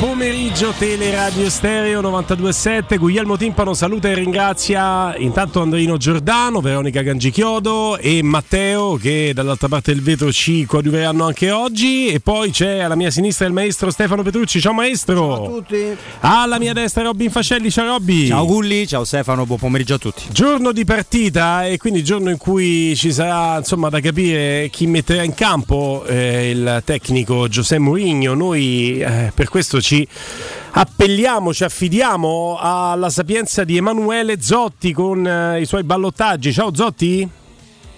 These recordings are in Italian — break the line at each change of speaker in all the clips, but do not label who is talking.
pomeriggio Teleradio Stereo 927 Guglielmo Timpano saluta e ringrazia intanto Andrino Giordano, Veronica Gangichiodo e Matteo che dall'altra parte del vetro ci coadiuveranno anche oggi. E poi c'è alla mia sinistra il maestro Stefano Petrucci, ciao maestro.
Ciao a tutti.
Alla mia destra Robin Fascelli, ciao Robby.
Ciao Gulli, ciao Stefano, buon pomeriggio a tutti.
Giorno di partita e quindi giorno in cui ci sarà insomma da capire chi metterà in campo eh, il tecnico Giuseppe Mourinho. Noi eh, per questo ci appelliamo, ci affidiamo alla sapienza di Emanuele Zotti con eh, i suoi ballottaggi. Ciao Zotti.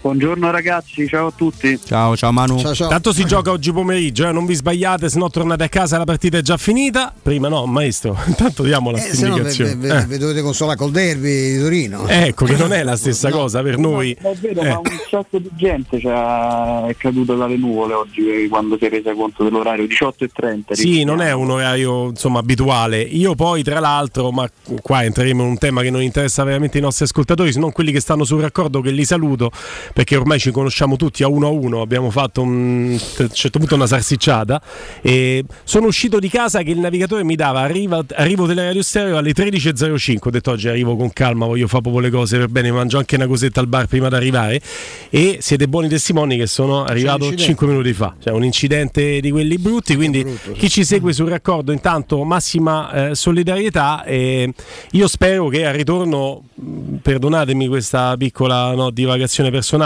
Buongiorno ragazzi, ciao a tutti.
Ciao, ciao Manu.
Ciao, ciao.
Tanto si gioca oggi pomeriggio, eh, non vi sbagliate, se no tornate a casa la partita è già finita. Prima no, maestro, intanto diamo la
Eh, no,
indicazione.
ve, ve- ve dovete consolare col derby di Torino.
Eh. Ecco che non è la stessa
No.
cosa per noi.
Ma è vero,
Eh.
ma un sacco di gente cioè, è caduta dalle nuvole oggi eh, quando si è resa conto dell'orario 18 e 30.
Sì, non è un orario insomma, abituale. Io poi, tra l'altro, ma qua entreremo in un tema che non interessa veramente i nostri ascoltatori, se non quelli che stanno sul raccordo, che li saluto, perché ormai ci conosciamo tutti a uno a uno. Abbiamo fatto un, a un certo punto una sarsicciata. E sono uscito di casa che il navigatore mi dava arriva, arrivo delle radio stereo alle 13.05. Ho detto oggi arrivo con calma, voglio fare proprio le cose per bene, mangio anche una cosetta al bar prima di arrivare. E siete buoni testimoni che sono arrivato
incidente.
5 minuti fa. Cioè un incidente di quelli brutti. Quindi
brutto, sì.
chi ci segue sul raccordo intanto massima eh, solidarietà e io spero che al ritorno perdonatemi questa piccola no, divagazione personale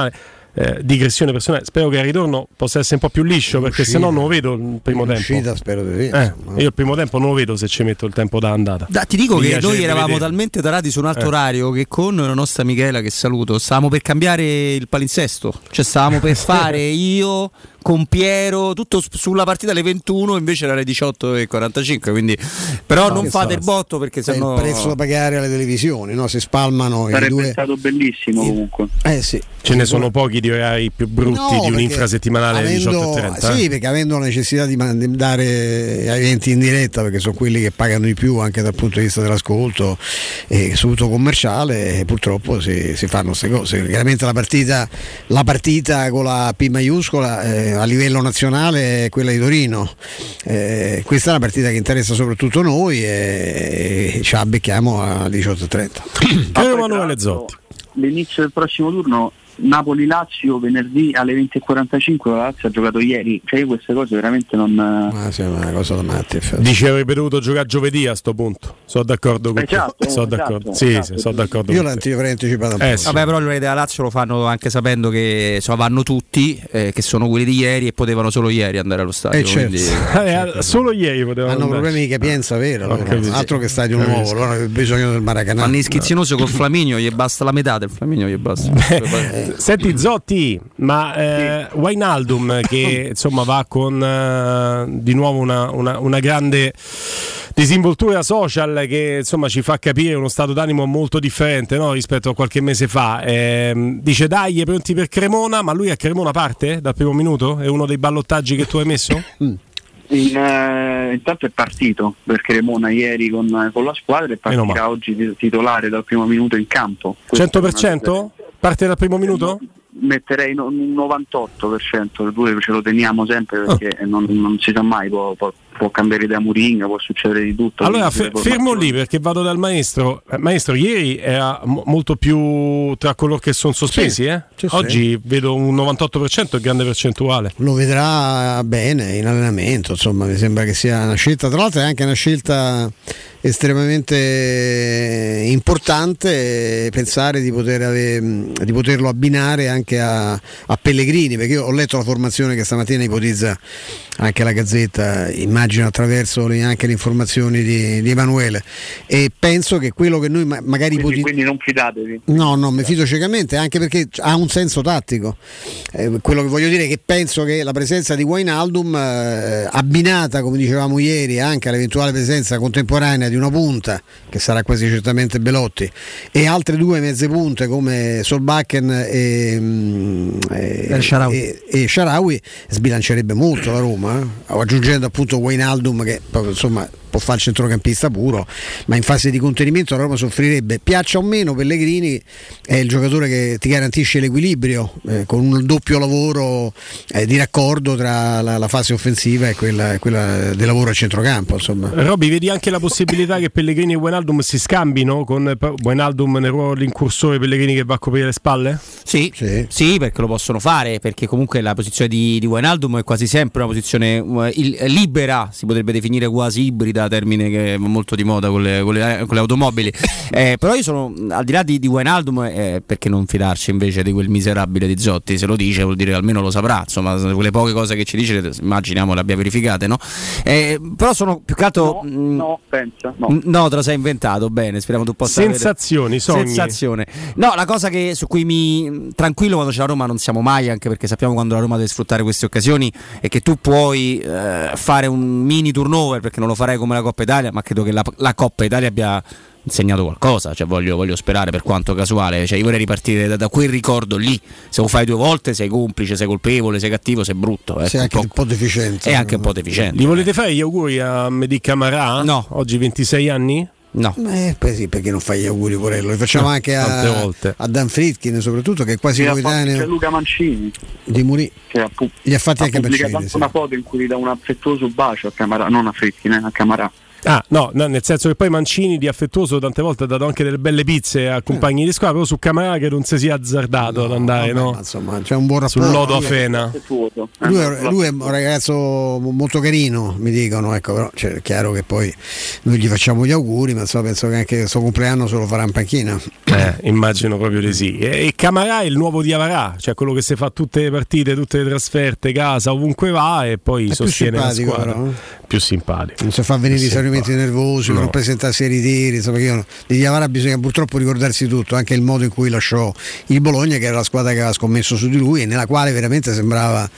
eh, digressione personale spero che al ritorno possa essere un po' più liscio perché se no non lo vedo il primo tempo
Uscita spero di sì.
Eh, io il primo tempo non lo vedo se ci metto il tempo da andata
Da- ti dico
Mi
che noi eravamo
vedere.
talmente tarati su un altro
Eh.
orario che con la nostra Michela, che saluto, stavamo per cambiare il palinsesto. Cioè, stavamo per fare io con Piero, tutto sulla partita alle 21, invece era alle 18.45. Quindi, però,
No,
non fate il botto perché
È
sennò.
il prezzo da pagare alle televisioni, no? Si spalmano i
Sarebbe
due.
stato bellissimo comunque.
Eh sì.
ce ne sono pochi di orari più brutti
No,
di un'infrasettimanale alle
avendo-
18.30
Sì,
eh.
perché avendo la necessità di, man- di dare ai eventi in diretta, perché sono quelli che pagano di più anche dal punto di vista dell'ascolto e soprattutto commerciale, e purtroppo si, si fanno queste cose. Chiaramente la partita, la partita con la P maiuscola eh, a livello nazionale è quella di Torino. Eh, questa è una partita che interessa soprattutto noi e, e ci la becchiamo a 18.30.
Ma
Caro
poi, tra
Emanuele
l'altro,
Zotti
L'inizio del prossimo turno Napoli-Lazio venerdì alle 20.45 la Lazio ha giocato ieri, cioè io queste cose veramente non...
Ma sì, è una cosa da matti.
dice avrebbe dovuto giocare giovedì a sto punto sono d'accordo con
Esatto,
te sono
esatto,
d'accordo sì,
esatto.
sì, sono d'accordo
Io
con te.
l'anti- avrei anticipato un
Eh,
po'.
sì.
Vabbè, però le della Lazio lo fanno anche sapendo che insomma, vanno tutti, eh, che sono quelli di ieri e potevano solo ieri andare allo stadio.
Eh, certo.
quindi-
Eh, solo ieri potevano
Hanno
andare.
problemi di capienza vera,
Ho capito.
altro che stadio
Capisco.
nuovo, loro hanno bisogno del Maracanã.
Fanno schizzinoso col Flaminio, gli basta la metà del Flaminio, gli basta.
Senti Zotti, ma eh, Wijnaldum che insomma va con eh, di nuovo una, una- una grande disinvoltura social che insomma ci fa capire uno stato d'animo molto differente no, rispetto a qualche mese fa. Ehm, dice dai, pronti per Cremona, ma lui a Cremona parte dal primo minuto? È uno dei ballottaggi che tu hai messo?
In, eh, intanto è partito perché Remona ieri con, con la squadra e partirà oggi ti- titolare dal primo minuto in campo. Questa è una
100%? Parte dal primo minuto?
Metterei un 98%, il 2 ce lo teniamo sempre
Oh.
perché non, non si sa mai, può, può- può cambiare idea Mourinho, può succedere di tutto.
Allora
sulle
fermo lì perché vado dal maestro. Eh, maestro, ieri era mo- molto più tra coloro che sono sospesi.
Sì,
eh?
sì, sì.
Oggi vedo un 98% è grande percentuale.
Lo vedrà bene in allenamento, insomma, mi sembra che sia una scelta, tra l'altro è anche una scelta estremamente importante pensare di, poter ave- di poterlo abbinare anche a, a Pellegrini, perché io ho letto la formazione che stamattina ipotizza anche la Gazzetta, immagino attraverso le- anche le informazioni di, di Emanuele e penso che quello che noi ma- magari
Quindi,
ipotizziamo
quindi non fidatevi.
No, no, mi fido ciecamente, anche perché ha un senso tattico. Eh, quello che voglio dire è che penso che la presenza di Wijnaldum, eh, abbinata, come dicevamo ieri, anche all'eventuale presenza contemporanea di una punta, che sarà quasi certamente Belotti, e altre due mezze punte come Solbakken e, mm, e, e- e Sharawi, sbilancerebbe molto la Roma, eh, aggiungendo appunto Wijnaldum che insomma può fare il centrocampista puro, ma in fase di contenimento la Roma soffrirebbe. Piaccia o meno Pellegrini è il giocatore che ti garantisce l'equilibrio eh, con un doppio lavoro eh, di raccordo tra la, la, fase offensiva e quella, quella del lavoro a centrocampo. Insomma.
Robby, vedi anche la possibilità che Pellegrini e Buenaldum si scambino con Buenaldum nel ruolo dell'incursore Pellegrini che va a coprire le spalle?
Sì, sì, sì, perché lo possono fare, perché comunque la posizione di, di Wijnaldum è quasi sempre una posizione uh, il, libera, si potrebbe definire quasi ibrida, termine che va molto di moda con le, con le, con le automobili. eh, però io sono, al di là di, di Wijnaldum, eh, perché non fidarci invece di quel miserabile di Zotti? Se lo dice vuol dire che almeno lo saprà, insomma, quelle poche cose che ci dice, immaginiamo le abbia verificate, no? Eh, però sono più che altro...
No, mh, no pensa.
No. no, te lo sei inventato, bene, speriamo tu possa...
Sensazioni,
avere... Sensazione. No, la cosa che, su cui mi... tranquillo quando c'è la Roma non siamo mai, anche perché sappiamo quando la Roma deve sfruttare queste occasioni e che tu puoi eh, fare un mini turnover perché non lo farei come la Coppa Italia, ma credo che la, la Coppa Italia abbia insegnato qualcosa, cioè voglio, voglio, sperare per quanto casuale, cioè io vorrei ripartire da, da, quel ricordo lì, se lo fai due volte sei complice, sei colpevole, sei cattivo, sei brutto.
Ecco, sei anche un po', un po deficiente.
È anche un po' deficiente.
Gli volete fare gli auguri a Medi Camarà?
No.
Oggi 26 anni?
No.
Eh, sì, perché non fai gli auguri Porello? Li facciamo no, anche a, a, Dan Fritkin, soprattutto che è quasi coetaneo.
C'è Luca Mancini.
Di Muri.
Che ha, pu-
gli ha fatti
ha
anche
Mancini. Ha sì. una foto in cui gli dà un affettuoso bacio a Camarà, non a Fritkin, eh, a Camarà.
Ah, no, no, nel senso che poi Mancini di affettuoso tante volte ha dato anche delle belle pizze a compagni di squadra, però su Camara che non si sia azzardato no, ad andare, vabbè, no?
Insomma, c'è un buon rapporto.
Sul lodo a Fena.
Lui è, lui è, un ragazzo molto carino, mi dicono, ecco, però cioè, è chiaro che poi noi gli facciamo gli auguri, ma insomma, penso che anche il suo compleanno se lo farà in panchina.
Eh, immagino proprio di sì. E, e Camarà è il nuovo Diavarà, cioè quello che si fa tutte le partite, tutte le trasferte, casa, ovunque va e poi è sostiene la squadra. Però, eh? Più simpatico.
Non si fa venire i esaurimenti nervosi no. non presentarsi ai ritiri. Insomma, io, di Diavara bisogna purtroppo ricordarsi tutto, anche il modo in cui lasciò il Bologna, che era la squadra che aveva scommesso su di lui e nella quale veramente sembrava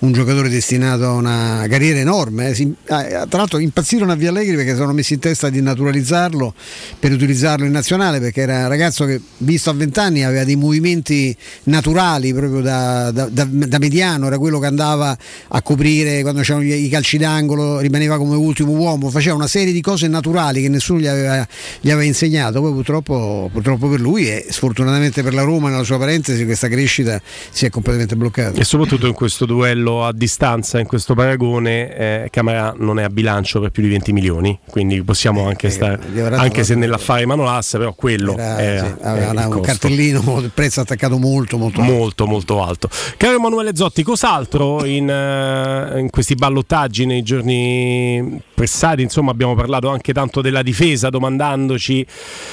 un giocatore destinato a una carriera enorme. Eh. Si, eh, tra l'altro impazzirono a Via Allegri perché si sono messi in testa di naturalizzarlo per utilizzarlo in nazionale, perché era un ragazzo che visto a vent'anni aveva dei movimenti naturali proprio da, da, da, da, mediano, era quello che andava a coprire quando c'erano i calci d'angolo, rimaneva come ultimo uomo, faceva una serie di cose naturali che nessuno gli aveva, gli aveva insegnato, poi purtroppo, purtroppo, per lui e sfortunatamente per la Roma nella sua parentesi questa crescita si è completamente bloccata.
E soprattutto in questo duello a distanza, in questo paragone, eh, Camara non è a bilancio per più di 20 milioni, quindi possiamo anche eh, stare, anche se nell'affare Manolas, però quello era, era, sì,
aveva un cartellino, il prezzo attaccato molto molto
alto. Molto molto alto. Caro Emanuele Zotti, cos'altro in, uh, in questi ballottaggi nei giorni passati, insomma abbiamo parlato anche tanto della difesa domandandoci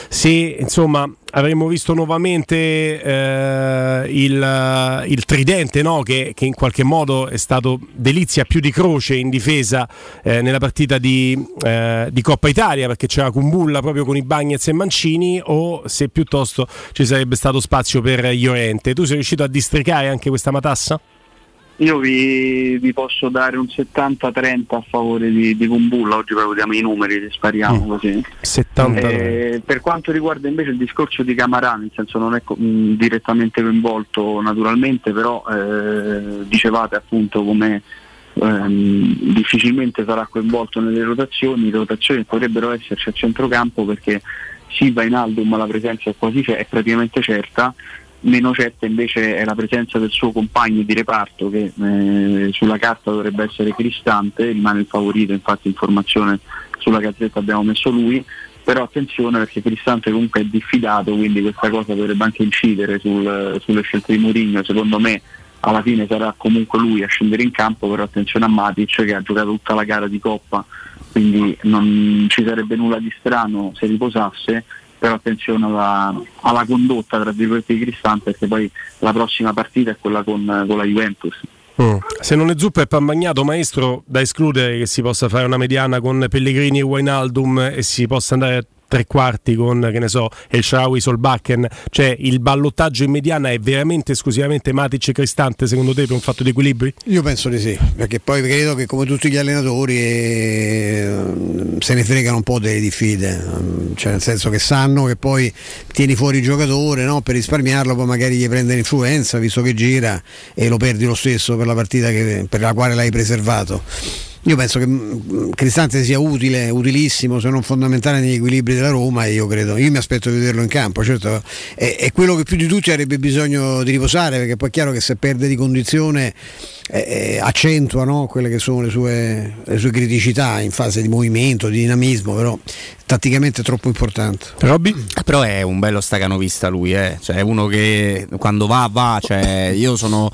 se insomma avremmo visto nuovamente eh, il, il, tridente no? che, che, in qualche modo è stato delizia più di croce in difesa eh, nella partita di, eh, di, Coppa Italia perché c'era Kumbulla proprio con i Bagnets e Mancini o se piuttosto ci sarebbe stato spazio per Iorente. Tu sei riuscito a districare anche questa matassa?
Io vi, vi, posso dare un 70-30 a favore di, di Kumbulla, oggi proprio diamo i numeri, spariamo mm. così.
70. Eh,
per quanto riguarda invece il discorso di Camarà, nel senso non è co- mh, direttamente coinvolto naturalmente, però eh, dicevate appunto come ehm, difficilmente sarà coinvolto nelle rotazioni, le rotazioni potrebbero esserci a centrocampo perché Silva in Aldum la presenza è, quasi, è praticamente certa meno certa invece è la presenza del suo compagno di reparto che eh, sulla carta dovrebbe essere Cristante, rimane il favorito, infatti informazione sulla gazzetta abbiamo messo lui, però attenzione perché Cristante comunque è diffidato, quindi questa cosa dovrebbe anche incidere sul, sulle scelte di Mourinho, secondo me alla fine sarà comunque lui a scendere in campo, però attenzione a Matic che ha giocato tutta la gara di Coppa, quindi non ci sarebbe nulla di strano se riposasse però attenzione alla, alla condotta tra virgolette di Cristante perché poi la prossima partita è quella con, con la Juventus.
Mm. Se non è zuppa e pan bagnato, maestro, da escludere che si possa fare una mediana con Pellegrini e Wijnaldum e si possa andare a tre quarti con che ne so El Sharawi Solbakken cioè il ballottaggio in mediana è veramente esclusivamente Matic e Cristante secondo te per un fatto di equilibri?
Io penso di sì perché poi credo che come tutti gli allenatori eh, se ne fregano un po' delle diffide cioè nel senso che sanno che poi tieni fuori il giocatore no? per risparmiarlo poi magari gli prende l'influenza visto che gira e lo perdi lo stesso per la partita che, per la quale l'hai preservato Io penso che mm, Cristante sia utile, utilissimo, se non fondamentale negli equilibri della Roma io credo, io mi aspetto di vederlo in campo, certo è, è quello che più di tutti avrebbe bisogno di riposare perché poi è chiaro che se perde di condizione eh, eh, accentua no? quelle che sono le sue, le sue, criticità in fase di movimento, di dinamismo, però tatticamente è troppo importante.
Robby? Però è un bello stacanovista lui, eh? cioè è uno che quando va va, cioè io sono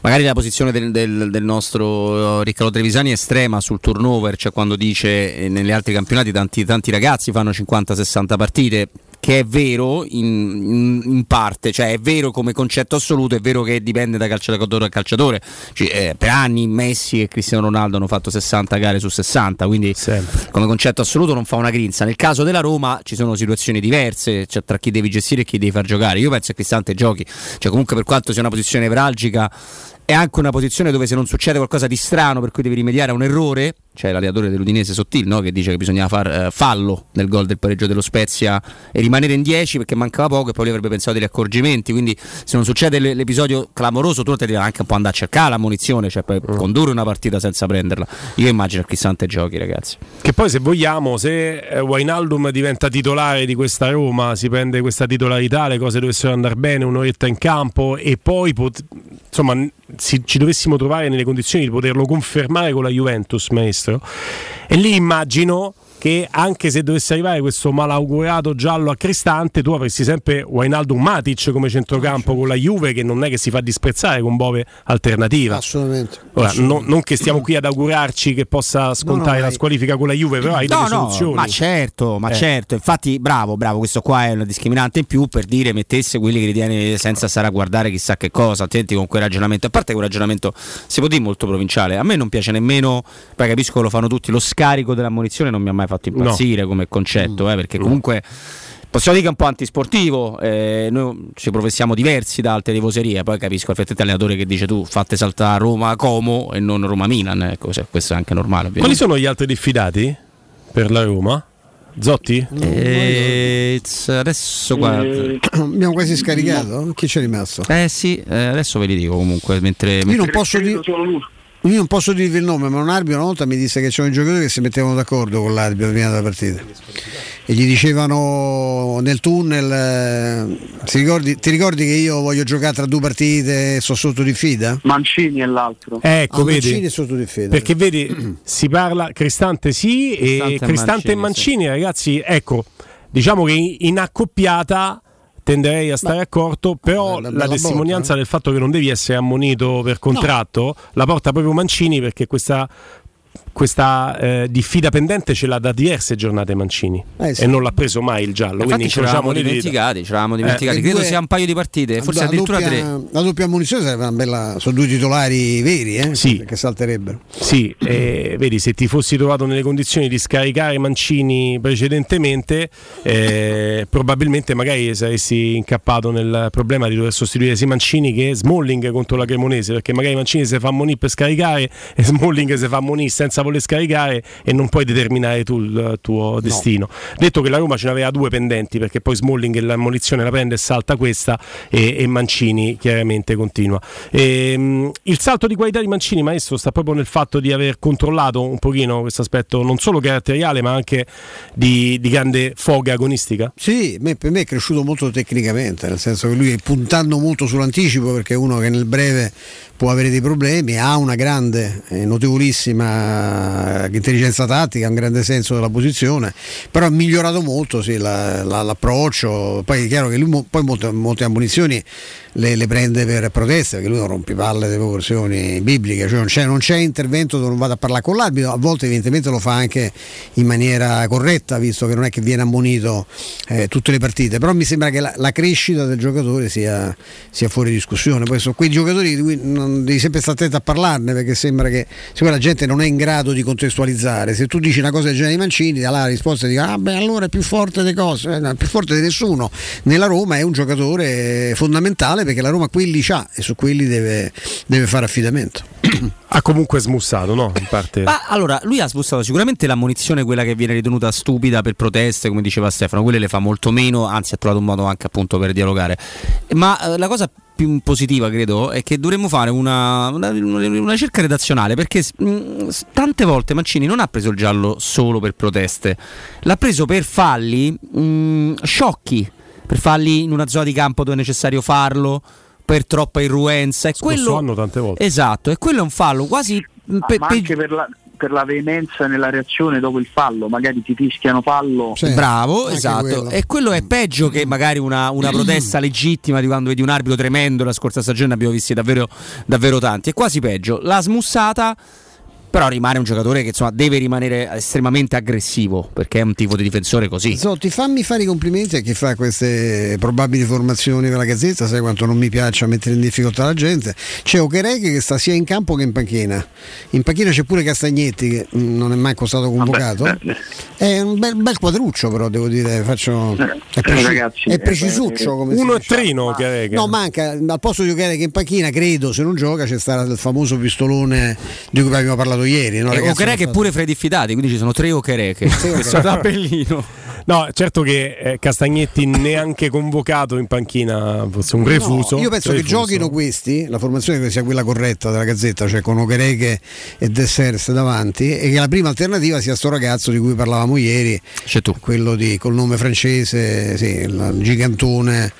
magari la posizione del, del, del nostro Riccardo Trevisani è estrema sul turnover, cioè quando dice eh, negli altri campionati tanti, tanti ragazzi fanno 50-60 partite, che è vero in, in, in, parte, cioè è vero come concetto assoluto, è vero che dipende da calciatore a calciatore. Cioè, eh, per anni Messi e Cristiano Ronaldo hanno fatto 60 gare su 60, quindi Sempre. come concetto assoluto non fa una grinza. Nel caso della Roma ci sono situazioni diverse cioè, tra chi devi gestire e chi devi far giocare. Io penso che Cristante giochi, cioè comunque per quanto sia una posizione nevralgica è anche una posizione dove se non succede qualcosa di strano per cui devi rimediare a un errore, c'è l'allenatore dell'Udinese Sottil no? che dice che bisognava far eh, fallo nel gol del pareggio dello Spezia e rimanere in 10 perché mancava poco e poi lui avrebbe pensato degli accorgimenti, quindi se non succede l'episodio clamoroso tu devi anche un po' andare a cercare la munizione, cioè per mm. condurre una partita senza prenderla. Io immagino che Sante giochi ragazzi.
Che poi se vogliamo, se eh, Wainaldum diventa titolare di questa Roma, si prende questa titolarità, le cose dovessero andare bene, un'oretta in campo e poi pot- insomma si, ci dovessimo trovare nelle condizioni di poterlo confermare con la Juventus, maestro. E lì immagino che anche se dovesse arrivare questo malaugurato giallo a Cristante, tu avresti sempre Wainaldo Matic come centrocampo con la Juve, che non è che si fa disprezzare con Bove alternativa.
Assolutamente.
Ora,
Assolutamente.
No, non che stiamo qui ad augurarci che possa scontare no, no, la squalifica con la Juve, però hai
no,
delle soluzioni.
Ma certo, ma eh. certo. Infatti, bravo, bravo, questo qua è una discriminante in più per dire mettesse quelli che ritiene senza stare a guardare chissà che cosa. Attenti con quel ragionamento. A parte quel ragionamento, si può dire molto provinciale. A me non piace nemmeno, poi capisco che lo fanno tutti, lo scarico della munizione non mi ha mai fatto impazzire no. come concetto, eh, perché comunque possiamo dire che è un po' antisportivo, eh, noi ci professiamo diversi da altre tifoserie, poi capisco effettivamente l'allenatore che dice tu fate saltare Roma Como e non Roma Milan, ecco, cioè, questo è anche normale. Ovviamente.
Quali sono gli altri diffidati per la Roma? Zotti?
Eh, adesso guarda.
Eh, abbiamo quasi scaricato? Chi c'è rimasto?
Eh sì, eh, adesso ve li dico comunque. Mentre,
Io non posso dire. Io non posso dirvi il nome, ma un arbitro una volta mi disse che c'erano i giocatori che si mettevano d'accordo con l'arbitro prima della partita e gli dicevano nel tunnel eh, ti ricordi, ti ricordi, che io voglio giocare tra due partite e sono sotto diffida?
Mancini è l'altro
ecco ah, vedi
Mancini è sotto diffida
perché vedi si parla Cristante sì Cristante e Cristante e Mancini, Mancini sì. ragazzi ecco diciamo che in accoppiata tenderei a stare Beh, accorto, però la testimonianza botta, eh? del fatto che non devi essere ammonito per contratto no. la porta proprio Mancini perché questa questa eh, diffida pendente ce l'ha da diverse giornate Mancini eh sì. e non l'ha preso mai il giallo.
Infatti ce l'avamo dimenticati, ce l'avamo dimenticati. Eh, credo due, sia un paio di partite, forse la addirittura
doppia,
tre.
La doppia ammunizione sarebbe una bella. Sono due titolari veri, eh?
Sì.
Che salterebbero.
Sì, eh, vedi, se ti fossi trovato nelle condizioni di scaricare Mancini precedentemente, eh, probabilmente magari saresti incappato nel problema di dover sostituire sia Mancini che Smalling contro la Cremonese, perché magari Mancini si fa ammonire per scaricare e Smalling si fa ammonire senza voler scaricare e non puoi determinare tu il tuo destino. No. Detto che la Roma ce n'aveva due pendenti perché poi Smalling la munizione la prende e salta questa e, e Mancini chiaramente continua. E, um, il salto di qualità di Mancini, maestro, sta proprio nel fatto di aver controllato un pochino questo aspetto non solo caratteriale ma anche di, di grande foga agonistica?
Sì, me, per me è cresciuto molto tecnicamente, nel senso che lui puntando molto sull'anticipo perché è uno che nel breve può avere dei problemi, ha una grande, eh, notevolissima eh, intelligenza tattica, un grande senso della posizione, però ha migliorato molto sì, la, la, l'approccio, poi è chiaro che lui poi molte, molte ammonizioni le, le, prende per protesta, perché lui non rompe palle delle proporzioni bibliche, cioè non, c'è, non c'è intervento dove non vada a parlare con l'arbitro, a volte evidentemente lo fa anche in maniera corretta, visto che non è che viene ammonito eh, tutte le partite, però mi sembra che la, la crescita del giocatore sia, sia, fuori discussione, poi sono quei giocatori di cui non devi sempre stare attento a parlarne, perché sembra che siccome la gente non è in grado di contestualizzare, se tu dici una cosa del genere di Mancini, la risposta di ah beh allora è più forte delle cose, eh, no, più forte di nessuno, nella Roma è un giocatore fondamentale male perché la Roma quelli c'ha e su quelli deve, deve fare affidamento.
Ha comunque smussato, no? In parte.
Ma allora, lui ha smussato sicuramente la munizione, quella che viene ritenuta stupida per proteste, come diceva Stefano, quelle le fa molto meno, anzi ha trovato un modo anche appunto per dialogare. Ma eh, la cosa più positiva, credo, è che dovremmo fare una, una, una ricerca redazionale perché mh, tante volte Mancini non ha preso il giallo solo per proteste, l'ha preso per falli mh, sciocchi, per falli in una zona di campo dove è necessario farlo per troppa irruenza. E quello,
anno tante volte.
Esatto, e quello è un fallo quasi.
Pe, ma anche per la, per la veemenza nella reazione dopo il fallo, magari ti fischiano fallo.
Sì, Bravo, esatto. Quello. E quello è peggio che magari una, una protesta legittima di quando vedi un arbitro tremendo. La scorsa stagione ne abbiamo visti davvero, davvero tanti. È quasi peggio. La smussata però rimane un giocatore che insomma, deve rimanere estremamente aggressivo perché è un tipo di difensore così.
Zotti, fammi fare i complimenti a chi fa queste probabili formazioni per la Gazzetta, sai quanto non mi piace mettere in difficoltà la gente. C'è Okereke che sta sia in campo che in panchina. In panchina c'è pure Castagnetti che non è mai stato convocato. Vabbè, è un bel, bel, quadruccio però devo dire, faccio...
Eh, è, preci- ragazzi,
è precisuccio come
Uno e trino Okereke.
No, manca, al posto di Okereke in panchina credo se non gioca c'è stato il famoso pistolone di cui abbiamo parlato parlato ieri. No,
e Okereke è pure Freddy Fidati, quindi ci sono tre Okereke. Questo tabellino.
No, certo che eh, Castagnetti neanche convocato in panchina fosse un refuso.
No, io penso
refuso.
che giochino questi, la formazione che sia quella corretta della Gazzetta, cioè con Okereke e Dessers davanti, e che la prima alternativa sia sto ragazzo di cui parlavamo ieri, quello di, col nome francese, sì, il gigantone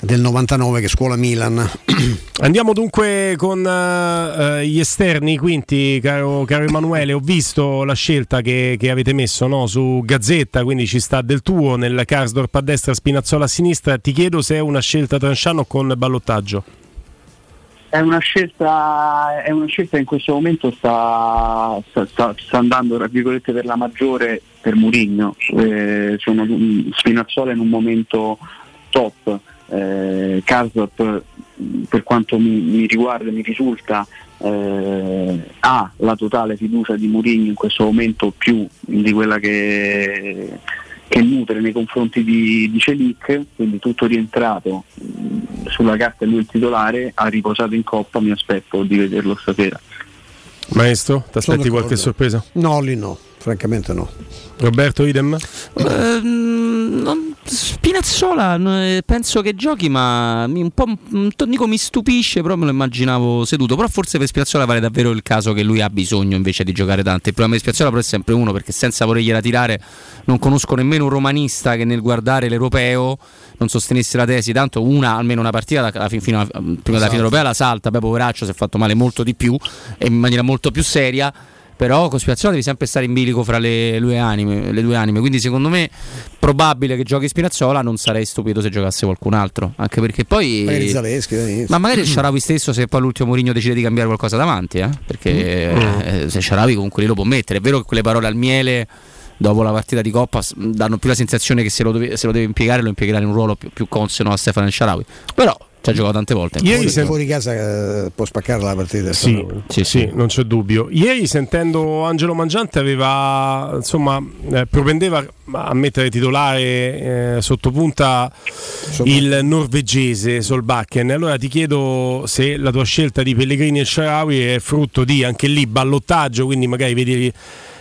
del 99 che scuola Milan.
Andiamo dunque con uh, gli esterni, quinti, caro, caro, Emanuele. Ho visto la scelta che, che avete messo no, su Gazzetta, quindi ci sta del tuo nel Karsdorp a destra, Spinazzola a sinistra. Ti chiedo se è una scelta Tranciano con ballottaggio.
È una scelta, è una scelta in questo momento sta, sta, sta, sta andando per la maggiore per Murigno. Eh, sono Spinazzola in un momento top. Eh, Karsdorp per quanto mi, mi riguarda mi risulta eh, ha la totale fiducia di Mourinho in questo momento più di quella che che nutre nei confronti di, di Celic, quindi tutto rientrato mh, sulla carta lui il titolare, ha riposato in coppa, mi aspetto di vederlo stasera.
Maestro, ti aspetti qualche sorpresa?
No, lì no, francamente no.
Roberto Idem?
Uh, non, Spinazzola eh, penso che giochi, ma mi, un po' dico mi stupisce, però me lo immaginavo seduto. Però forse per Spinazzola vale davvero il caso che lui ha bisogno invece di giocare tanto. Il problema di Spinazzola però è sempre uno, perché senza volergliela tirare non conosco nemmeno un romanista che nel guardare l'europeo non sostenesse la tesi, tanto una, almeno una partita da, fino a, prima della fine europea la salta, poi poveraccio si è fatto male molto di più e in maniera molto più seria però Cospirazione devi sempre stare in bilico fra le due, anime, le due anime, quindi secondo me probabile che giochi Spinazzola non sarei stupito se giocasse qualcun altro. Anche perché poi
magari Zaleschi,
ma magari il Sharawi stesso se poi l'ultimo Mourinho decide di cambiare qualcosa davanti eh? perché mm. eh, se Sharawi comunque lì lo può mettere. È vero che quelle parole al miele dopo la partita di Coppa danno più la sensazione che se lo deve, se lo deve impiegare lo impiegherà in un ruolo più, più consono a Stefano Sharawi. Però ci ha giocato tante volte.
Ieri fuori, sen- fuori casa eh, può spaccare la partita.
Sì, sì, sì, non c'è dubbio. Ieri sentendo Angelo Mangiante aveva, insomma, eh, propendeva a mettere titolare eh, sotto punta il norvegese Solbakken. Allora ti chiedo se la tua scelta di Pellegrini e Sharawi è frutto di anche lì ballottaggio, quindi magari vedi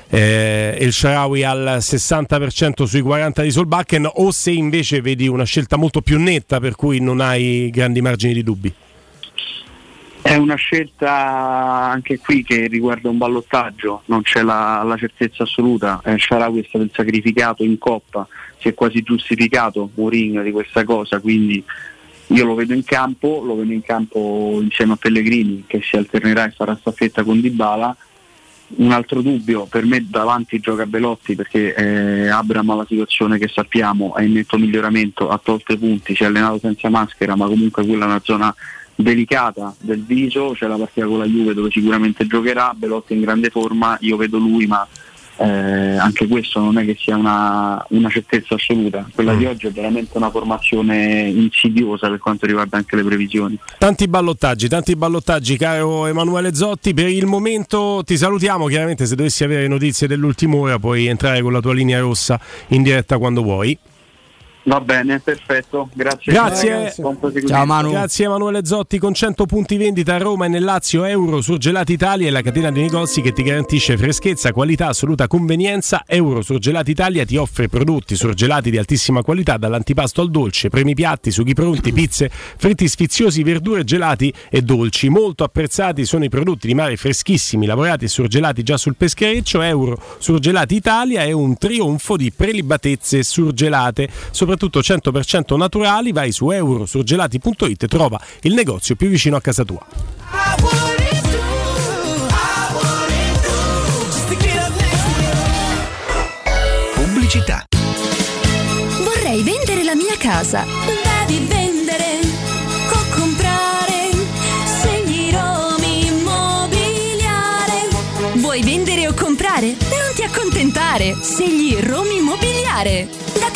eh, El Sharawi al 60% sui 40 di Solbakken o se invece vedi una scelta molto più netta per cui non hai grandi margini di dubbi?
È una scelta anche qui che riguarda un ballottaggio, non c'è la, la certezza assoluta. Eh, Sharawi è stato il sacrificato in coppa, si è quasi giustificato Mourinho di questa cosa, quindi io lo vedo in campo, lo vedo in campo insieme a Pellegrini che si alternerà e farà staffetta con Dybala un altro dubbio per me davanti gioca Belotti perché eh, Abram ha la situazione che sappiamo è in netto miglioramento ha tolto i punti si è allenato senza maschera ma comunque quella è una zona delicata del viso c'è la partita con la Juve dove sicuramente giocherà Belotti in grande forma io vedo lui ma eh, anche questo non è che sia una, una certezza assoluta, quella mm. di oggi è veramente una formazione insidiosa per quanto riguarda anche le previsioni.
Tanti ballottaggi, tanti ballottaggi, caro Emanuele Zotti, per il momento ti salutiamo, chiaramente se dovessi avere notizie dell'ultima ora puoi entrare con la tua linea rossa in diretta quando vuoi.
Va bene, perfetto, grazie.
Grazie.
Ciao Manu.
Grazie Emanuele Zotti con 100 punti vendita a Roma e nel Lazio Euro Surgelati Italia è la catena di negozi che ti garantisce freschezza, qualità, assoluta convenienza. Euro Surgelati Italia ti offre prodotti surgelati di altissima qualità dall'antipasto al dolce, premi piatti, sughi pronti, pizze, fritti sfiziosi, verdure gelati e dolci. Molto apprezzati sono i prodotti di mare freschissimi, lavorati e surgelati già sul peschereccio. Euro Surgelati Italia è un trionfo di prelibatezze surgelate, soprattutto 100% naturali. Vai su eurosurgelati.it e trova il negozio più vicino a casa tua.
Pubblicità.
Vorrei vendere la mia casa. Devi vendere o comprare. Segni Romi Immobiliare. Vuoi vendere o comprare? Non ti accontentare. Segli Romi Immobiliare.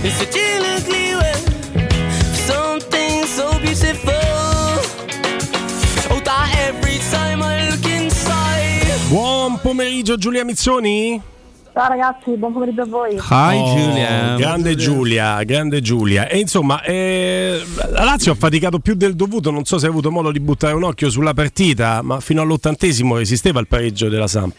face is such an ugly way. Something so beautiful. Oh, that every time I look inside.
Buon pomeriggio Giulia Mizzoni.
Ciao ragazzi, buon pomeriggio a voi.
Oh, Grande Giulia, grande Giulia. E insomma, eh, la Lazio ha faticato più del dovuto. Non so se hai avuto modo di buttare un occhio sulla partita, ma fino all'ottantesimo esisteva il pareggio della Samp.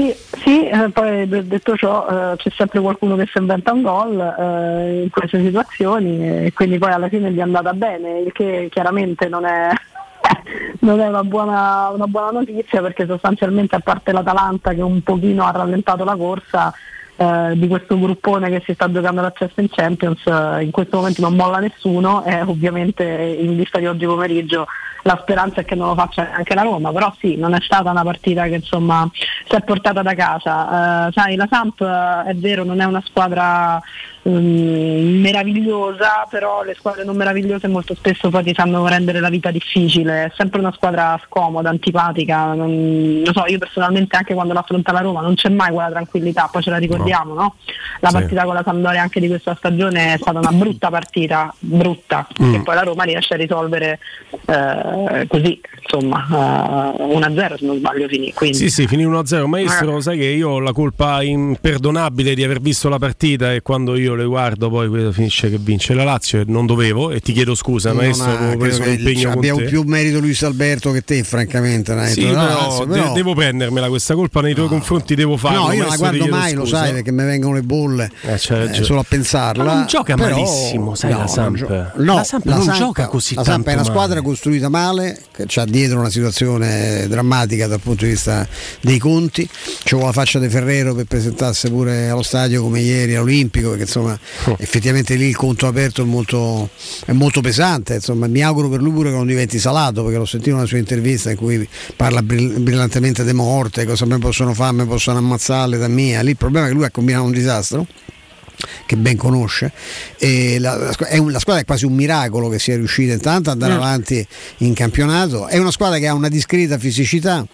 Sì, sì eh, poi de- detto ciò eh, c'è sempre qualcuno che si inventa un gol eh, in queste situazioni e quindi poi alla fine gli è andata bene, il che chiaramente non è, non è una, buona, una buona notizia perché sostanzialmente a parte l'Atalanta che un pochino ha rallentato la corsa eh, di questo gruppone che si sta giocando l'accesso in Champions, eh, in questo momento non molla nessuno e ovviamente in vista di oggi pomeriggio la speranza è che non lo faccia neanche la Roma, però sì, non è stata una partita che insomma si è portata da casa. Eh, sai, la Samp eh, è vero, non è una squadra mm, meravigliosa, però le squadre non meravigliose molto spesso poi ti sanno rendere la vita difficile, è sempre una squadra scomoda, antipatica, non, lo so, io personalmente anche quando l'affronta la Roma non c'è mai quella tranquillità, poi ce la ricordiamo, no? La
Sì.
partita con la Sampdoria anche di questa stagione è stata una brutta partita, brutta,
Mm.
che poi la Roma riesce a risolvere eh, così, insomma, eh, 1-0 se non sbaglio finì. Quindi.
Sì, sì, finì 1-0. Maestro, sai che io ho la colpa imperdonabile di aver visto la partita e quando io le guardo poi quello finisce che vince la Lazio e non dovevo e ti chiedo scusa,
Non
maestro,
credo
preso un impegno
abbiamo più merito Luis Alberto che te, francamente.
Sì,
No,
però, de-
però-
devo prendermela questa colpa nei tuoi confronti, devo farlo.
No, io non la guardo mai, lo
scusa.
sai, perché mi vengono le bolle eh,
ragione.
solo a pensarla.
Ma non gioca
Però-
malissimo, sai,
no,
la Samp.
gio- no,
La Samp non gioca così
La Samp è una
male.
squadra costruita male, che ha dietro una situazione drammatica dal punto di vista dei conti. C'ho la faccia di Ferrero per presentarsi pure allo stadio come ieri all'Olimpico, perché insomma
Oh.
effettivamente lì il conto aperto è molto, è molto pesante. Insomma, mi auguro per lui pure che non diventi salato, perché l'ho sentito in una sua intervista in cui parla brill- brillantemente di morte, cosa mi possono fare, mi possono ammazzare da mia. Lì il problema è che lui ha combinato un disastro che ben conosce e la, la è un- la squadra è quasi un miracolo che sia riuscita intanto ad andare
Mm.
avanti in campionato è una squadra che ha una discreta fisicità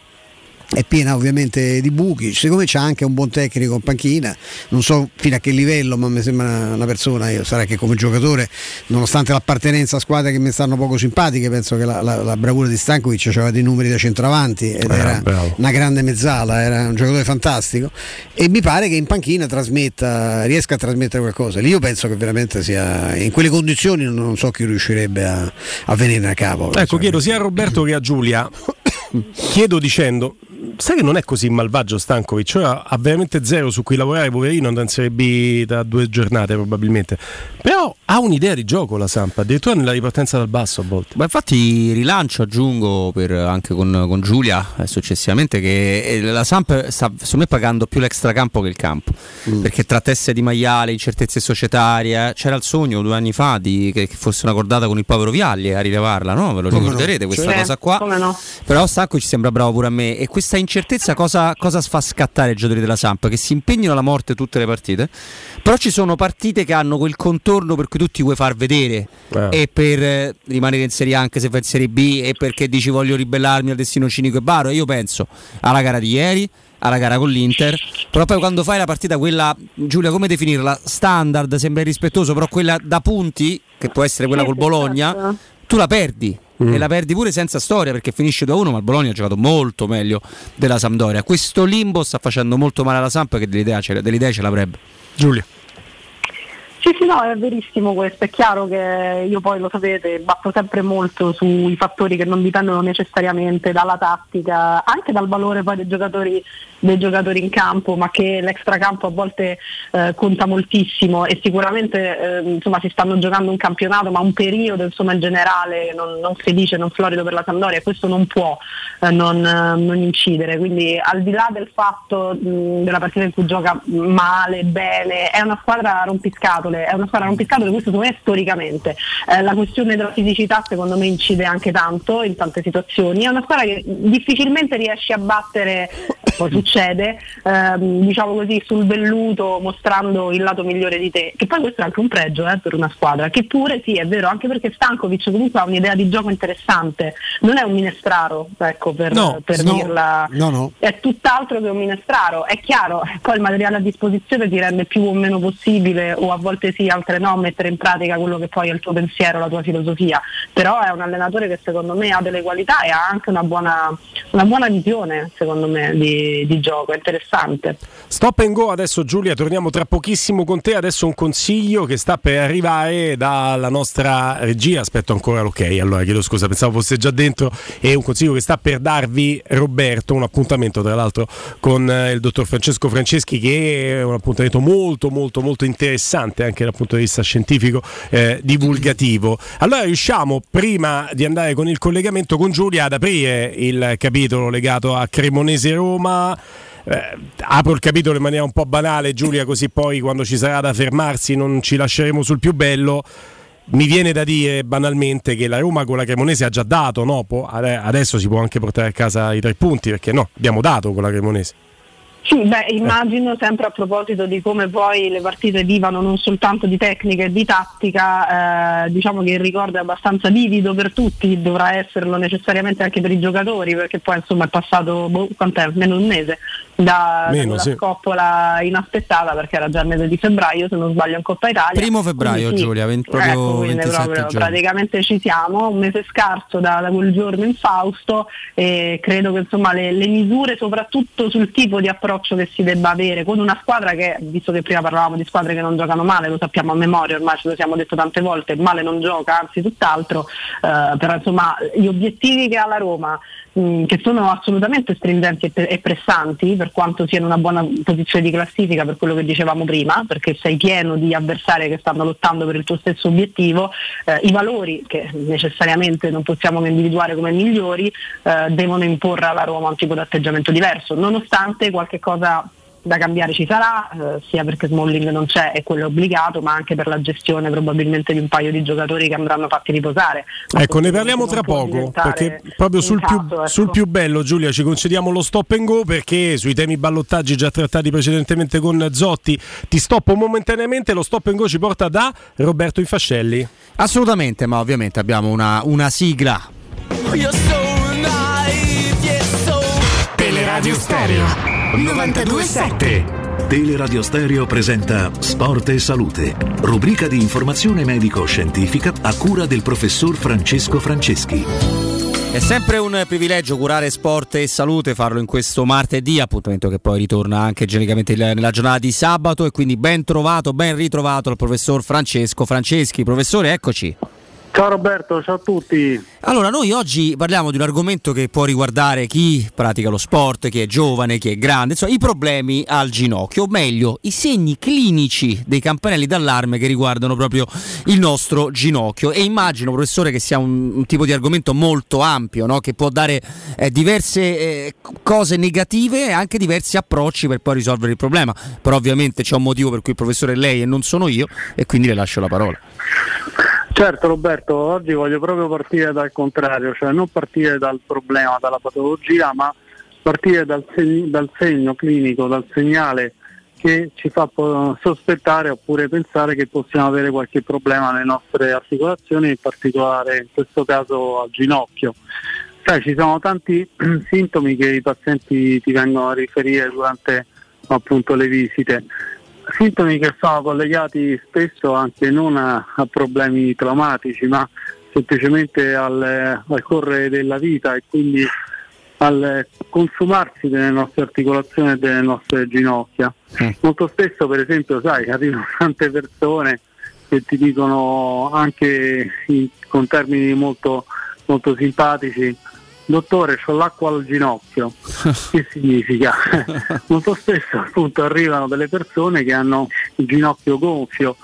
è piena ovviamente di buchi, secondo me c'è anche un buon tecnico in panchina, non so fino a che livello, ma mi sembra una, persona, io sarà che come giocatore, nonostante l'appartenenza a squadre che mi stanno poco simpatiche, penso che la, la- la bravura di Stankovic aveva dei numeri da centravanti ed
Eh,
era
bravo.
una grande mezzala, era un giocatore fantastico e mi pare che in panchina trasmetta, riesca a trasmettere qualcosa. Lì io penso che veramente sia in quelle condizioni non, non so chi riuscirebbe a, a venire a capo.
Ecco, chiedo sia a Roberto che a Giulia, chiedo dicendo, sai che non è così malvagio Stankovic, cioè ha veramente zero su cui lavorare, poverino, andrà in Serie B da due giornate probabilmente, però ha un'idea di gioco la Sampa, addirittura nella ripartenza dal basso a volte.
Ma infatti rilancio, aggiungo per- anche con, con Giulia eh, successivamente che eh, la Samp sta secondo me pagando più l'extracampo che il campo perché tra teste di maiale, incertezze societarie eh, c'era il sogno due anni fa di, che, che fosse una cordata con il povero Vialli a rilevarla, no? ve lo ricorderete questa
Sì.
cosa qua
Come no?
però Sacco ci sembra bravo pure a me e questa incertezza cosa, cosa fa scattare i giocatori della Samp? Che si impegnano alla morte tutte le partite però ci sono partite che hanno quel contorno per cui tu ti vuoi far vedere
Eh.
e per eh, rimanere in Serie A anche se vai in Serie B e perché dici voglio ribellarmi al destino cinico e baro. Io penso alla gara di ieri, alla gara con l'Inter, però poi quando fai la partita quella, Giulia come definirla? Standard, sembra irrispettoso, però quella da punti, che può essere quella col Bologna, tu la perdi. E la perdi pure senza storia perché finisce 2-1, ma il Bologna ha giocato molto meglio della Sampdoria. Questo limbo sta facendo molto male alla Samp che dell'idea ce, dell'idea ce l'avrebbe.
Giulia.
Sì, sì, no, è verissimo questo. È chiaro che io poi lo sapete, batto sempre molto sui fattori che non dipendono necessariamente dalla tattica, anche dal valore poi dei giocatori, dei giocatori in campo, ma che l'extracampo a volte eh, conta moltissimo e sicuramente eh, insomma, si stanno giocando un campionato, ma un periodo insomma, in generale non, non felice, non florido per la Sampdoria, questo non può eh, non, eh, non incidere. Quindi al di là del fatto mh, della partita in cui gioca male, bene, è una squadra rompiscatole, è una squadra rompiscatole, questo secondo me storicamente. Eh, la questione della fisicità secondo me incide anche tanto in tante situazioni, è una squadra che difficilmente riesce a battere, poi succede, ehm, diciamo così, sul velluto mostrando il lato migliore di te, che poi questo è anche un pregio eh, per una squadra, che pure sì è vero, anche perché Stankovic comunque ha un'idea di gioco interessante, non è un minestraro, ecco, per,
No,
per
no,
dirla,
no, no.
è tutt'altro che un minestraro, è chiaro, poi il materiale a disposizione ti rende più o meno possibile o a volte sì, altre no, mettere in pratica quello che poi è il tuo pensiero, la tua filosofia, però è un allenatore che secondo me ha delle qualità e ha anche una buona, una buona visione secondo me di, di gioco, è interessante.
Stop and go adesso Giulia, torniamo tra pochissimo con te, adesso un consiglio che sta per arrivare dalla nostra regia, aspetto ancora l'ok, allora chiedo scusa, pensavo fosse già dentro, è un consiglio che sta per darvi Roberto, un appuntamento tra l'altro con eh, il dottor Francesco Franceschi che è un appuntamento molto molto molto interessante anche dal punto di vista scientifico, eh, divulgativo. Allora riusciamo prima di andare con il collegamento con Giulia ad aprire il capitolo legato a Cremonese Roma. Eh, apro il capitolo in maniera un po' banale, Giulia, così poi quando ci sarà da fermarsi non ci lasceremo sul più bello. Mi viene da dire banalmente che la Roma con la Cremonese ha già dato, no? Adesso si può anche portare a casa i tre punti, perché no, abbiamo dato con la Cremonese.
Sì, beh, immagino sempre a proposito di come poi le partite vivano non soltanto di tecnica e di tattica, eh, diciamo che il ricordo è abbastanza vivido per tutti, dovrà esserlo necessariamente anche per i giocatori, perché poi insomma è passato boh, quant'è? meno un mese da,
Meno,
da
sì.
quella scoppola inaspettata, perché era già il mese di febbraio, se non sbaglio in Coppa Italia.
Primo febbraio,
Quindi
Giulia, 20 proprio
ecco, quindi
27
proprio, praticamente ci siamo, un mese scarso da, da quel giorno in Fausto e credo che insomma le, le misure soprattutto sul tipo di approccio che si debba avere con una squadra che, visto che prima parlavamo di squadre che non giocano male, lo sappiamo a memoria, ormai ce lo siamo detto tante volte, male non gioca, anzi tutt'altro, eh, però insomma gli obiettivi che ha la Roma mh, che sono assolutamente stringenti e, e pressanti per quanto sia in una buona posizione di classifica per quello che dicevamo prima, perché sei pieno di avversari che stanno lottando per il tuo stesso obiettivo, eh, i valori che necessariamente non possiamo individuare come migliori eh, devono imporre alla Roma un tipo di atteggiamento diverso, nonostante qualche cosa da cambiare ci sarà, eh, sia perché Smalling non c'è e quello è obbligato, ma anche per la gestione probabilmente di un paio di giocatori che andranno fatti riposare. Ma
Ecco, ne parliamo tra poco, perché proprio sul più,
caso, ecco.
sul più bello, Giulia, ci concediamo lo stop and go perché sui temi ballottaggi già trattati precedentemente con Zotti, ti stoppo momentaneamente, lo stop and go ci porta da Roberto Infascelli.
Assolutamente, ma ovviamente abbiamo una, una sigla.
Teleradio Stereo 927 Teleradio Stereo presenta Sport e Salute, rubrica di informazione medico-scientifica a cura del professor Francesco Franceschi.
È sempre un privilegio curare sport e salute, farlo in questo martedì, appuntamento che poi ritorna anche genericamente nella giornata di sabato e quindi ben trovato, ben ritrovato il professor Francesco Franceschi. Professore, eccoci.
Ciao Roberto, ciao a tutti.
Allora, noi oggi parliamo di un argomento che può riguardare chi pratica lo sport, chi è giovane, chi è grande, insomma, i problemi al ginocchio, o meglio, i segni clinici dei campanelli d'allarme che riguardano proprio il nostro ginocchio. E immagino, professore, che sia un, un tipo di argomento molto ampio, no? che può dare eh, diverse eh, cose negative e anche diversi approcci per poi risolvere il problema. Però ovviamente c'è un motivo per cui il professore è lei e non sono io, e quindi le lascio la parola.
Certo Roberto, oggi voglio proprio partire dal contrario, cioè non partire dal problema, dalla patologia, ma partire dal, seg- dal segno clinico, dal segnale che ci fa po- sospettare oppure pensare che possiamo avere qualche problema nelle nostre articolazioni, in particolare in questo caso al ginocchio. Sai, ci sono tanti sintomi che i pazienti ti vengono a riferire durante appunto le visite. Sintomi che sono collegati spesso anche non a, a problemi traumatici, ma semplicemente al, al correre della vita e quindi al consumarsi delle nostre articolazioni e delle nostre ginocchia. Molto spesso, per esempio, sai, arrivano tante persone che ti dicono anche in- con termini molto, molto simpatici dottore ho l'acqua al ginocchio. Che significa? molto spesso appunto arrivano delle persone che hanno il ginocchio gonfio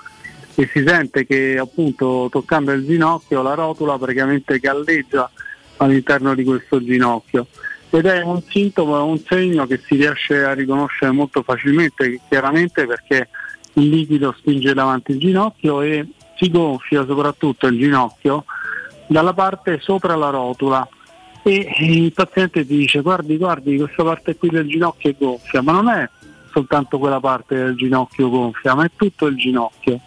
e si sente che appunto toccando il ginocchio la rotula praticamente galleggia all'interno di questo ginocchio. Ed è un sintomo, un segno che si riesce a riconoscere molto facilmente, chiaramente perché il liquido spinge davanti il ginocchio e si gonfia soprattutto il ginocchio dalla parte sopra la rotula e il paziente dice guardi guardi questa parte qui del ginocchio è gonfia, ma non è soltanto quella parte del ginocchio gonfia, ma è tutto il ginocchio.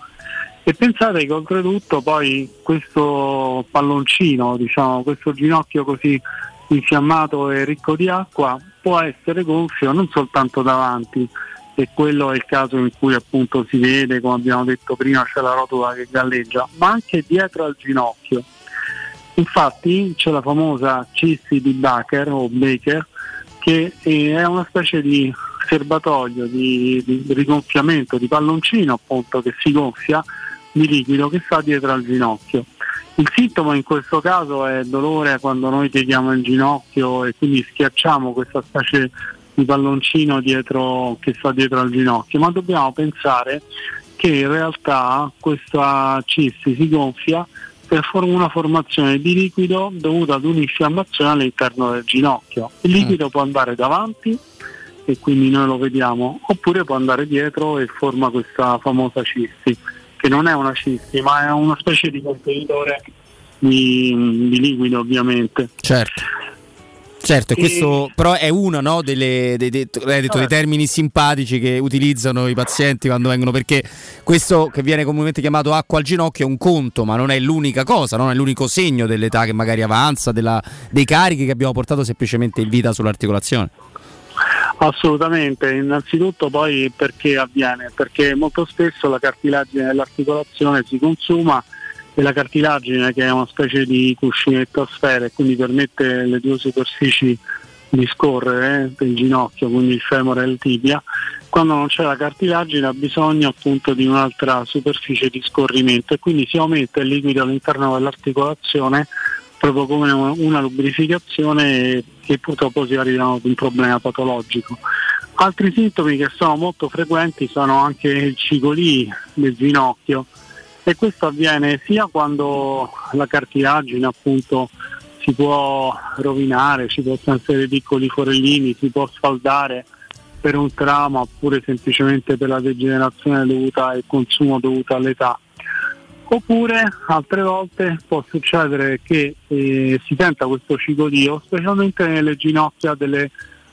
E pensate che oltretutto poi questo palloncino, diciamo, questo ginocchio così infiammato e ricco di acqua può essere gonfio non soltanto davanti, e quello è il caso in cui appunto si vede, come abbiamo detto prima, c'è la rotola che galleggia, ma anche dietro al ginocchio. Infatti c'è la famosa cissi di Baker o Baker che è una specie di serbatoio di, di rigonfiamento di palloncino appunto che si gonfia di liquido che sta dietro al ginocchio. Il sintomo in questo caso è dolore quando noi pieghiamo il ginocchio e quindi schiacciamo questa specie di palloncino dietro, che sta dietro al ginocchio, ma dobbiamo pensare che in realtà questa cissi si gonfia per una formazione di liquido dovuta ad un'infiammazione all'interno del ginocchio. Il liquido può andare davanti e quindi noi lo vediamo, oppure può andare dietro e forma questa famosa cissi, che non è una cissi, ma è una specie di contenitore di, di liquido ovviamente.
Certo. Certo, e questo però è uno no, delle, dei, dei, detto, dei termini simpatici che utilizzano i pazienti quando vengono, perché questo che viene comunemente chiamato acqua al ginocchio è un conto, ma non è l'unica cosa, non è l'unico segno dell'età che magari avanza, della, dei carichi che abbiamo portato semplicemente in vita sull'articolazione.
Assolutamente, innanzitutto poi perché avviene? Perché molto spesso la cartilagine dell'articolazione si consuma e la cartilagine che è una specie di cuscinetto a sfere quindi permette le due superfici di scorrere eh, del ginocchio, quindi il femore e il tibia, quando non c'è la cartilagine ha bisogno appunto di un'altra superficie di scorrimento e quindi si aumenta il liquido all'interno dell'articolazione proprio come una lubrificazione che purtroppo si arriva ad un problema patologico. Altri sintomi che sono molto frequenti sono anche il cigolì del ginocchio e questo avviene sia quando la cartilagine appunto si può rovinare, ci possono essere piccoli forellini, si può sfaldare per un trauma oppure semplicemente per la degenerazione dovuta al consumo dovuto all'età. Oppure altre volte può succedere che eh, si senta questo cicodio, specialmente nelle ginocchia delle,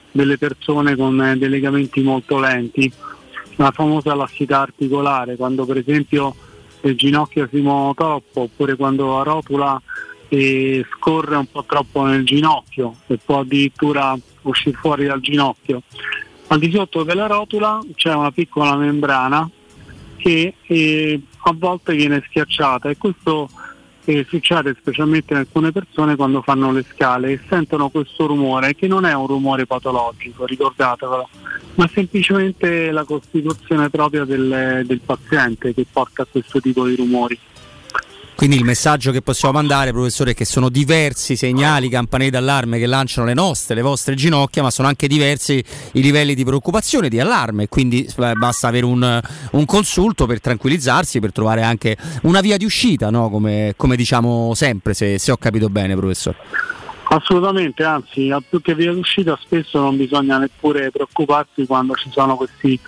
delle persone con eh, dei legamenti molto lenti, la famosa lassità articolare, quando per esempio il ginocchio si muove troppo, oppure quando la rotula eh, scorre un po' troppo nel ginocchio e può addirittura uscire fuori dal ginocchio. Al di sotto della rotula c'è una piccola membrana che eh, a volte viene schiacciata e questo eh, succede specialmente in alcune persone quando fanno le scale e sentono questo rumore che non è un rumore patologico, ricordatevelo, ma semplicemente la costituzione propria del, del paziente che porta a questo tipo di rumori.
Quindi il messaggio che possiamo mandare, professore, è che sono diversi segnali, campanelli d'allarme che lanciano le nostre, le vostre ginocchia, ma sono anche diversi i livelli di preoccupazione, di allarme. Quindi eh, basta avere un, un consulto per tranquillizzarsi, per trovare anche una via di uscita, no? come, come, diciamo sempre, se, se ho capito bene, professore.
Assolutamente, anzi, più che via d'uscita spesso non bisogna neppure preoccuparsi quando ci sono questi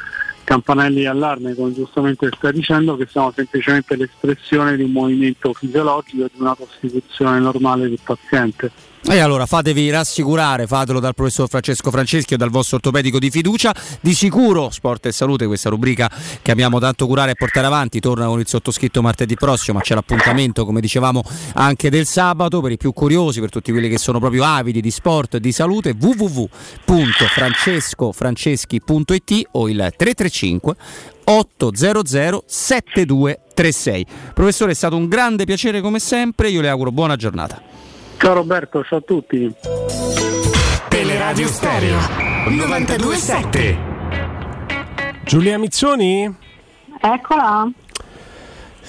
campanelli di allarme, come giustamente sta dicendo, che sono semplicemente l'espressione di un movimento fisiologico e di una costituzione normale del paziente.
E allora fatevi rassicurare, fatelo dal professor Francesco Franceschi o dal vostro ortopedico di fiducia. Di sicuro Sport e Salute, questa rubrica che abbiamo tanto curare e portare avanti, torna con il sottoscritto martedì prossimo, ma c'è l'appuntamento, come dicevamo, anche del sabato per i più curiosi, per tutti quelli che sono proprio avidi di sport e di salute, www.francescofranceschi.it o il 335 800 7236. Professore, è stato un grande piacere come sempre, io le auguro buona giornata.
Ciao Roberto, ciao a tutti.
Teleradio Stereo 927.
Giulia Mizzoni?
Eccola.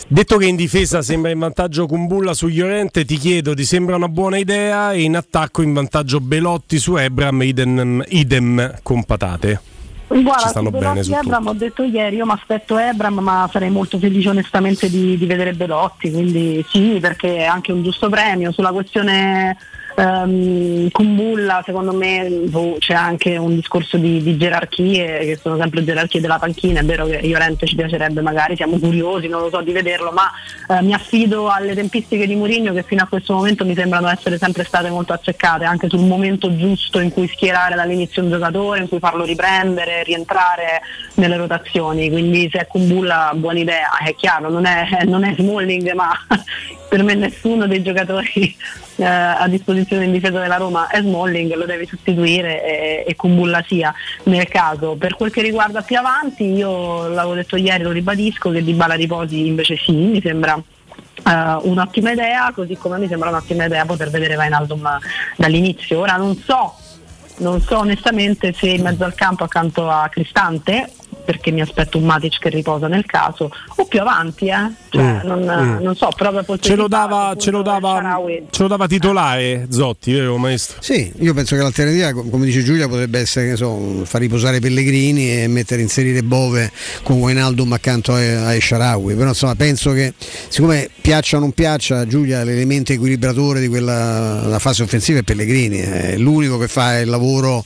Detto che in difesa sembra in vantaggio Kumbulla su Llorente, ti chiedo, ti sembra una buona idea? E in attacco in vantaggio Belotti su Ebram, idem, idem con patate.
Guarda,
Ci stanno bene su
Ebram ho detto ieri, io mi aspetto Ebram, ma sarei molto felice onestamente di, di vedere Belotti, quindi sì, perché è anche un giusto premio. Sulla questione ehm, Kumbulla, secondo me boh, c'è anche un discorso di, di gerarchie, che sono sempre gerarchie della panchina, è vero che Llorente ci piacerebbe magari, siamo curiosi, non lo so, di vederlo, ma eh, mi affido alle tempistiche di Mourinho che fino a questo momento mi sembrano essere sempre state molto azzeccate, anche sul momento giusto in cui schierare dall'inizio un giocatore, in cui farlo riprendere, rientrare nelle rotazioni, quindi se è Kumbulla buona idea, è chiaro, non è, non è Smalling, ma per me nessuno dei giocatori eh, a disposizione in difesa della Roma è Smalling, lo devi sostituire e, e Kumbulla sia nel caso. Per quel che riguarda più avanti, io l'avevo detto ieri, lo ribadisco, che Di Bala riposi invece sì, mi sembra eh, un'ottima idea, così come mi sembra un'ottima idea poter vedere Vainaldum dall'inizio. Ora non so, non so onestamente se in mezzo al campo accanto a Cristante perché mi aspetto un Matic che riposa nel caso o più avanti eh? cioè,
Mm,
non,
mm.
non so proprio
Ce lo dava, ce lo dava, ce lo dava titolare Zotti, vero maestro?
Sì, io penso che l'alternativa, com- come dice Giulia, potrebbe essere so, far riposare Pellegrini e mettere inserire Bove con Wijnaldum accanto a, a Sharawi. Però insomma penso che siccome piaccia o non piaccia, Giulia l'elemento equilibratore di quella la fase offensiva è Pellegrini, è l'unico che fa il lavoro,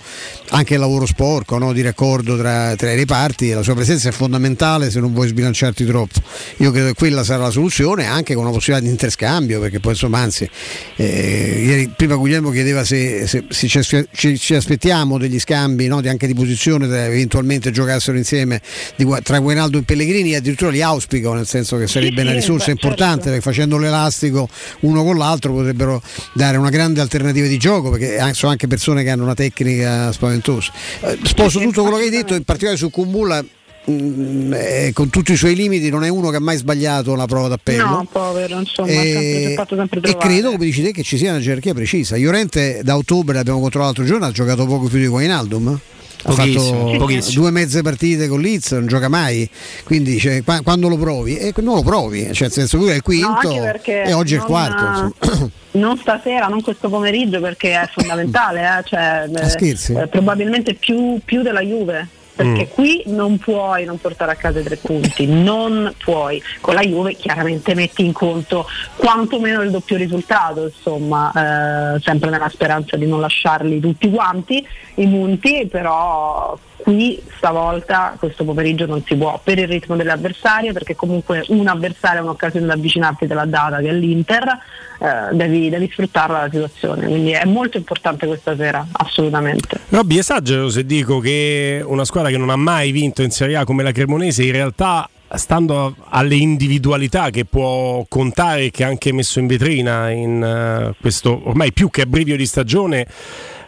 anche il lavoro sporco no? di raccordo tra, tra i reparti la sua presenza è fondamentale se non vuoi sbilanciarti troppo. Io credo che quella sarà la soluzione, anche con una possibilità di interscambio, perché poi insomma anzi, eh, ieri prima Guglielmo chiedeva se, se- se ci, ci- ci aspettiamo degli scambi no, di- anche di posizione, se eventualmente giocassero insieme di tra Guenaldo e Pellegrini, addirittura li auspico, nel senso che sarebbe una risorsa importante,
certo.
perché facendo l'elastico uno con l'altro potrebbero dare una grande alternativa di gioco, perché sono anche persone che hanno una tecnica spaventosa. Eh, sposo tutto quello che hai detto, in particolare su Kumbulla. Mm, eh, con tutti i suoi limiti non è uno che ha mai sbagliato la prova d'appello
no povero insomma
E-
ha sempre, sempre
e credo, come dici te, che ci sia una gerarchia precisa. Llorente da ottobre l'abbiamo controllato l'altro giorno, ha giocato poco più di Wijnaldum. Ha fatto
pochissimo.
due mezze partite con Leeds, non gioca mai. Quindi cioè, qua- quando lo provi, e non lo provi, cioè, nel senso lui è il
No,
quinto
perché
e oggi è il quarto. insomma.
non stasera, non questo pomeriggio perché è fondamentale, eh, cioè, eh,
scherzi?
eh, probabilmente più, più della Juve. Perché
Mm.
qui non puoi non portare a casa i tre punti, non puoi. Con la Juve chiaramente metti in conto quantomeno il doppio risultato, insomma, eh, sempre nella speranza di non lasciarli tutti quanti i punti, però qui stavolta questo pomeriggio non si può per il ritmo delle avversarie, perché comunque un avversario è un'occasione da avvicinarti della data che è l'Inter, eh, devi, devi sfruttarla la situazione, quindi è molto importante questa sera, assolutamente.
Robby, esagero se dico che una squadra che non ha mai vinto in Serie A come la Cremonese in realtà stando alle individualità che può contare che ha anche messo in vetrina in eh, questo ormai più che abbrivio di stagione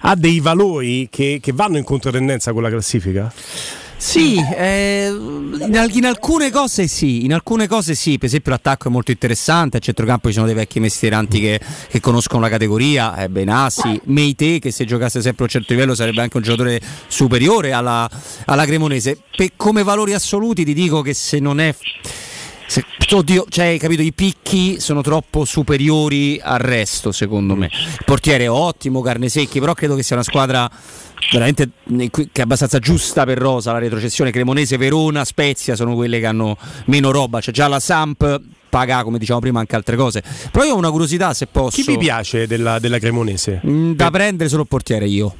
ha dei valori che, che vanno in controtendenza con la classifica?
Sì, eh, in, al- in alcune cose sì, in alcune cose sì, per esempio l'attacco è molto interessante, a centrocampo ci sono dei vecchi mestieranti che, che conoscono la categoria, eh, Benassi, Meite che se giocasse sempre a un certo livello sarebbe anche un giocatore superiore alla, alla Cremonese. Per- come valori assoluti ti dico che se non è... se- oddio, cioè, hai capito, i picchi sono troppo superiori al resto, secondo me. Il portiere è ottimo, carne secchi, però credo che sia una squadra veramente eh, che è abbastanza giusta per Rosa la retrocessione. Cremonese, Verona, Spezia sono quelle che hanno meno roba, c'è già la Samp paga come dicevamo prima anche altre cose. Però io ho una curiosità se posso.
Chi vi piace della, della Cremonese?
Mm, da prendere solo il portiere io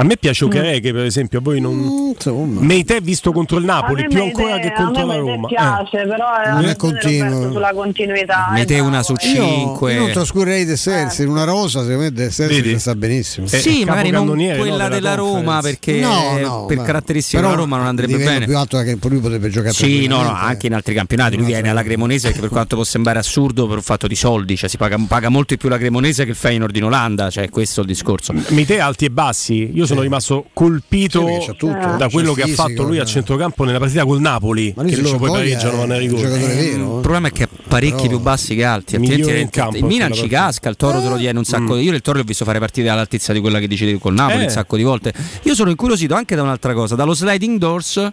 A me piace Okereke, per esempio, a voi non.
Insomma.
Meite visto contro il Napoli, più ancora che contro
a me
la Roma.
piace, però è
Non è continuo.
Sulla continuità.
Mete
eh,
una su
Io,
cinque
io non trascurrei De Sersi, in una rosa secondo me De Sersi sta benissimo.
Eh,
sì magari non
capocannoniere, no,
quella
della
della Roma perché
No, no,
per caratteristiche
però
della Roma non andrebbe bene
più alto che lui potrebbe giocare
Sì, no, no, anche in altri campionati. Lui viene alla Cremonese perché per quanto può sembrare assurdo per un fatto di soldi, cioè si paga, paga molto di più la Cremonese che il Feyenoord in Olanda, cioè questo è il discorso.
Meite alti e bassi. Io sono rimasto colpito
Sì, tutto,
da
c'ha
quello che ha fatto lui a
c'ha-
centrocampo nella partita col Napoli.
Ma lui
che loro
lo
poi pareggiano, vanno a rigore.
giocatore
Eh.
Il problema è che ha parecchi
Però-
più bassi che alti. Il Milan ci casca, il Toro te lo tiene un sacco.
Mm.
Io il Toro l'ho visto fare partite all'altezza di quella che dicevi col Napoli
Eh.
un sacco di volte. Io sono incuriosito anche da un'altra cosa, dallo sliding doors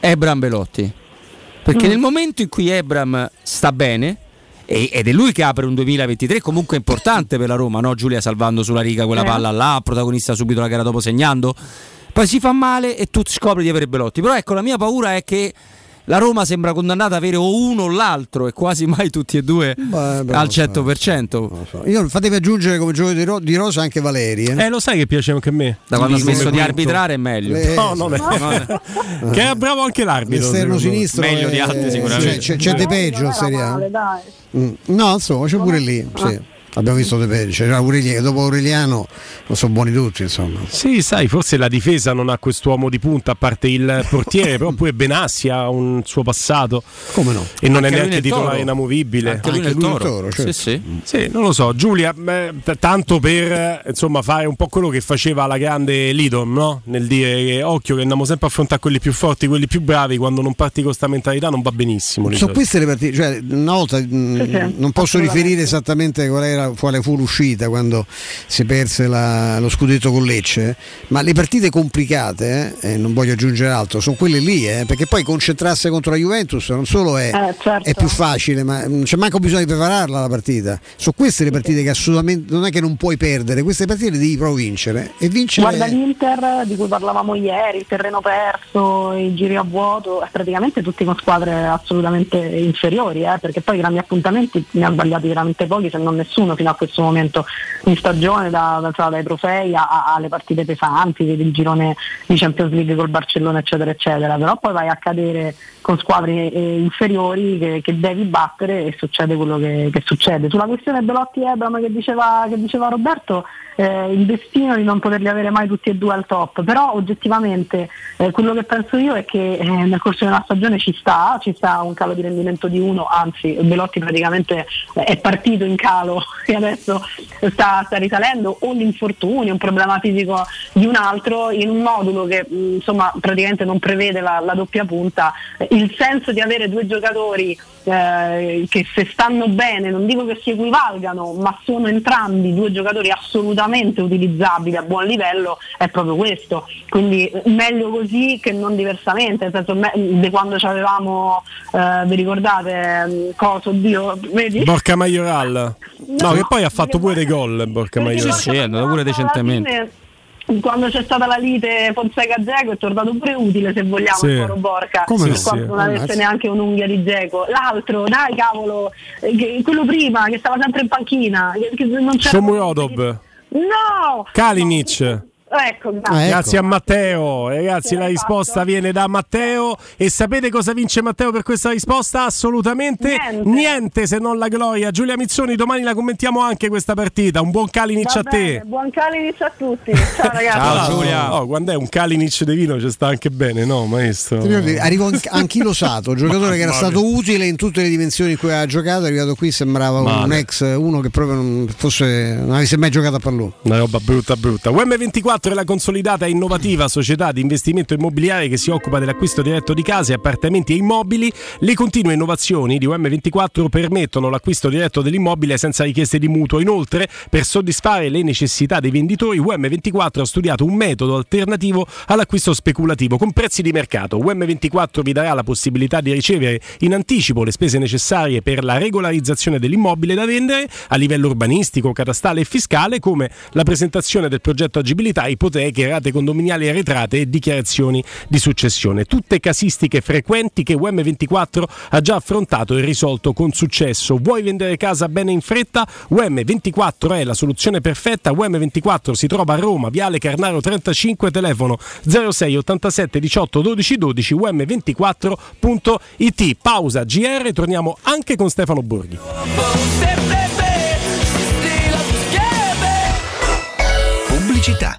Ebram Belotti. Perché
Mm.
nel momento in cui Ebram sta bene, ed è lui che apre un 2023 comunque importante per la Roma, no? Giulia salvando sulla riga quella
Eh.
palla là, protagonista subito la gara dopo segnando. Poi si fa male e tu scopri di avere Belotti. Però ecco, la mia paura è che la Roma sembra condannata ad avere o uno o l'altro e quasi mai tutti e due
beh,
al
lo so.
100%.
Io fatemi aggiungere come giocatore di, ro- di rosa anche Valeri. Eh.
Eh, lo sai che piace anche a me.
Da quando ha smesso di arbitrare è meglio.
Le-
No, non è. che era bravo anche l'arbitro.
L'esterno sinistro
Meglio
è-
di altri sicuramente.
C'è, c'è, c'è De peggio in Serie A. Mm. No, insomma, c'è pure lì. Sì. Abbiamo visto De peggio. C'era Aureli- dopo Aureliano non sono buoni tutti, insomma.
Sì, sai, forse la difesa non ha quest'uomo di punta a parte il portiere, però pure Benassi ha un suo passato.
Come no?
E non
Anche
è
lui
neanche titolare inamovibile.
Anche lui
Anche
nel
lui nel
toro.
Toro, certo.
Sì, sì.
Sì, non lo so, Giulia, beh, t- tanto per insomma, fare un po' quello che faceva la grande Lidon, no? Nel dire che occhio che andiamo sempre a affrontare quelli più forti, quelli più bravi, quando non parti con questa mentalità non va benissimo.
Sono queste le partite, cioè una volta mh,
Sì, sì,
non posso riferire esattamente qual era, quale fu l'uscita quando si perse la- lo scudetto con Lecce, ma le partite complicate, eh, non voglio aggiungere altro, sono quelle lì, eh, perché poi concentrarsi contro la Juventus non solo è,
Eh, certo.
è più facile, ma non c'è manco bisogno di prepararla la partita. Sono queste le partite che assolutamente non è che non puoi perdere, queste partite le devi proprio vincere e vincere
Guarda l'Inter di cui parlavamo ieri, il terreno perso, i giri a vuoto, praticamente tutti con squadre assolutamente inferiori, eh, perché poi i grandi appuntamenti ne ha sbagliati veramente pochi, se non nessuno fino a questo momento in stagione, da- da- dai trofei alle partite pesanti, del girone di Champions League col Barcellona, eccetera, eccetera. Però poi vai a cadere con squadre eh, inferiori che, che devi battere e succede quello che, che succede. Sulla questione Belotti Ebram che diceva, che diceva Roberto, eh, il destino di non poterli avere mai tutti e due al top, però oggettivamente eh, quello che penso io è che eh, nel corso della stagione ci sta, ci sta un calo di rendimento di uno, anzi Belotti praticamente eh, è partito in calo e adesso sta, sta risalendo. O l'infortunio, un problema fisico di un altro in un modulo che mh, insomma praticamente non prevede la, la doppia punta, il senso di avere due giocatori eh, che se stanno bene, non dico che si equivalgano, ma sono entrambi due giocatori assolutamente utilizzabili a buon livello, è proprio questo. Quindi meglio così che non diversamente, nel senso me- di quando ci avevamo, eh, vi ricordate, mm, cosa, oddio, vedi?
Borca Majoral. No, che poi ha fatto pure dei gol Borca
Perché
Majoral.
Sì, è andato pure decentemente.
Quando c'è stata la lite Fonseca Geco è tornato pure utile se vogliamo
Sì.
il Foro Borca
Come
quanto
Sì.
non avesse
Ammazza.
neanche un'unghia di Geco l'altro dai cavolo eh, che- quello prima che stava sempre in panchina che, che non c'era
Shomurodov,
no
Kalinic.
Ecco grazie.
Ah, ecco.
Grazie a Matteo, ragazzi.
Sì,
La risposta
esatto.
viene da Matteo. E sapete cosa vince Matteo per questa risposta? Assolutamente
Niente.
niente, se non la gloria. Giulia Mizzoni, domani la commentiamo anche questa partita. Un buon Kalinic
Va
a te.
bene, buon Kalinic a tutti ciao ragazzi
Ciao, Giulia.
Oh, quando è un Kalinic di vino ci sta anche bene, no, maestro?
Anche- Anch'io Sato, un giocatore che era stato utile in tutte le dimensioni in cui aveva giocato, è arrivato qui sembrava un
Male.
ex, uno che proprio non, fosse, non avesse mai giocato a pallone.
Una roba brutta brutta. UM24 è la consolidata e innovativa società di investimento immobiliare che si occupa dell'acquisto diretto di case, appartamenti e immobili. Le continue innovazioni di UM24 permettono l'acquisto diretto dell'immobile senza richieste di mutuo. Inoltre, per soddisfare le necessità dei venditori, UM24 ha studiato un metodo alternativo all'acquisto speculativo con prezzi di mercato. UM24 vi darà la possibilità di ricevere in anticipo le spese necessarie per la regolarizzazione dell'immobile da vendere a livello urbanistico, catastale e fiscale, come la presentazione del progetto agibilità, ipoteche, rate condominiali arretrate e dichiarazioni di successione. Tutte casistiche frequenti che UM24 ha già affrontato e risolto con successo. Vuoi vendere casa bene in fretta? UM24 è la soluzione perfetta. UM24 si trova a Roma, Viale Carnaro 35, telefono 06 87 18 12 12 um24.it. Pausa GR, torniamo anche con Stefano Borghi.
Pubblicità.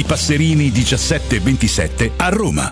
Passerini 1727 a Roma.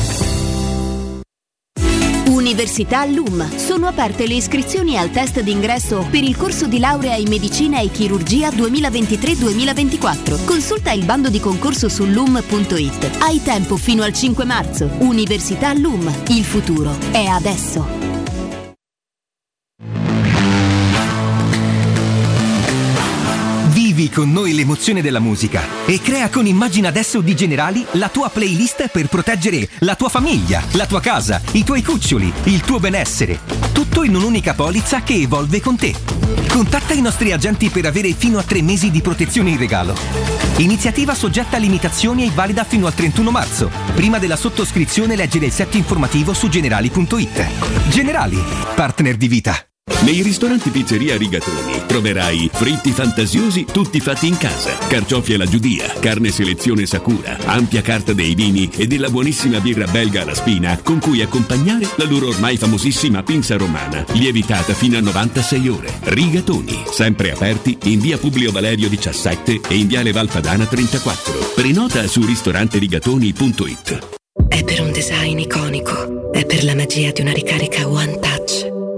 Università LUM. Sono aperte le iscrizioni al test d'ingresso per il corso di laurea in medicina e chirurgia 2023-2024. Consulta il bando di concorso su lum.it. Hai tempo fino al 5 marzo. Università LUM. Il futuro è adesso.
Vivi con noi l'emozione della musica e crea con Immagina adesso di Generali la tua playlist per proteggere la tua famiglia, la tua casa, i tuoi cuccioli, il tuo benessere. Tutto in un'unica polizza che evolve con te. Contatta i nostri agenti per avere fino a tre mesi di protezione in regalo. Iniziativa soggetta a limitazioni e valida fino al 31 marzo. Prima della sottoscrizione leggere il set informativo su generali.it. Generali, partner di vita.
Nei ristoranti Pizzeria Rigatoni troverai fritti fantasiosi tutti fatti in casa, carciofi alla giudia, carne selezione Sakura, ampia carta dei vini e della buonissima birra belga alla spina con cui accompagnare la loro ormai famosissima pinza romana, lievitata fino a 96 ore. Rigatoni, sempre aperti in via Publio Valerio 17 e in viale Valpadana 34. Prenota su ristoranterigatoni.it.
È per un design iconico, è per la magia di una ricarica One Touch,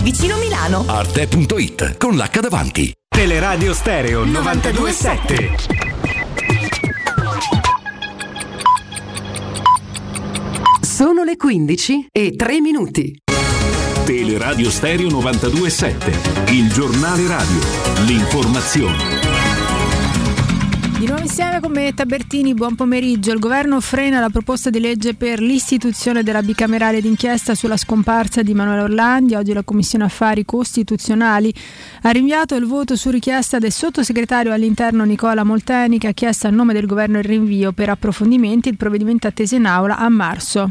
vicino Milano.
Arte.it con l'H davanti.
Teleradio Stereo 927.
Sono le 15 e 3 minuti.
Teleradio Stereo 927, il giornale radio, l'informazione.
Di nuovo insieme con me Tabertini, buon pomeriggio. Il governo frena la proposta di legge per l'istituzione della bicamerale d'inchiesta sulla scomparsa di Manuela Orlandi. Oggi la Commissione Affari Costituzionali ha rinviato il voto su richiesta del sottosegretario all'interno Nicola Molteni che ha chiesto a nome del governo il rinvio per approfondimenti. Il provvedimento atteso in aula a marzo.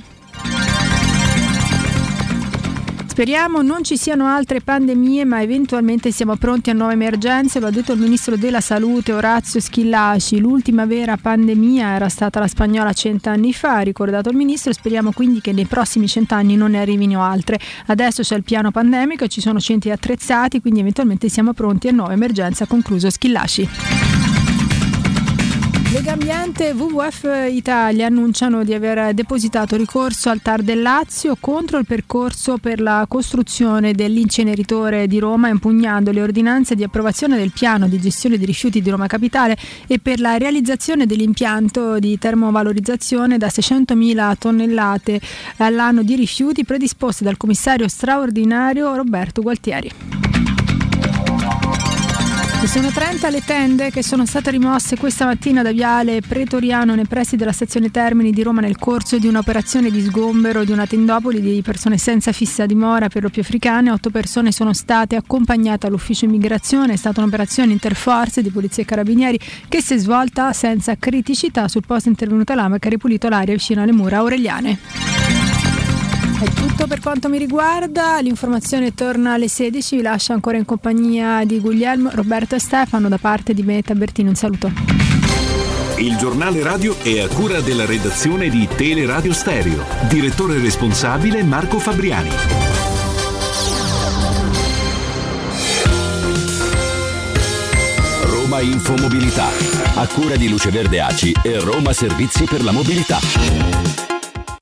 Speriamo non ci siano altre pandemie, ma eventualmente siamo pronti a nuove emergenze, lo ha detto il ministro della Salute Orazio Schillaci. L'ultima vera pandemia era stata la spagnola cent'anni fa, ha ricordato il ministro, speriamo quindi che nei prossimi cent'anni non ne arrivino altre. Adesso c'è il piano pandemico, ci sono centri attrezzati, quindi eventualmente siamo pronti a nuove emergenze, ha concluso Schillaci. Legambiente e WWF Italia annunciano di aver depositato ricorso al TAR del Lazio contro il percorso per la costruzione dell'inceneritore di Roma, impugnando le ordinanze di approvazione del piano di gestione dei rifiuti di Roma Capitale e per la realizzazione dell'impianto di termovalorizzazione da 600.000 tonnellate all'anno di rifiuti predisposti dal commissario straordinario Roberto Gualtieri. Sono 30 le tende che sono state rimosse questa mattina da Viale Pretoriano nei pressi della stazione Termini di Roma nel corso di un'operazione di sgombero di una tendopoli di persone senza fissa dimora per lo più africane. Otto persone sono state accompagnate all'ufficio immigrazione. È stata un'operazione interforze di polizia e carabinieri che si è svolta senza criticità. Sul posto intervenuta lama che ha ripulito l'aria vicino alle mura aureliane. È tutto per quanto mi riguarda, l'informazione torna alle 16, vi lascio ancora in compagnia di Guglielmo, Roberto e Stefano da parte di me Tabertino, un saluto.
Il giornale radio è a cura della redazione di Teleradio Stereo. Direttore responsabile Marco Fabriani.
Roma Infomobilità, a cura di Luce Verde Aci e Roma Servizi per la Mobilità.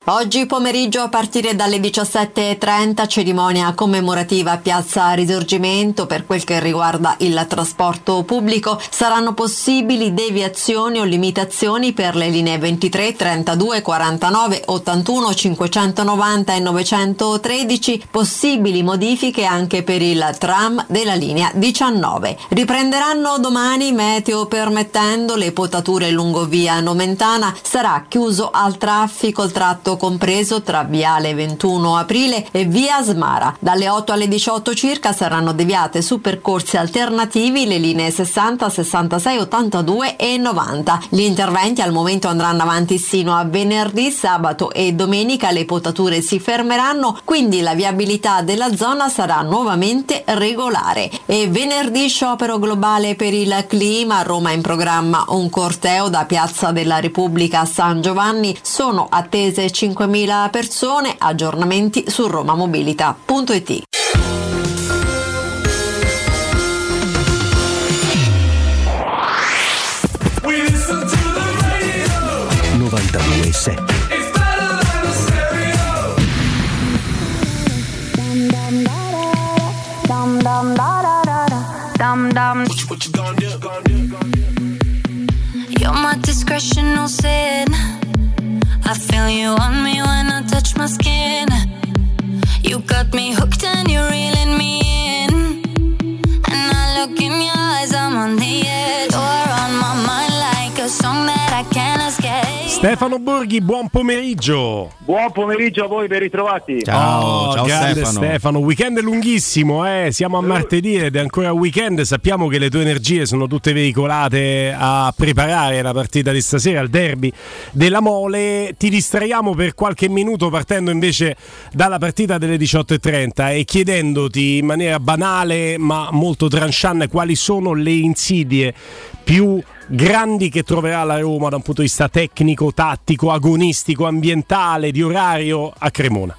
Oggi pomeriggio a partire dalle 17.30 cerimonia commemorativa a Piazza Risorgimento per quel che riguarda il trasporto pubblico. Saranno possibili deviazioni o limitazioni per le linee 23, 32, 49, 81, 590 e 913, possibili modifiche anche per il tram della linea 19. Riprenderanno domani meteo permettendo le potature lungo via Nomentana, sarà chiuso al traffico il tratto compreso tra Viale 21 Aprile e Via Smara. Dalle 8 alle 18 circa saranno deviate su percorsi alternativi le linee 60, 66, 82 e 90. Gli interventi al momento andranno avanti sino a venerdì, sabato e domenica le potature si fermeranno, quindi la viabilità della zona sarà nuovamente regolare. E venerdì sciopero globale per il clima, a Roma in programma un corteo da Piazza della Repubblica a San Giovanni, sono attese 5.000 persone, aggiornamenti su romamobilita.it.
You're my discretional sin. I feel you on me when I touch my skin.
Stefano Borghi, buon pomeriggio.
Buon pomeriggio a voi, ben ritrovati.
Oh,
ciao
grande
Stefano.
Weekend lunghissimo, eh? siamo a martedì ed è ancora weekend. Sappiamo che le tue energie sono tutte veicolate a preparare la partita di stasera, il derby della Mole. Ti distraiamo per qualche minuto partendo invece dalla partita delle 18.30 e chiedendoti in maniera banale ma molto tranchant quali sono le insidie più grandi che troverà la Roma da un punto di vista tecnico, tattico, agonistico, ambientale, di orario a Cremona.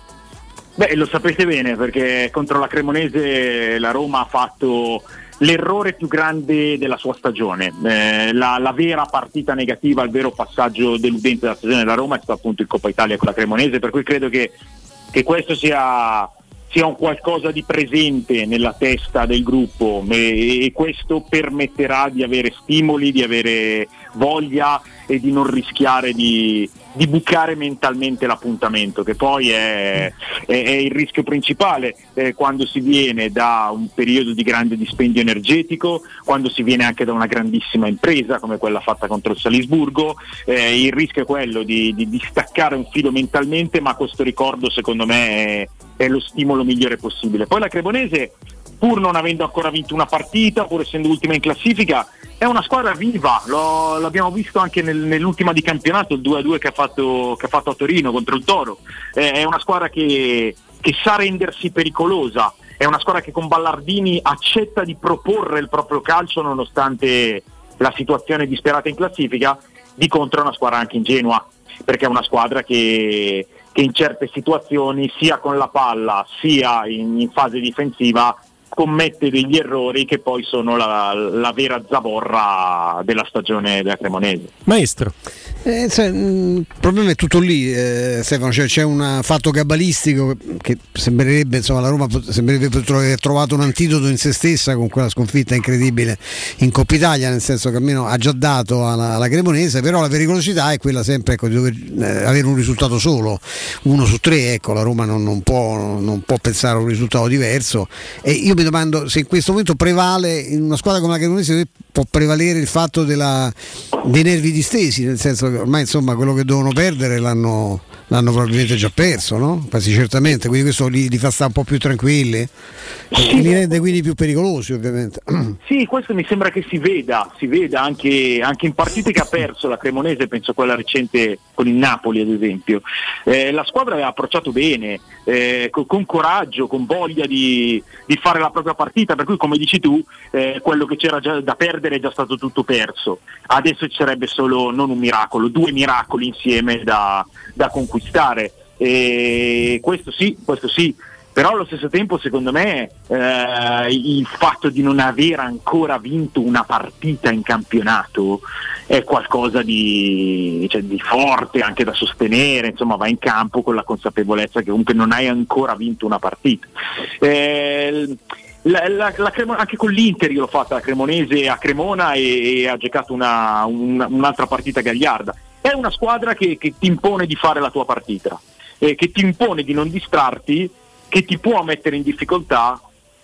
Beh, lo sapete bene perché contro la Cremonese la Roma ha fatto l'errore più grande della sua stagione. Eh, la, la vera partita negativa, il vero passaggio deludente della stagione della Roma è stato appunto in Coppa Italia con la Cremonese, per cui credo che, che questo sia, sia un qualcosa di presente nella testa del gruppo e, e questo permetterà di avere stimoli, di avere voglia e di non rischiare di, di bucare mentalmente l'appuntamento, che poi è, è, è il rischio principale eh, quando si viene da un periodo di grande dispendio energetico, quando si viene anche da una grandissima impresa come quella fatta contro il Salisburgo, eh, il rischio è quello di, di, di, staccare un filo mentalmente, ma questo ricordo secondo me è, è lo stimolo migliore possibile. Poi la Cremonese pur non avendo ancora vinto una partita, pur essendo ultima in classifica, è una squadra viva, Lo, l'abbiamo visto anche nel, nell'ultima di campionato, il 2-2 che ha fatto, che ha fatto a Torino contro il Toro, eh, è una squadra che, che sa rendersi pericolosa, è una squadra che con Ballardini accetta di proporre il proprio calcio nonostante la situazione disperata in classifica, di contro è una squadra anche ingenua, perché è una squadra che, che in certe situazioni, sia con la palla sia in, in fase difensiva, commette degli errori che poi sono la, la vera zavorra della stagione della Cremonese.
Maestro.
Eh, cioè, il problema è tutto lì, eh, Stefano. Cioè, c'è un fatto cabalistico che sembrerebbe, insomma, la Roma sembrerebbe aver trovato un antidoto in se stessa con quella sconfitta incredibile in Coppa Italia, nel senso che almeno ha già dato alla, alla Cremonese, però la pericolosità è quella sempre ecco, di dover eh, avere un risultato solo, uno su tre. Ecco, la Roma non, non, può, non può pensare a un risultato diverso. E io mi domando se in questo momento prevale in una squadra come la Cremonese può prevalere il fatto della, dei nervi distesi, nel senso che ormai insomma quello che devono perdere l'hanno, l'hanno probabilmente già perso, no? Quasi certamente, quindi questo li, li fa stare un po' più tranquilli e li rende quindi più pericolosi ovviamente.
Sì, questo mi sembra che si veda, si veda anche, anche in partite che ha perso la Cremonese, penso a quella recente con il Napoli ad esempio. Eh, la squadra aveva approcciato bene, eh, con, con, coraggio, con voglia di, di, fare la propria partita, per cui come dici tu, eh, quello che c'era già da perdere è già stato tutto perso. Adesso ci sarebbe solo non un miracolo, due miracoli insieme da, da conquistare. E questo sì, questo sì, però allo stesso tempo secondo me eh, il fatto di non aver ancora vinto una partita in campionato è qualcosa di, cioè, di, forte anche da sostenere, insomma va in campo con la consapevolezza che comunque non hai ancora vinto una partita. Eh, la, la, la Cremo, anche con l'Inter io l'ho fatta la Cremonese a Cremona e, e ha giocato una, un, un'altra partita gagliarda. È una squadra che, che ti impone di fare la tua partita, eh, che ti impone di non distrarti che ti può mettere in difficoltà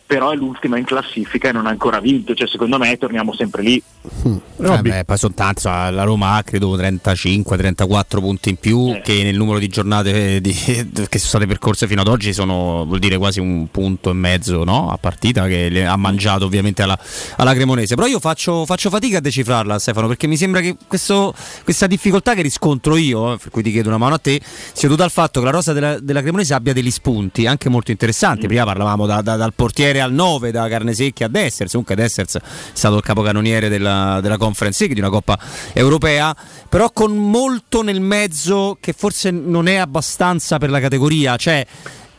però è l'ultima in classifica e non ha ancora vinto, cioè secondo me torniamo sempre lì.
Mm. Eh poi sono tanti, la Roma ha credo 35-34 punti in più eh. che nel numero di giornate di, che sono state percorse fino ad oggi sono vuol dire quasi un punto e mezzo no? a partita che ha mangiato ovviamente alla, alla Cremonese, però io faccio, faccio, fatica a decifrarla Stefano perché mi sembra che questo, questa difficoltà che riscontro io, eh, per cui ti chiedo una mano a te, sia dovuta al fatto che la rosa della, della Cremonese abbia degli spunti anche molto interessanti, mm. prima parlavamo da, da, dal portiere al 9 da Carnesecchi a Dessers, comunque Dessers è stato il capocannoniere della, della Conference League di una Coppa Europea, però con molto nel mezzo che forse non è abbastanza per la categoria, cioè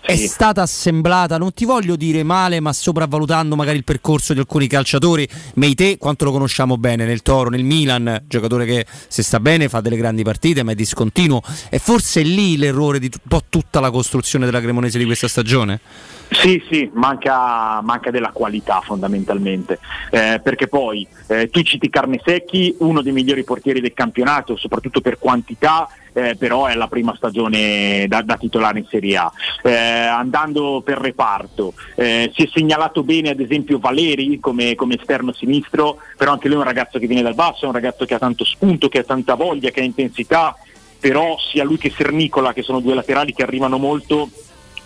è stata assemblata, non ti voglio dire male, ma sopravvalutando magari il percorso di alcuni calciatori. Meite, quanto lo conosciamo bene nel Toro, nel Milan, giocatore che se sta bene fa delle grandi partite, ma è discontinuo. E forse è lì l'errore di un po' tutta la costruzione della Cremonese di questa stagione?
Sì, sì, manca, manca, della qualità fondamentalmente, eh, perché poi eh, tu citi Carnesecchi, uno dei migliori portieri del campionato, soprattutto per quantità, eh, però è la prima stagione da, da titolare in Serie A. Eh, andando per reparto, eh, si è segnalato bene ad esempio Valeri come, come, esterno sinistro, però anche lui è un ragazzo che viene dal basso, è un ragazzo che ha tanto spunto, che ha tanta voglia, che ha intensità, però sia lui che Sernicola, che sono due laterali che arrivano molto,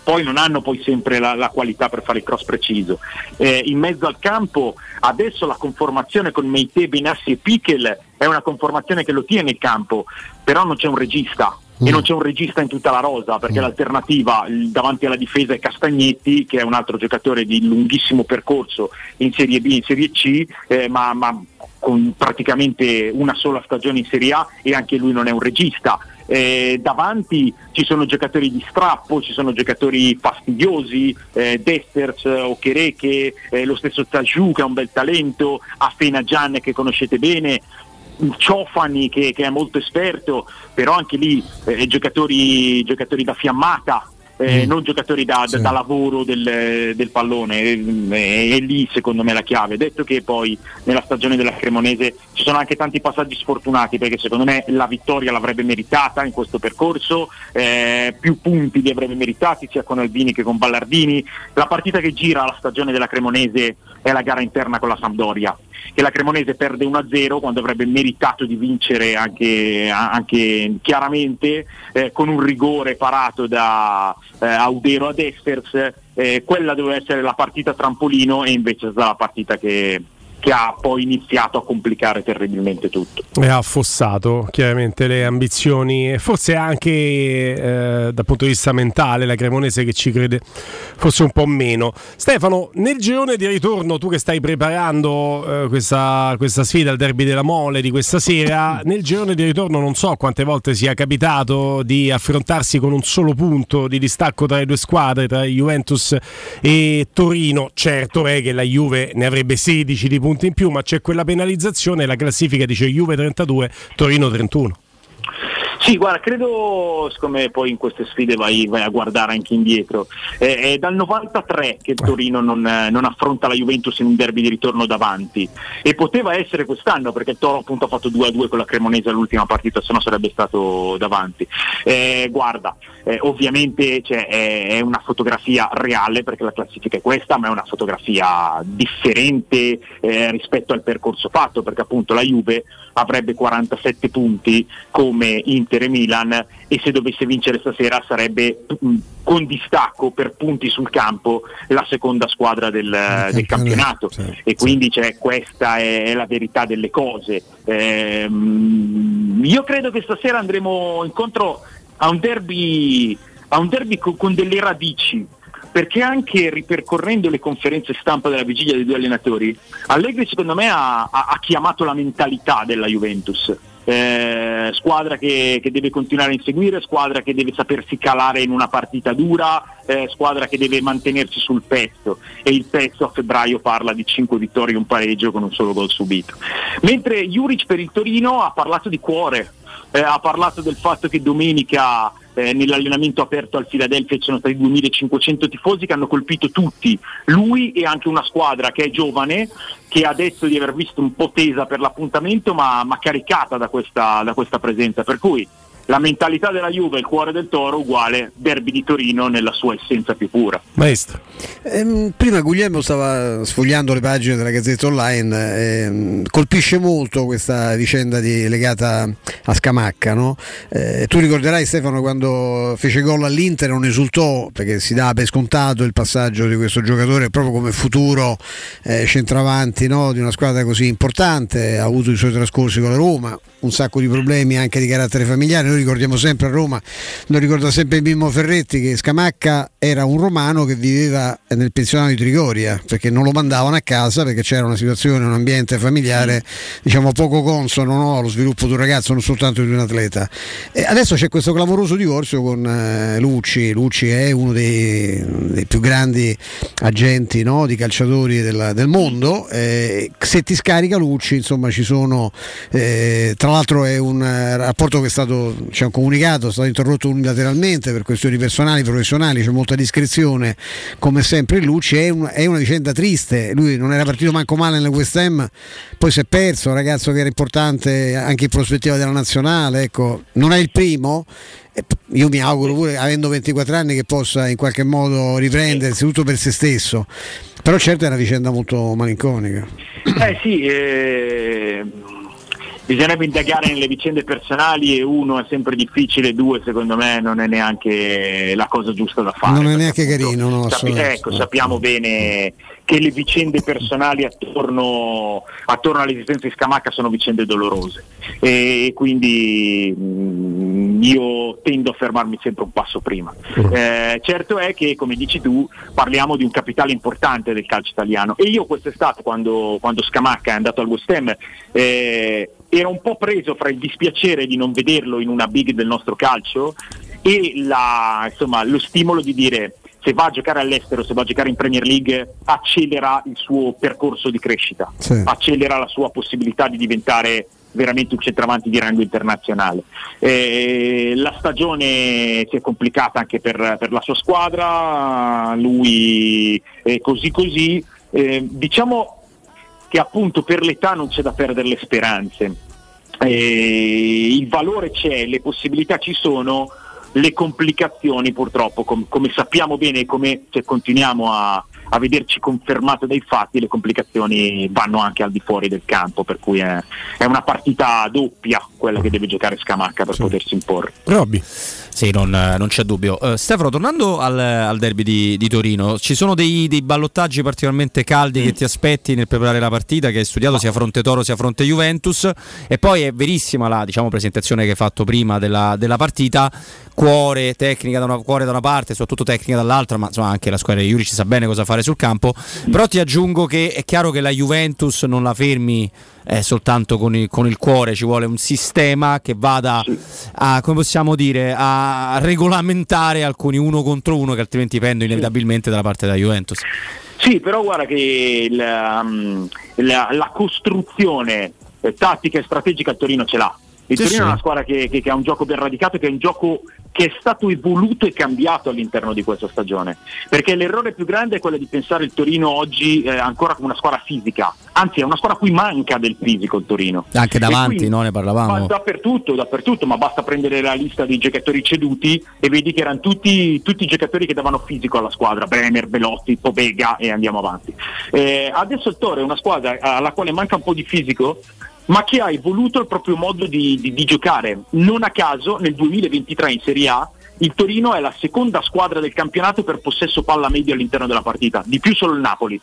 poi non hanno poi sempre la, la qualità per fare il cross preciso. Eh, in mezzo al campo adesso la conformazione con Meite, Benassi e Pichel è una conformazione che lo tiene in campo, però non c'è un regista, e non c'è un regista in tutta la rosa perché mm. l'alternativa davanti alla difesa è Castagnetti che è un altro giocatore di lunghissimo percorso in Serie B, in Serie C eh, ma, ma, con praticamente una sola stagione in Serie A e anche lui non è un regista eh, davanti ci sono giocatori di strappo, ci sono giocatori fastidiosi, eh, Desters, Okereke, eh, lo stesso Tajù che ha un bel talento, Afena Gian che conoscete bene, Ciofani che, che, è molto esperto, però anche lì eh, giocatori, giocatori da fiammata. Eh,
Mm.
non giocatori da, da- da lavoro del, del pallone, e, e lì secondo me la chiave. Detto che poi nella stagione della Cremonese ci sono anche tanti passaggi sfortunati perché secondo me la vittoria l'avrebbe meritata in questo percorso, eh, più punti li avrebbe meritati sia con Albini che con Ballardini. La partita che gira la stagione della Cremonese è la gara interna con la Sampdoria che la Cremonese perde 1-0 quando avrebbe meritato di vincere anche, anche chiaramente eh, con un rigore parato da eh, Audero ad Espers, eh, quella doveva essere la partita trampolino e invece è stata la partita che, che ha poi iniziato a complicare terribilmente tutto.
E ha affossato chiaramente le ambizioni forse anche eh, dal punto di vista mentale la Cremonese che ci crede forse un po' meno. Stefano, nel girone di ritorno, tu che stai preparando eh, questa, questa sfida, il derby della Mole di questa sera, nel girone di ritorno non so quante volte sia capitato di affrontarsi con un solo punto di distacco tra le due squadre, tra Juventus e Torino. Certo è che la Juve ne avrebbe 16 di punti in più, ma c'è quella penalizzazione e la classifica dice Juve 32, Torino 31.
Sì, guarda, credo, siccome poi in queste sfide vai, vai a guardare anche indietro, eh, è dal 93 che Torino non, eh, non affronta la Juventus in un derby di ritorno davanti e poteva essere quest'anno perché il Toro appunto ha fatto 2-2 con la Cremonese all'ultima partita, se no sarebbe stato davanti. Eh, guarda, eh, ovviamente cioè, è, è una fotografia reale perché la classifica è questa, ma è una fotografia differente eh, rispetto al percorso fatto perché appunto la Juve avrebbe 47 punti come Inter e Milan e se dovesse vincere stasera sarebbe mh, con distacco per punti sul campo la seconda squadra del, del campionato e quindi cioè, questa è, la verità delle cose. Ehm, io credo che stasera andremo incontro a un derby, a un derby co- con delle radici perché anche ripercorrendo le conferenze stampa della vigilia dei due allenatori, Allegri secondo me ha, ha- ha chiamato la mentalità della Juventus. Eh, squadra che, che deve continuare a inseguire, squadra che deve sapersi calare in una partita dura, eh, squadra che deve mantenersi sul pezzo e il pezzo a febbraio parla di 5 vittorie e un pareggio con un solo gol subito. Mentre Juric per il Torino ha parlato di cuore, eh, ha parlato del fatto che domenica eh, nell'allenamento aperto al Philadelphia ci sono stati 2500 tifosi che hanno colpito tutti, lui e anche una squadra che è giovane, che ha detto di aver visto un po' tesa per l'appuntamento ma, ma caricata da questa, da questa presenza, per cui la mentalità della Juve, il cuore del Toro uguale derby di Torino nella sua essenza più pura.
Maestro.
Ehm, prima Guglielmo stava sfogliando le pagine della Gazzetta Online, ehm, colpisce molto questa vicenda di- legata a Scamacca. no? Eh, tu ricorderai Stefano quando fece gol all'Inter non esultò perché si dava per scontato il passaggio di questo giocatore proprio come futuro eh, centravanti no? di una squadra così importante, ha avuto i suoi trascorsi con la Roma, un sacco di problemi anche di carattere familiare. Noi ricordiamo sempre a Roma, lo ricorda sempre Mimmo Ferretti che Scamacca era un romano che viveva nel pensionato di Trigoria perché non lo mandavano a casa perché c'era una situazione, un ambiente familiare diciamo poco consono no, allo sviluppo di un ragazzo, non soltanto di un atleta. E adesso c'è questo clamoroso divorzio con eh, Lucci, Lucci è uno dei, dei più grandi agenti no, di calciatori della- del mondo, Eh, se ti scarica Lucci insomma ci sono, eh, tra l'altro è un eh, rapporto che è stato, c'è un comunicato, è stato interrotto unilateralmente per questioni personali, professionali, c'è molta discrezione come sempre in Lucci, è, un- è una vicenda triste, lui non era partito manco male nel West Ham, poi si è perso, un ragazzo che era importante anche in prospettiva della nazionale, ecco, non è il primo, e io mi auguro pure, avendo 24 anni, che possa in qualche modo riprendersi tutto per se stesso. Però certo è una vicenda molto malinconica.
Eh sì, eh, bisognerebbe indagare nelle vicende personali e uno è sempre difficile, due secondo me non è neanche la cosa giusta da fare.
Non è neanche carino, no,
Sapi-
assolutamente.
ecco, sappiamo bene che le vicende personali attorno, attorno all'esistenza di Scamacca sono vicende dolorose. E quindi mm, io tendo a fermarmi sempre un passo prima. Eh, certo è che, come dici tu, parliamo di un capitale importante del calcio italiano. E io quest'estate, quando, quando Scamacca è andato al West Ham, eh, ero un po' preso fra il dispiacere di non vederlo in una big del nostro calcio e la- insomma, lo stimolo di dire se va a giocare all'estero, se va a giocare in Premier League, accelera il suo percorso di crescita,
Sì.
accelera la sua possibilità di diventare veramente un centravanti di rango internazionale. Eh, la stagione si è complicata anche per, per la sua squadra, lui è così così. Eh, diciamo che appunto per l'età non c'è da perdere le speranze. Eh, il valore c'è, le possibilità ci sono, le complicazioni purtroppo, com- come sappiamo bene e come cioè, continuiamo a, a vederci confermate dai fatti, le complicazioni vanno anche al di fuori del campo, per cui è, è una partita doppia quella che deve giocare Scamacca per potersi imporre.
Robby.
Sì, non, non c'è dubbio. Uh, Stefano, tornando al, al derby di, di, Torino, ci sono dei, dei ballottaggi particolarmente caldi mm. che ti aspetti nel preparare la partita, che hai studiato sia fronte Toro sia fronte Juventus, e poi è verissima la diciamo, presentazione che hai fatto prima della, della partita, cuore, tecnica da una, cuore da una parte, soprattutto tecnica dall'altra, ma insomma anche la squadra di Juric sa bene cosa fare sul campo, però ti aggiungo che è chiaro che la Juventus non la fermi eh, soltanto con il, con il, cuore, ci vuole un sistema che vada a, come possiamo dire, a regolamentare alcuni uno contro uno che altrimenti pendono inevitabilmente dalla parte della Juventus.
Sì, però guarda che la, um, la, la costruzione eh, tattica e strategica a Torino ce l'ha. Il sì, Torino sì. è una squadra che, che, che, ha un gioco ben radicato, che è un gioco che è stato evoluto e cambiato all'interno di questa stagione. Perché l'errore più grande è quello di pensare il Torino oggi eh, ancora come una squadra fisica, anzi è una squadra a cui manca del fisico il Torino.
Anche davanti, quindi, no? Ne parlavamo.
dappertutto, dappertutto, ma basta prendere la lista dei giocatori ceduti e vedi che erano tutti, tutti i giocatori che davano fisico alla squadra, Bremer, Belotti, Pobega e andiamo avanti. Eh, adesso il Toro è una squadra alla quale manca un po' di fisico, ma che ha evoluto il proprio modo di, di, di, giocare. Non a caso nel 2023 in Serie A il Torino è la seconda squadra del campionato per possesso palla medio all'interno della partita, di più solo il Napoli.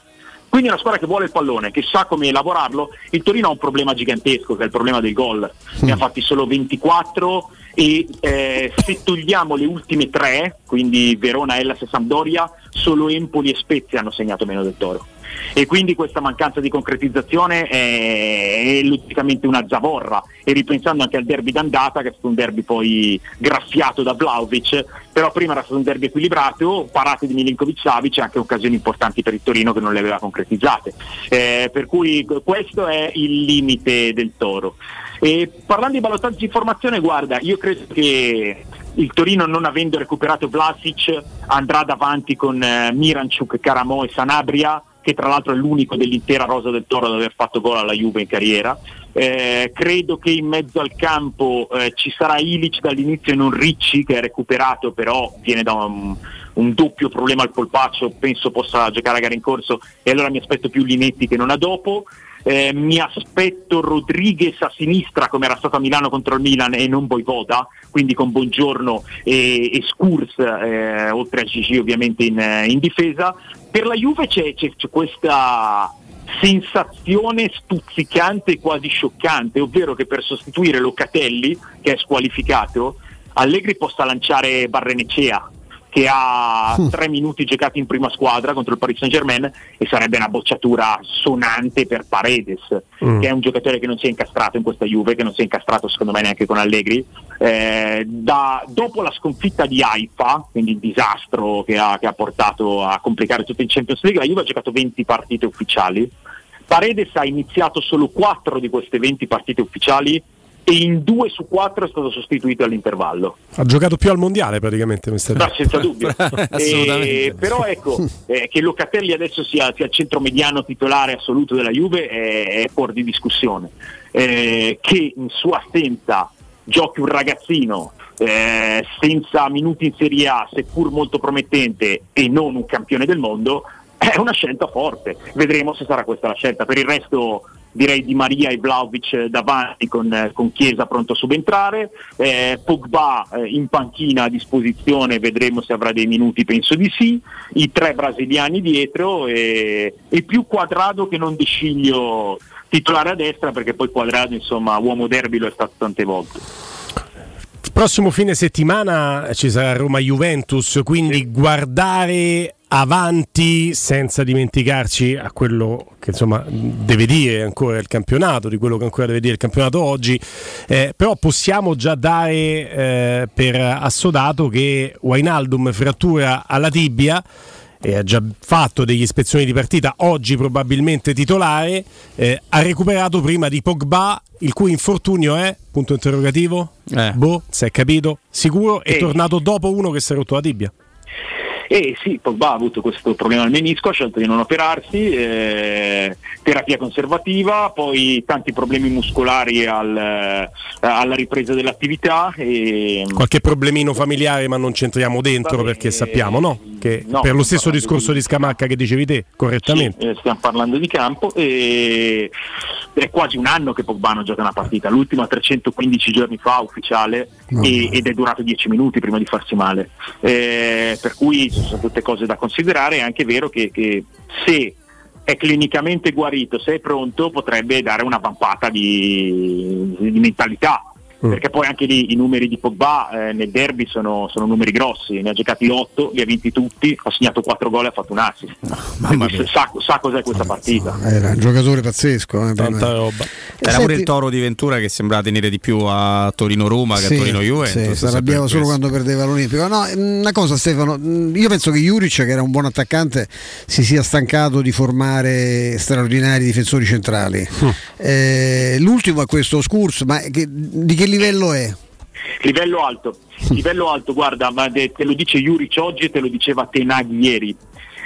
Quindi è una squadra che vuole il pallone, che sa come elaborarlo. Il Torino ha un problema gigantesco, che è il problema del gol. Ne ha fatti solo 24 e eh, se togliamo le ultime tre, quindi Verona, Hellas e Sampdoria, solo Empoli e Spezia hanno segnato meno del Toro e quindi questa mancanza di concretizzazione è, è logicamente una zavorra. E ripensando anche al derby d'andata che è stato un derby poi graffiato da Vlaovic però prima era stato un derby equilibrato parate di Milinkovic Savic e anche occasioni importanti per il Torino che non le aveva concretizzate. Eh, per cui questo è il limite del Toro. E parlando di ballottaggio di formazione guarda io credo che il Torino non avendo recuperato Vlasic andrà davanti con eh, Miranchuk, Caramo e Sanabria che tra l'altro è l'unico dell'intera rosa del Toro ad aver fatto gol alla Juve in carriera. Eh, credo che in mezzo al campo eh, ci sarà Ilic dall'inizio e non Ricci che è recuperato però viene da un, un, doppio problema al polpaccio, penso possa giocare a gara in corso e allora mi aspetto più Linetti che non a dopo. Eh, mi aspetto Rodriguez a sinistra come era stato a Milano contro il Milan e non Voivoda, quindi con Buongiorno e, e Scurs, eh, oltre a Gigi ovviamente in, in, difesa. Per la Juve c'è, c'è, c'è questa sensazione stuzzicante e quasi scioccante, ovvero che per sostituire Locatelli, che è squalificato, Allegri possa lanciare Barrenecea che ha mm. tre minuti giocati in prima squadra contro il Paris Saint Germain e sarebbe una bocciatura sonante per Paredes, mm. che è un giocatore che non si è incastrato in questa Juve, che non si è incastrato secondo me neanche con Allegri. Eh, da, dopo la sconfitta di Haifa, quindi il disastro che ha, che ha portato a complicare tutto il Champions League, la Juve ha giocato 20 partite ufficiali. Paredes ha iniziato solo 4 di queste 20 partite ufficiali e in due su quattro è stato sostituito all'intervallo.
Ha giocato più al mondiale praticamente.
No, senza dubbio. eh, però ecco, eh, che Locatelli adesso sia, sia il centro mediano titolare assoluto della Juve è, è fuori di discussione. Eh, che in sua assenza giochi un ragazzino eh, senza minuti in Serie A, seppur molto promettente e non un campione del mondo, è una scelta forte. Vedremo se sarà questa la scelta. Per il resto direi Di Maria e Vlaovic davanti con, con Chiesa pronto a subentrare, eh, Pogba eh, in panchina a disposizione, vedremo se avrà dei minuti, penso di sì, i tre brasiliani dietro e, e più Quadrado che non Di Sciglio titolare a destra perché poi Quadrado insomma uomo derby lo è stato tante volte.
Prossimo fine settimana ci sarà Roma Juventus, quindi sì. guardare avanti senza dimenticarci a quello che insomma deve dire ancora il campionato, di quello che ancora deve dire il campionato oggi, eh, però possiamo già dare eh, per assodato che Wainaldum frattura alla tibia e ha già fatto degli ispezioni di partita, oggi probabilmente titolare, eh, ha recuperato prima di Pogba, il cui infortunio è, punto interrogativo,
Eh.
boh, si è capito, sicuro, è tornato dopo uno che si è rotto la tibia.
E sì, Pogba ha avuto questo problema al menisco, ha scelto di non operarsi, eh, terapia conservativa, poi tanti problemi muscolari al, eh, alla ripresa dell'attività. E,
Qualche problemino familiare, ma non c'entriamo dentro perché sappiamo, no? Che
no,
per lo stesso discorso
di-
di Scamacca che dicevi te, correttamente.
Eh, stiamo parlando di campo e è quasi un anno che Pogba non gioca una partita, l'ultima 315 giorni fa ufficiale e- ed è durato 10 minuti prima di farsi male. Eh, per cui sono tutte cose da considerare, è anche vero che, che se è clinicamente guarito, se è pronto potrebbe dare una vampata di, di mentalità. Perché poi anche lì i numeri di Pogba eh, nel derby sono, sono numeri grossi, ne ha giocati 8, li ha vinti tutti, ha segnato 4 gol e ha fatto un assist. Quindi sa, sa cos'è questa partita.
Era un giocatore pazzesco. eh, me.
roba.
Era pure il toro di Ventura che sembrava tenere di più a Torino-Roma che
Sì,
a Torino-Juventus.
sì, si arrabbiava solo quando perdeva l'Olimpico. No, una cosa Stefano, mh, io penso che Juric, che era un buon attaccante, si sia stancato di formare straordinari difensori centrali. Eh, l'ultimo è questo Scurs, ma che- di che livello è?
Livello alto, livello alto, guarda, ma te lo dice Juric oggi e te lo diceva Tenag ieri,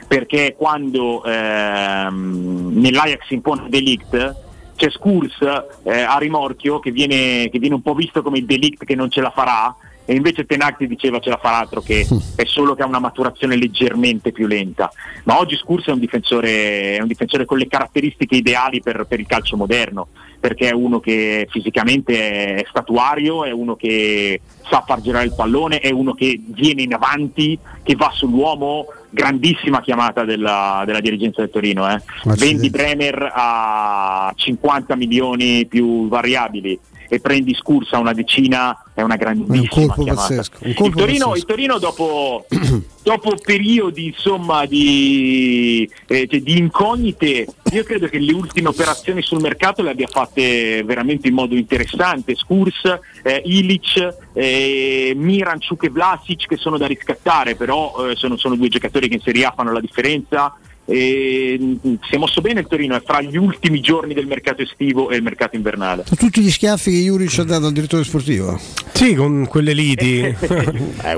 perché quando ehm, nell'Ajax impone Delict c'è Skurs eh, a rimorchio che viene, che viene un po' visto come il Delict che non ce la farà e invece Tenag ti diceva ce la farà altro che è solo che ha una maturazione leggermente più lenta. Ma oggi Skurs è un difensore, è un difensore con le caratteristiche ideali per, per il calcio moderno perché è uno che fisicamente è statuario, è uno che sa far girare il pallone, è uno che viene in avanti, che va sull'uomo, grandissima chiamata della, della dirigenza del Torino. Eh. Vendi Bremer a 50 milioni più variabili e prendi Scursa una decina, è una grandissima
colpo
chiamata.
pazzesco, un
il, Torino, il Torino dopo, dopo periodi insomma, di, eh, cioè, di incognite, io credo che le ultime operazioni sul mercato le abbia fatte veramente in modo interessante. Skurs, eh, Ilic, eh, Miranchuk e Vlasic che sono da riscattare, però eh, sono, sono due giocatori che in Serie A fanno la differenza. E, mh, si è mosso bene il Torino, è fra gli ultimi giorni del mercato estivo e il mercato invernale.
Tutti gli schiaffi che Juric ha dato al direttore sportivo.
Sì, con quelle liti.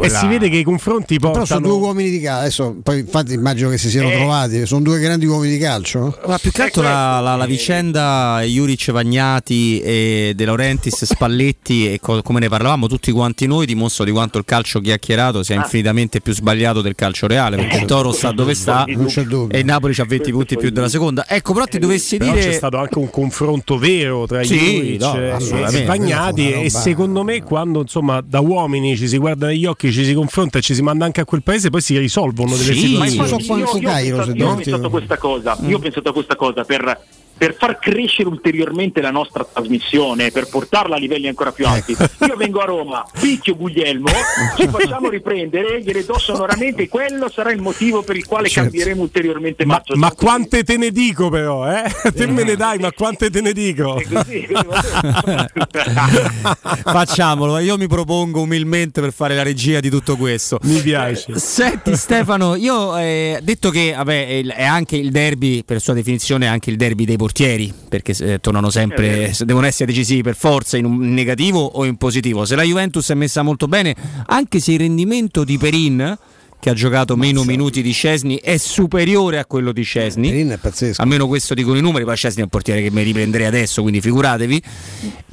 e si vede che i confronti
Però sono
portano.
due uomini di calcio. Adesso, poi infatti immagino che si siano
Eh.
trovati. Sono due grandi uomini di calcio.
Ma più che altro la, la- la vicenda Juric Vagnati e De Laurentiis Spalletti e co- come ne parlavamo tutti quanti noi dimostra di quanto il calcio chiacchierato sia infinitamente più sbagliato del calcio reale perché il Toro sta dove sta
Non c'è dubbio.
E il Napoli ha 20 punti più della seconda. Ecco, però ti dovessi
Però
dire
c'è stato anche un confronto vero tra
Sì,
Juric
no,
e-
assolutamente.
e
una
e
roba-
secondo me quando insomma da uomini ci si guarda negli occhi, ci si confronta e ci si manda anche a quel paese, poi si risolvono delle
Sì,
Ma
situazioni.
quanto
io, io io pensato questa cosa, io ho pensato a questa cosa per, per far crescere ulteriormente la nostra trasmissione, per portarla a livelli ancora più alti. Io vengo a Roma, picchio Guglielmo, ci facciamo riprendere, gliele do sonoramente quello sarà il motivo per il quale
Certo.
cambieremo ulteriormente
Ma,
Maccio
ma quante te ne dico però, eh? Te me ne dai, ma quante te ne dico?
Così,
facciamolo, io mi propongo umilmente per fare la regia di tutto questo.
Mi piace.
Senti Stefano, io eh, detto che vabbè, è anche il derby, per sua definizione, è anche il derby dei portieri, perché eh, tornano sempre, se devono essere decisivi per forza in un negativo o in positivo. Se la Juventus è messa molto bene, anche se il rendimento di Perin che ha giocato meno minuti di Scesni è superiore a quello di Scesni.
Perin è pazzesco.
Almeno questo dicono i numeri, poi Scesni è un portiere che mi riprenderei adesso, quindi figuratevi.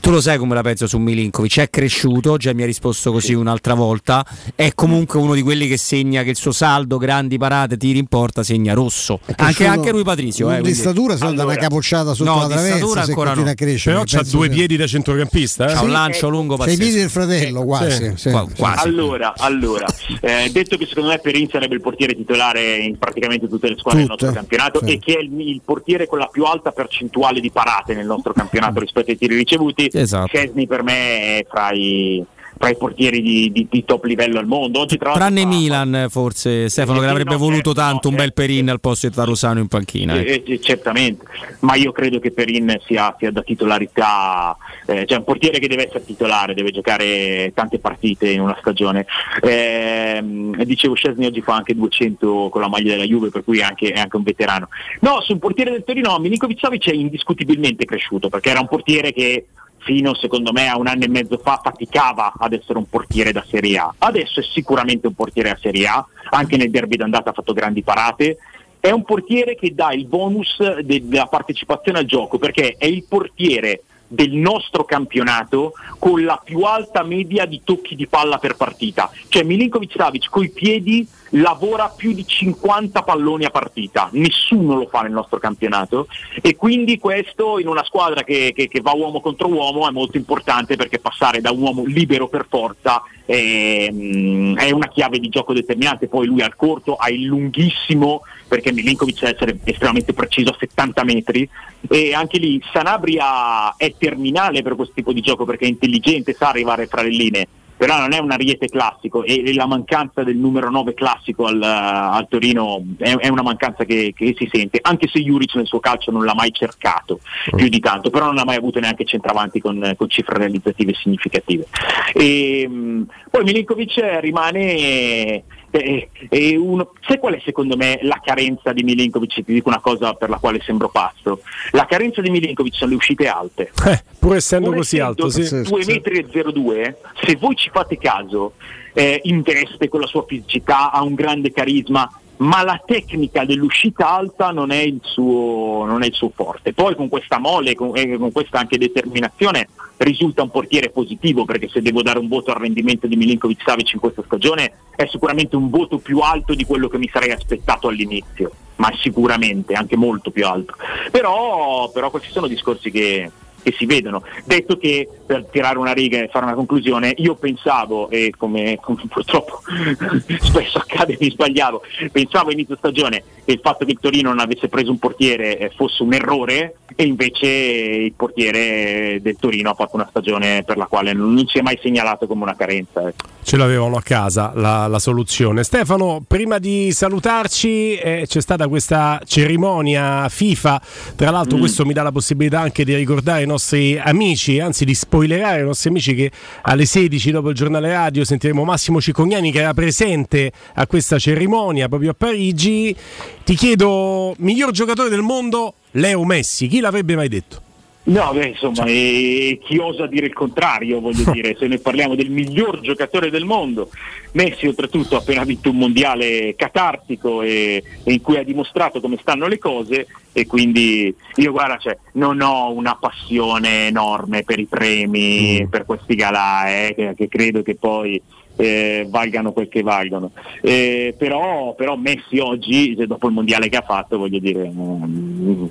Tu lo sai come la penso su Milinkovic, è cresciuto, già mi ha risposto così un'altra volta, è comunque uno di quelli che segna che il suo saldo, grandi parate, tiri in porta, segna rosso. Anche, anche lui Patrizio.
non
Eh,
di
quindi-
statura, se no da una capocciata sotto
No,
la
di
traversa
statura
se
ancora
continua
no.
a crescere.
Però c'ha
penso
due piedi da centrocampista. Eh?
C'ha un lancio lungo
Sei i piedi
pazzesco.
del fratello, quasi. sì.
Qua- quasi.
Allora, allora eh, detto che secondo me Perin sarebbe il portiere titolare in praticamente tutte le squadre del
Tutte,
nostro campionato
sì.
e che è il, il portiere con la più alta percentuale di parate nel nostro campionato rispetto ai tiri ricevuti,
Esatto.
Chesney per me è fra i, fra i portieri di, di- di top livello al mondo. Oggi, tra
Tranne Milan, forse Stefano, che l'avrebbe voluto tanto un bel Perin al posto di Tarusano in panchina.
Eh, eh, certamente, ma io credo che Perin sia, sia da titolarità, eh, cioè un portiere che deve essere titolare, deve giocare tante partite in una stagione. Ehm, dicevo, Scesni oggi fa anche 200 con la maglia della Juve, per cui è anche, è anche un veterano. No, sul portiere del Torino, Milinkovic Savic è indiscutibilmente cresciuto, perché era un portiere che fino secondo me a un anno e mezzo fa faticava ad essere un portiere da Serie A. Adesso è sicuramente un portiere da Serie A, anche nel derby d'andata ha fatto grandi parate. È un portiere che dà il bonus de- della partecipazione al gioco perché è il portiere del nostro campionato con la più alta media di tocchi di palla per partita. Cioè Milinkovic Savic coi piedi lavora più di 50 palloni a partita, nessuno lo fa nel nostro campionato. E quindi questo in una squadra che, che- che va uomo contro uomo è molto importante perché passare da un uomo libero per forza è, mm, è una chiave di gioco determinante, poi lui al corto ha il lunghissimo perché Milinkovic deve essere estremamente preciso a 70 metri. E anche lì Sanabria è terminale per questo tipo di gioco perché è intelligente, sa arrivare fra le linee però non è un ariete classico e, la mancanza del numero 9 classico al, al Torino è, è una mancanza che, che si sente, anche se Juric nel suo calcio non l'ha mai cercato più di tanto, però non ha mai avuto neanche centravanti con, con cifre realizzative significative. E, mh, poi Milinkovic rimane eh, eh, uno, sai qual è secondo me la carenza di Milinkovic? Ti dico una cosa per la quale sembro pazzo. La carenza di Milinkovic sono le uscite alte.
Eh, pur essendo
Pur
così alto, sì.
2 metri e 02, se voi ci fate caso, eh, investe con la sua fisicità, ha un grande carisma, ma la tecnica dell'uscita alta non è il suo, non è il suo forte. Poi con questa mole con, e con questa anche determinazione risulta un portiere positivo perché se devo dare un voto al rendimento di Milinkovic Savic in questa stagione è sicuramente un voto più alto di quello che mi sarei aspettato all'inizio, ma sicuramente anche molto più alto. Però, però questi sono discorsi che, che si vedono. Detto che per tirare una riga e fare una conclusione, io pensavo, e come, come purtroppo spesso accade mi sbagliavo, pensavo inizio stagione che il fatto che il Torino non avesse preso un portiere eh, fosse un errore e invece il portiere del Torino ha fatto una stagione per la quale non, si è mai segnalato come una carenza. ecco.
Ce l'avevano a casa la, la soluzione. Stefano, prima di salutarci eh, c'è stata questa cerimonia FIFA, tra l'altro
Mm.
questo mi dà la possibilità anche di ricordare ai nostri amici, anzi di spoilerare ai nostri amici che alle 16 dopo il giornale radio sentiremo Massimo Cicognani che era presente a questa cerimonia proprio a Parigi. Ti chiedo, miglior giocatore del mondo, Leo Messi, chi l'avrebbe mai detto?
No, beh, insomma, e chi osa dire il contrario, voglio dire, se noi parliamo del miglior giocatore del mondo, Messi oltretutto ha appena vinto un mondiale catartico e, e in cui ha dimostrato come stanno le cose e quindi io guarda, cioè, non ho una passione enorme per i premi, per questi galà, eh, che, che credo che poi eh, valgano quel che valgono. Eh, però, però Messi oggi, dopo il mondiale che ha fatto, voglio dire, mm,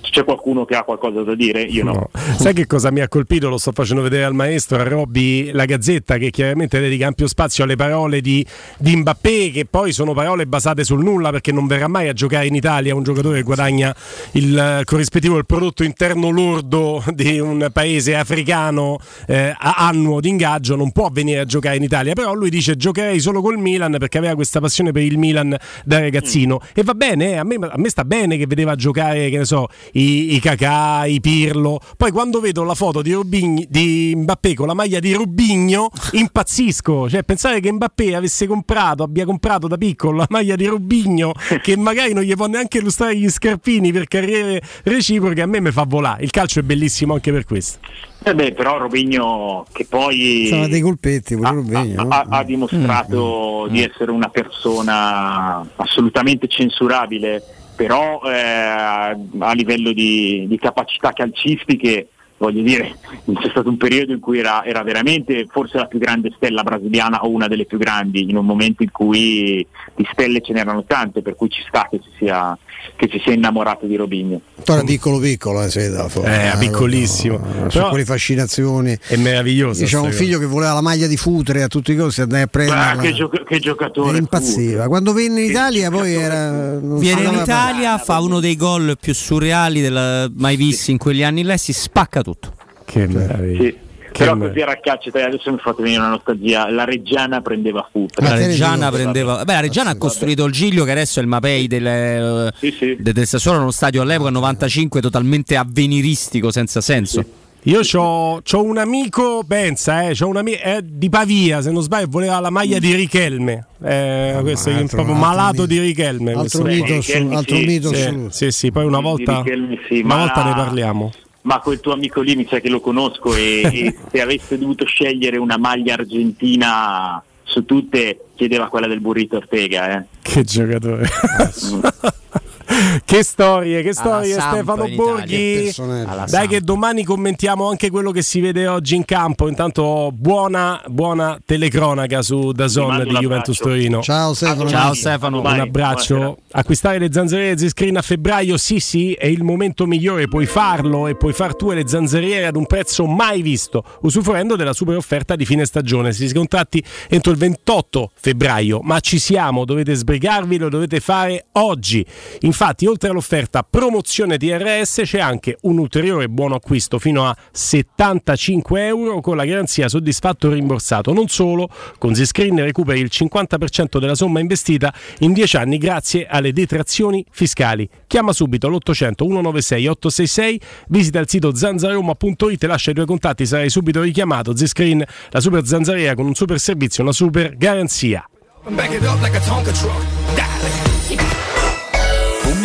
c'è qualcuno che ha qualcosa da dire? Io no.
Sai che cosa mi ha colpito? Lo sto facendo vedere al maestro, a Robby La Gazzetta, che chiaramente dedica ampio spazio alle parole di, di Mbappé, che poi sono parole basate sul nulla perché non verrà mai a giocare in Italia un giocatore che guadagna il eh, corrispettivo del prodotto interno lordo di un paese africano eh, annuo di ingaggio, non può venire a giocare in Italia, però lui dice giocherei solo col Milan perché aveva questa passione per il Milan da ragazzino e va bene, eh, a me, a me sta bene che vedeva giocare, che ne so, i, i Cacà, i Pirlo, poi quando vedo la foto di, Robign- di Mbappé con la maglia di Rubigno impazzisco, cioè pensare che Mbappé avesse comprato, abbia comprato da piccolo la maglia di Rubigno che magari non gli può neanche illustrare gli scarpini per carriere reciproche, a me mi fa volare, il calcio è bellissimo anche per questo.
Eh beh, però Robigno che poi
Sono dei colpetti, pure Rubegno, no?
ha, ha dimostrato di essere una persona assolutamente censurabile, però eh, a livello di, di capacità calcistiche, voglio dire, c'è stato un periodo in cui era, era veramente forse la più grande stella brasiliana o una delle più grandi, in un momento in cui di stelle ce n'erano tante, per cui ci sta che si sia, che si sia innamorato di Robigno.
Ancora piccolo piccolo, eh, sì, da fuori.
Eh, piccolissimo.
Sono
Però-
quelle fascinazioni.
È meraviglioso. Sta
un figlio che voleva la maglia di Futre a tutti i costi, andai a
Ah,
prenderla.
che, gioca- che giocatore!
E impazziva. Quando venne in Italia poi era. non
Viene in Italia, fa uno dei gol più surreali della- mai visti in quegli anni là e si spacca tutto.
Che meraviglia.
Sì. Però così a raccaccia, adesso mi fate venire una nostalgia, la Reggiana prendeva Futre.
La Reggiana prendeva. Beh, la Reggiana ha costruito il Giglio, che adesso è il Mapei del, eh, de- del Sassuolo, uno stadio all'epoca 95 totalmente avveniristico, senza senso.
Io c'ho, c'ho un amico, pensa, eh, c'ho un amico eh, di Pavia, se non sbaglio, voleva la maglia di Richelme. Eh, questo è
altro-
proprio
altro
malato
mito.
di Richelme.
Altro
questo
mito assu- altro mito
sì,
assoluto.
sì, sì, poi una volta,
sì,
una volta ne parliamo.
Ma quel tuo amico lì mi sa che lo conosco e, e se avesse dovuto scegliere una maglia argentina su tutte chiedeva quella del burrito Ortega. Eh.
Che giocatore. Che storie, che storie
Samp
Stefano. Borghi. Dai
Samp.
che domani commentiamo anche quello che si vede oggi in campo. Intanto buona, buona telecronaca su Dazon di Juventus. Torino.
Ciao Stefano.
Ciao Stefano.
Un abbraccio. Acquistare le zanzariere Z-Screen a febbraio, sì sì, è il momento migliore, puoi farlo e puoi far tue le zanzariere ad un prezzo mai visto, usufruendo della super offerta di fine stagione. Si contratti entro il 28 febbraio, ma ci siamo, dovete sbrigarvi, lo dovete fare oggi. Infatti, oltre all'offerta promozione DRS c'è anche un ulteriore buono acquisto fino a 75 euro con la garanzia soddisfatto o rimborsato. Non solo, con Z-Screen recuperi il 50% della somma investita in 10 anni grazie alle detrazioni fiscali. Chiama subito l'800 196 866, visita il sito zanzaroma.it e lascia i tuoi contatti, sarai subito richiamato. Z-Screen, la super zanzariera con un super servizio, una super garanzia.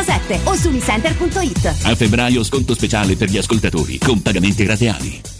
1177 o su miscenter.it.
A febbraio sconto speciale per gli ascoltatori con pagamenti rateali.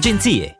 agenzie.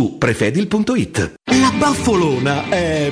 prefedil.it. La baffolona è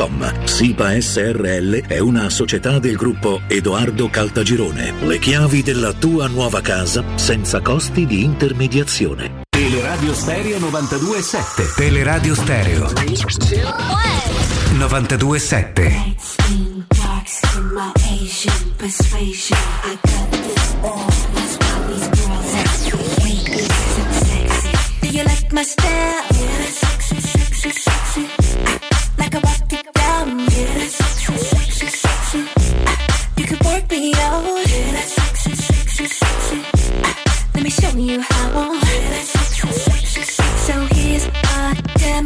www.keicalt.com. SIPA SRL è una società del gruppo Edoardo Caltagirone. Le chiavi della tua nuova casa senza costi di intermediazione.
Teleradio Stereo 92.7 Teleradio Stereo 92.7
Do you like my style? Yeah, sexy, sexy, sexy.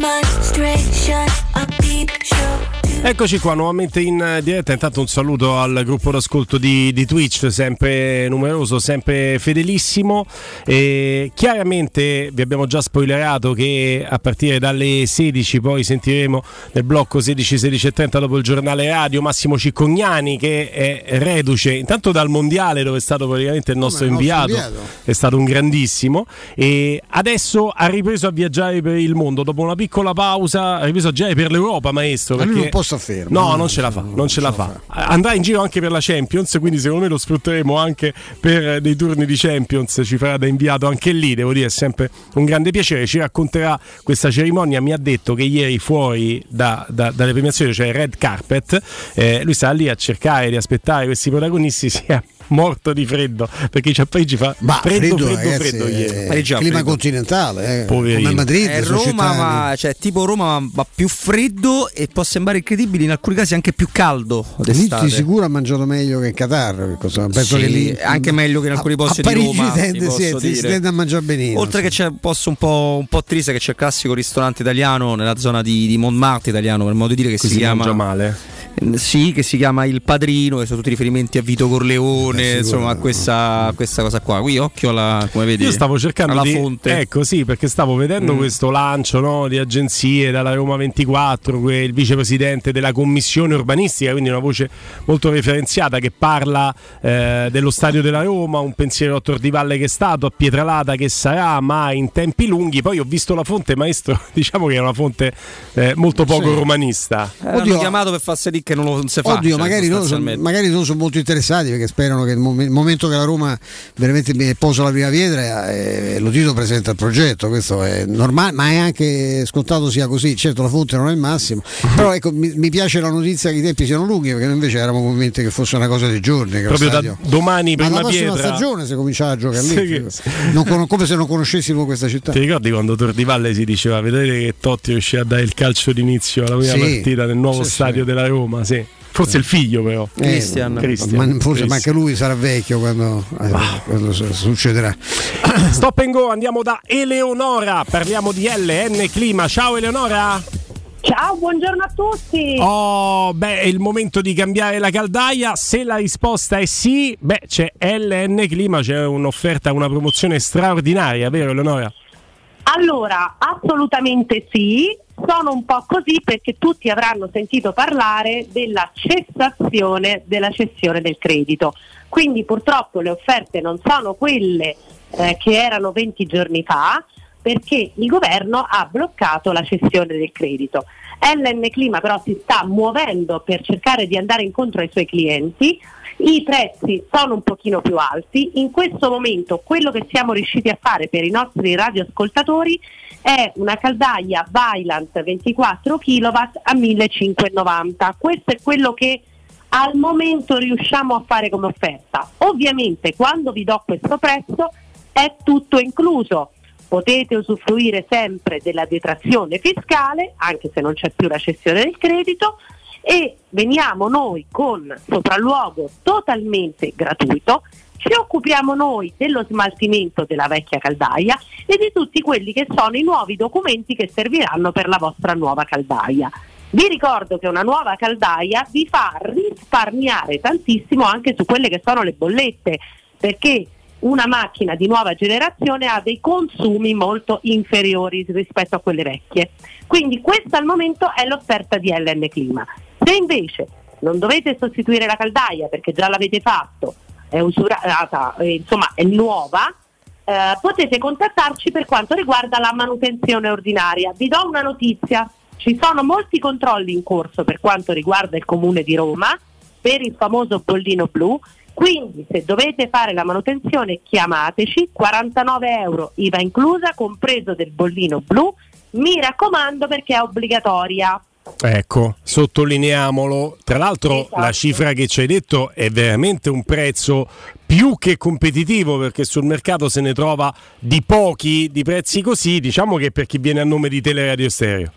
Demonstration, a peep show.
Eccoci qua nuovamente in diretta. Intanto un saluto al gruppo d'ascolto di, di Twitch, sempre numeroso, sempre fedelissimo. E chiaramente vi abbiamo già spoilerato che a partire dalle 16 poi sentiremo nel blocco 16, 16 e 30 dopo il giornale radio Massimo Ciccognani che è reduce intanto dal mondiale dove è stato praticamente il nostro
Come il nostro
inviato,
inviato.
è stato un grandissimo e adesso ha ripreso a viaggiare per il mondo dopo una piccola pausa, ha ripreso a girare per l'Europa maestro.
Ma lui
perché-
non può sta fermo.
No, non ce la fa, non ce la fa. Andrà in giro anche per la Champions, quindi secondo me lo sfrutteremo anche per eh, dei turni di Champions, ci farà da inviato anche lì, devo dire, è sempre un grande piacere, ci racconterà questa cerimonia, mi ha detto che ieri fuori da- da- dalle premiazioni, cioè Red Carpet, eh, lui sta lì a cercare di aspettare questi protagonisti, si è morto di freddo, perché a Parigi fa
Ma
freddo,
freddo,
freddo,
ragazzi,
freddo ieri.
Parigi ha
clima
freddo.
continentale, eh,
Poverino.
come Madrid,
È
sono
Roma, ma cioè, tipo Roma, ma- più freddo e può sembrare incredibile, in alcuni casi anche più caldo
Lì
d'estate.
di sicuro ha mangiato meglio che in Qatar. cosa- Penso
Sì,
che lì
anche meglio che in alcuni
a-
posti
a
di
Parigi
Roma,
tende, sì, si, si tende a mangiare benissimo.
Oltre che c'è un posto un po', un po' triste che c'è il classico ristorante italiano nella zona di, di Montmartre italiano, per modo di dire, che
Qui
si,
si
chiama
male.
Eh, Sì, che si chiama Il Padrino, che sono tutti riferimenti a Vito Corleone, insomma, a questa, a questa cosa qua. Qui occhio alla, come vedi,
Io stavo cercando
alla
di
fonte.
Ecco, sì, perché stavo vedendo
Mm.
questo lancio no, di agenzie dalla Roma 24, que- il vicepresidente della commissione urbanistica, quindi una voce molto referenziata che parla eh, dello stadio della Roma, un pensiero a Tor di Valle che è stato, a Pietralata che sarà, ma in tempi lunghi. Poi ho visto la fonte, maestro, diciamo che è una fonte eh, molto poco
Sì.
romanista.
Eh, hanno chiamato per far sì che non, lo- non si fa.
Oddio,
cioè,
magari, loro sono, magari loro sono molto interessati perché sperano che nel mom- il momento che la Roma veramente mi posa la prima pietra, eh, lo Tito presenta il progetto. Questo è normale, ma è anche scontato sia così. Certo, la fonte non è il massimo, però ecco, mi, mi piace la notizia che i tempi siano lunghi perché noi invece eravamo convinti che fosse una cosa dei giorni.
Proprio da domani
Ma
prima
la prossima
pietra.
stagione si cominciava a giocare
Sì,
lì,
che-
Non con- come se non conoscessimo questa città.
Ti ricordi quando Tor di Valle si diceva vedete che Totti riuscì a dare il calcio d'inizio alla prima
Sì.
partita nel nuovo
Sì,
stadio della Roma? Sì. Forse il figlio però.
Eh,
Christian.
ma forse
Christian.
ma anche lui sarà vecchio quando, eh, quando su- succederà.
Stop and go, andiamo da Eleonora, parliamo di LN Clima. Ciao Eleonora.
Ciao, buongiorno a tutti.
Oh, beh, è il momento di cambiare la caldaia. Se la risposta è sì, beh, c'è LN Clima, c'è un'offerta, una promozione straordinaria, vero Eleonora?
Allora, assolutamente sì. Sono un po' così perché tutti avranno sentito parlare della cessazione della cessione del credito. Quindi purtroppo le offerte non sono quelle eh, che erano 20 giorni fa perché il governo ha bloccato la cessione del credito. LN Clima però si sta muovendo per cercare di andare incontro ai suoi clienti, i prezzi sono un pochino più alti, in questo momento quello che siamo riusciti a fare per i nostri radioascoltatori è una caldaia Vylant 24 kW a 1590. Questo è quello che al momento riusciamo a fare come offerta. Ovviamente quando vi do questo prezzo è tutto incluso. Potete usufruire sempre della detrazione fiscale, anche se non c'è più la cessione del credito, e veniamo noi con sopralluogo totalmente gratuito ci occupiamo noi dello smaltimento della vecchia caldaia e di tutti quelli che sono i nuovi documenti che serviranno per la vostra nuova caldaia. Vi ricordo che una nuova caldaia vi fa risparmiare tantissimo anche su quelle che sono le bollette, perché una macchina di nuova generazione ha dei consumi molto inferiori rispetto a quelle vecchie. Quindi questa al momento è l'offerta di LN Clima. Se invece non dovete sostituire la caldaia perché già l'avete fatto, è usurata, eh, insomma è nuova, eh, potete contattarci per quanto riguarda la manutenzione ordinaria. Vi do una notizia, ci sono molti controlli in corso per quanto riguarda il comune di Roma per il famoso bollino blu, quindi se dovete fare la manutenzione chiamateci, 49 euro IVA inclusa, compreso del bollino blu, mi raccomando perché è obbligatoria.
Ecco, sottolineiamolo. Tra l'altro
Esatto.
la cifra che ci hai detto è veramente un prezzo più che competitivo perché sul mercato se ne trova di pochi di prezzi così, diciamo che per chi viene a nome di Teleradio Stereo.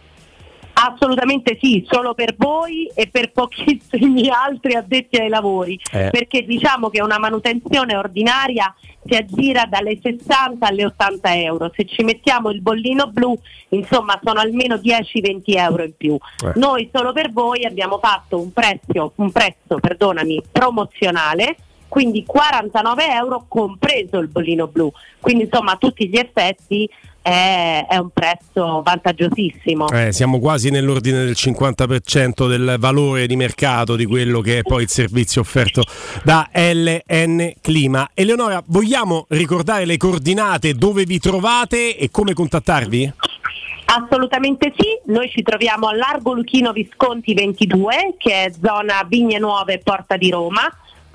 Assolutamente sì, solo per voi e per pochissimi altri addetti ai lavori,
Eh.
perché diciamo che una manutenzione ordinaria si aggira dalle 60 alle 80 euro, se ci mettiamo il bollino blu insomma sono almeno 10-20 euro in più.
Eh.
Noi solo per voi abbiamo fatto un prezzo, un prezzo perdonami, promozionale quindi 49 euro compreso il bollino blu, quindi insomma a tutti gli effetti è, è un prezzo vantaggiosissimo.
Eh, siamo quasi nell'ordine del 50% del valore di mercato di quello che è poi il servizio offerto da LN Clima. Eleonora, vogliamo ricordare le coordinate dove vi trovate e come contattarvi?
Assolutamente sì, noi ci troviamo a Largo Luchino Visconti 22, che è zona Vigne Nuove, Porta di Roma.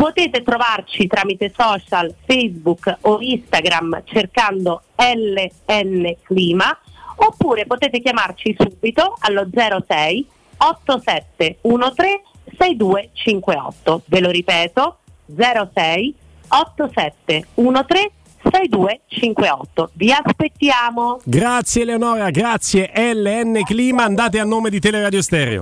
Potete trovarci tramite social, Facebook o Instagram cercando LN Clima oppure potete chiamarci subito allo 06 8713 6258. Ve lo ripeto, 06 8713 6258. Vi aspettiamo.
Grazie Eleonora, grazie LN Clima, andate a nome di Teleradio Stereo.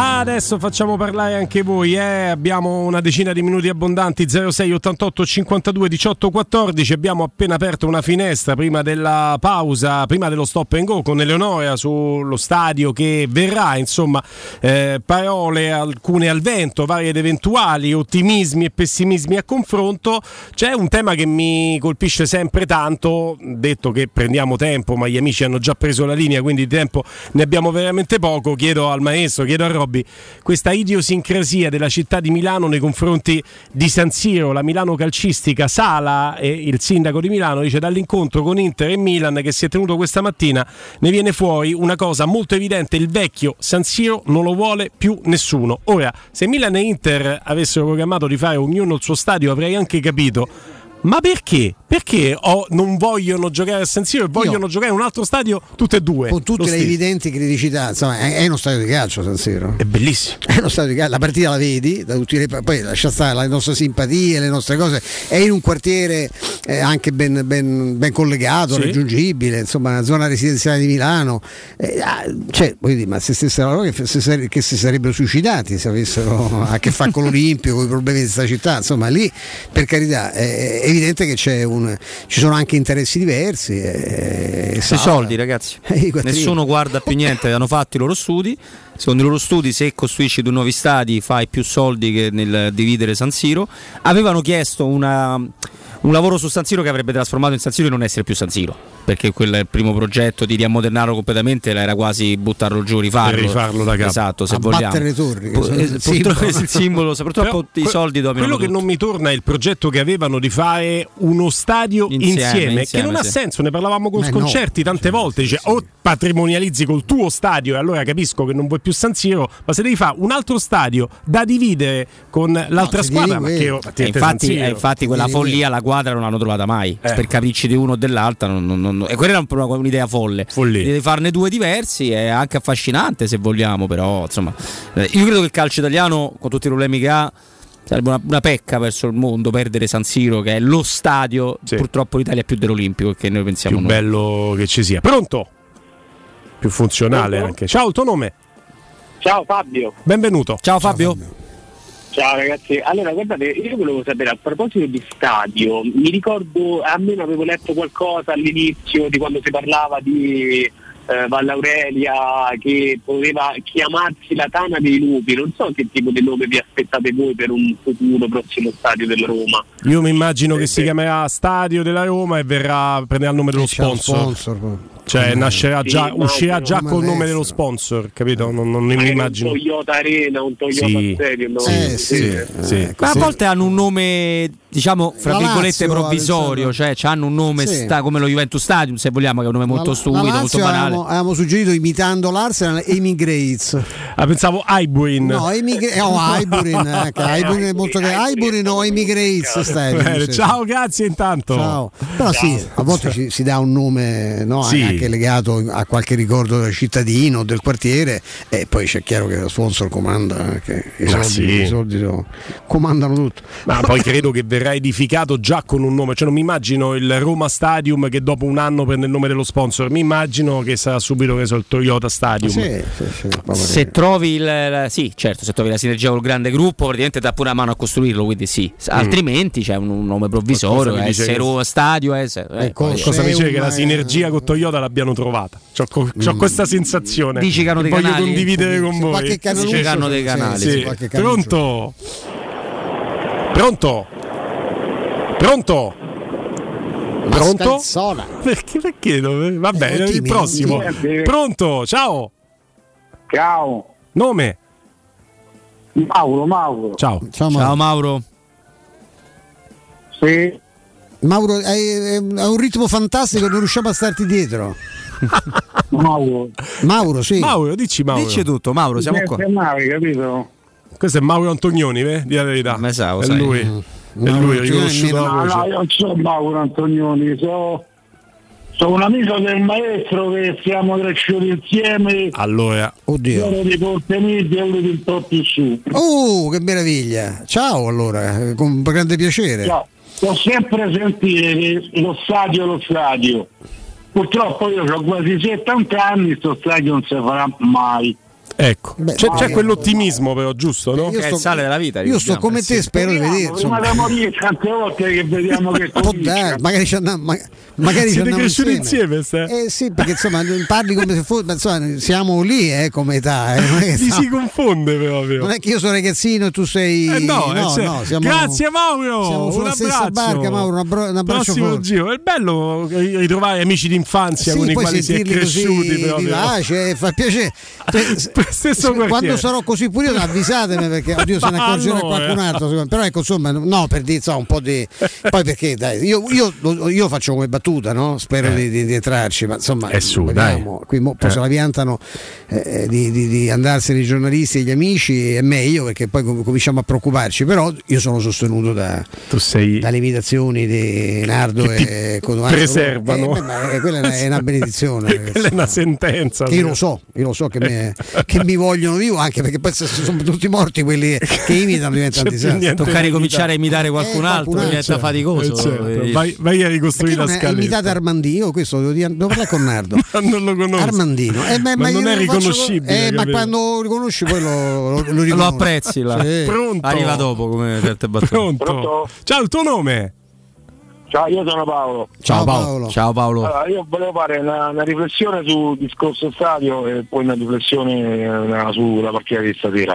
Adesso facciamo parlare anche voi, eh? abbiamo una decina di minuti abbondanti 06 88 52 18 14, abbiamo appena aperto una finestra prima della pausa, prima dello stop and go con Eleonora sullo stadio che verrà, insomma eh, parole alcune al vento, varie ed eventuali, ottimismi e pessimismi a confronto, c'è un tema che mi colpisce sempre tanto, detto che prendiamo tempo ma gli amici hanno già preso la linea quindi di tempo ne abbiamo veramente poco, chiedo al maestro, chiedo a Robby questa idiosincrasia della città di Milano nei confronti di San Siro, la Milano calcistica, Sala e il sindaco di Milano dice dall'incontro con Inter e Milan che si è tenuto questa mattina ne viene fuori una cosa molto evidente, il vecchio San Siro non lo vuole più nessuno. Ora, se Milan e Inter avessero programmato di fare ognuno il suo stadio avrei anche capito ma perché? Perché o non vogliono giocare a San Siro e vogliono giocare in un altro stadio tutte e due?
Con tutte le
stesso.
evidenti criticità, insomma, è, è uno stadio di calcio San Siro.
È bellissimo.
È uno stadio di calcio, la partita la vedi, da tutti le- poi lascia stare le nostre simpatie, le nostre cose, è in un quartiere eh, anche ben, ben- ben collegato,
Sì.
raggiungibile, insomma, una zona residenziale di Milano. Eh, ah, cioè, voglio dire, ma se stessero loro che, se che si sarebbero suicidati se avessero a che fare con l'Olimpio, con i problemi di questa città, insomma, lì per carità è evidente che c'è un, ci sono anche interessi diversi. eh,
I soldi, ragazzi.
Eh.
Nessuno guarda più niente, hanno fatto i loro studi. secondo i loro studi, se costruisci due nuovi stadi fai più soldi che nel dividere San Siro. Avevano chiesto una, un lavoro su San Siro che avrebbe trasformato in San Siro e non essere più San Siro. Perché quel primo progetto di riammodernarlo completamente era quasi buttarlo giù, rifarlo.
Rifarlo da capo.
Esatto, se
Abbattere
vogliamo.
le torri, che sono
eh,
il
purtroppo il simbolo, soprattutto
Però
i soldi dominano
Quello che
tutto.
non mi torna è il progetto che avevano di fare uno stadio
Insieme,
insieme, che
insieme,
non ha
sì.
senso, ne parlavamo con
Ma
sconcerti tante volte, dice o patrimonializzi col tuo stadio e allora capisco che non vuoi più San Siro, ma se devi fare un altro stadio da dividere con l'altra
se
squadra,
devi-
ma che io- ti-
infatti, eh, infatti quella follia la quadra non l'hanno trovata mai
Eh.
per capricci di uno o dell'altra non- non- non- e quella era un un'idea folle
Follia.
devi farne due diversi è anche affascinante se vogliamo però insomma eh, io credo che il calcio italiano con tutti i problemi che ha sarebbe una, una pecca verso il mondo perdere San Siro che è lo stadio
Sì.
purtroppo l'Italia è più dell'Olimpico che noi pensiamo
più
noi.
bello che ci sia. Pronto? Più funzionale
Pronto?
anche. Ciao, il tuo nome?
Ciao Fabio.
Benvenuto.
ciao Fabio
Ciao ragazzi, allora guardate, io volevo sapere a proposito di stadio, mi ricordo, almeno avevo letto qualcosa all'inizio di quando si parlava di eh, Valle Aurelia che poteva chiamarsi la Tana dei Lupi, non so che tipo di nome vi aspettate voi per un futuro prossimo stadio della Roma.
Io mi immagino che si chiamerà Stadio della Roma e verrà prenderà il nome dello sponsor.
sponsor.
Cioè, nascerà
Sì,
già,
immagino.
uscirà già col nome dello sponsor, capito? Non, non mi immagino.
Un Toyota Arena, un Toyota
Sì.
Stadium. no?
Eh, sì.
sì.
Eh,
ma a
sì.
volte hanno un nome diciamo fra
La
virgolette
Lazio,
provvisorio
Alessandro.
cioè hanno un nome
Sì.
sta come lo Juventus Stadium se vogliamo che è un nome molto
La-
stupido
la
molto banale
avevamo, avevamo suggerito imitando l'Arsenal Amy Grates
Ah, pensavo Ibuin.
no Amy Gra- oh, Highbury anche Highbury è molto Highbury no Amy Grates Stadium,
Bene,
sì, sì.
ciao, grazie intanto.
Ciao. Però sì, a volte ci- si dà un nome no,
Sì.
anche legato a qualche ricordo del cittadino, del quartiere e poi c'è chiaro che lo sponsor comanda, che i soldi,
sì.
i soldi so- comandano tutto.
Ma poi credo che verrà edificato già con un nome, cioè non mi immagino il Roma Stadium che dopo un anno prende il nome dello sponsor, mi immagino che sarà subito che so, il Toyota Stadium.
Sì, sì, sì,
se trovi il la- sì certo se trovi la sinergia col grande gruppo praticamente dà pure la mano a costruirlo quindi sì altrimenti c'è un, un nome provvisorio S
che-
Roma Stadio eh,
Ecco,
poi-
Cosa mi dice
un-
che la sinergia con Toyota l'abbiano trovata? C'ho, co- c'ho questa sensazione.
Dici che hanno dei
voglio
canali?
condividere con voi.
Dice che hanno dei canali.
Pronto? Pronto? Pronto? Pronto? Perché? Perché? dove- Vabbè,
Eh,
il prossimo.
timido.
Pronto? Ciao.
Ciao,
Nome?
Mauro, Mauro.
Ciao.
Ciao,
ciao
Mauro.
Mauro
Sì.
Mauro, hai, hai un ritmo fantastico, non riusciamo a starti dietro.
Mauro.
Mauro, sì.
Mauro, dici Mauro.
dici tutto Mauro siamo qua
Navi, capito?
Questo è Mauro Antonioni, eh? Di la verità.
Me sa,
è
sai.
lui.
Mauro
lui, riconosciuto
è
la
meno-
voce.
io non sono Mauro Antonioni, sono, sono un amico del maestro che siamo cresciuti insieme.
Allora,
Oddio.
Io di Ponte Medio e lui di un po' più su.
Oh, che meraviglia. Ciao allora, con grande piacere.
Cioè, Ho sempre sentire che lo stadio è lo stadio. Purtroppo io ho quasi 70 anni, sto stadio non si farà mai.
Ecco.
Beh,
c'è,
no,
c'è
eh.
quell'ottimismo però, giusto, no?
Io
è il sale della vita,
Io sto
ricordiamo.
come te, spero di vedere.
Prima
Insomma,
da morire tante volte che vediamo che
può dare, magari ci andiamo, ma- magari ci
Siete
andiamo
cresciuti
insieme.
insieme?
Eh sì, perché insomma parli come se fosse, ma insomma, siamo lì eh, come età. eh,
Ti si confonde proprio.
non è che io sono ragazzino e tu sei.
Eh no, eh, cioè,
no, siamo-
grazie Mauro.
siamo sulla
un
stessa
abbraccio.
barca, Mauro, un abbra- un abbraccio
Prossimo
forte.
giro. È bello ritrovare amici d'infanzia
Sì,
con i quali si è cresciuti
così
proprio.
vivace, fa piacere.
Stesso
quando
quartiere.
sarò così pure avvisatemi perché oddio se ne accorgerà qualcun
eh.
altro però ecco insomma no per dire insomma, un po' di poi perché dai io, io, io faccio come battuta no? spero di, di- di entrarci ma insomma
Eh su,
vediamo. qui mo- poi
Eh.
se la piantano eh, di, di, di andarsene i giornalisti e gli amici è meglio perché poi com- cominciamo a preoccuparci però io sono sostenuto da,
Tu sei
dalle imitazioni di Nardo e Codomano
preservano.
Eh, beh, eh, quella è una, è benedizione
Quella è una sentenza.
che io lo so, io lo so che, me- che mi vogliono vivo anche perché poi se sono tutti morti quelli che imitano diventano disastri.
niente
tocca ricominciare a imitare qualcun
Eh,
altro diventa faticoso
Eh, certo.
Eh,
vai, vai a ricostruire la scaletta.
imitate Armandino, questo devo, dire, devo parlare con Nardo.
Ma non lo conosco.
Armandino, Eh,
ma,
io
non è riconoscibile.
eh, ma quando lo riconosci poi lo, lo, lo
lo apprezzi là.
Sì.
Pronto?
arriva dopo come certe battute
Pronto?
Pronto?
Ciao, il tuo nome?
Ciao, io sono Paolo.
Ciao, Paolo. Ciao Paolo.
Allora, io volevo fare una, una riflessione sul discorso stadio e poi una riflessione eh, sulla partita di stasera.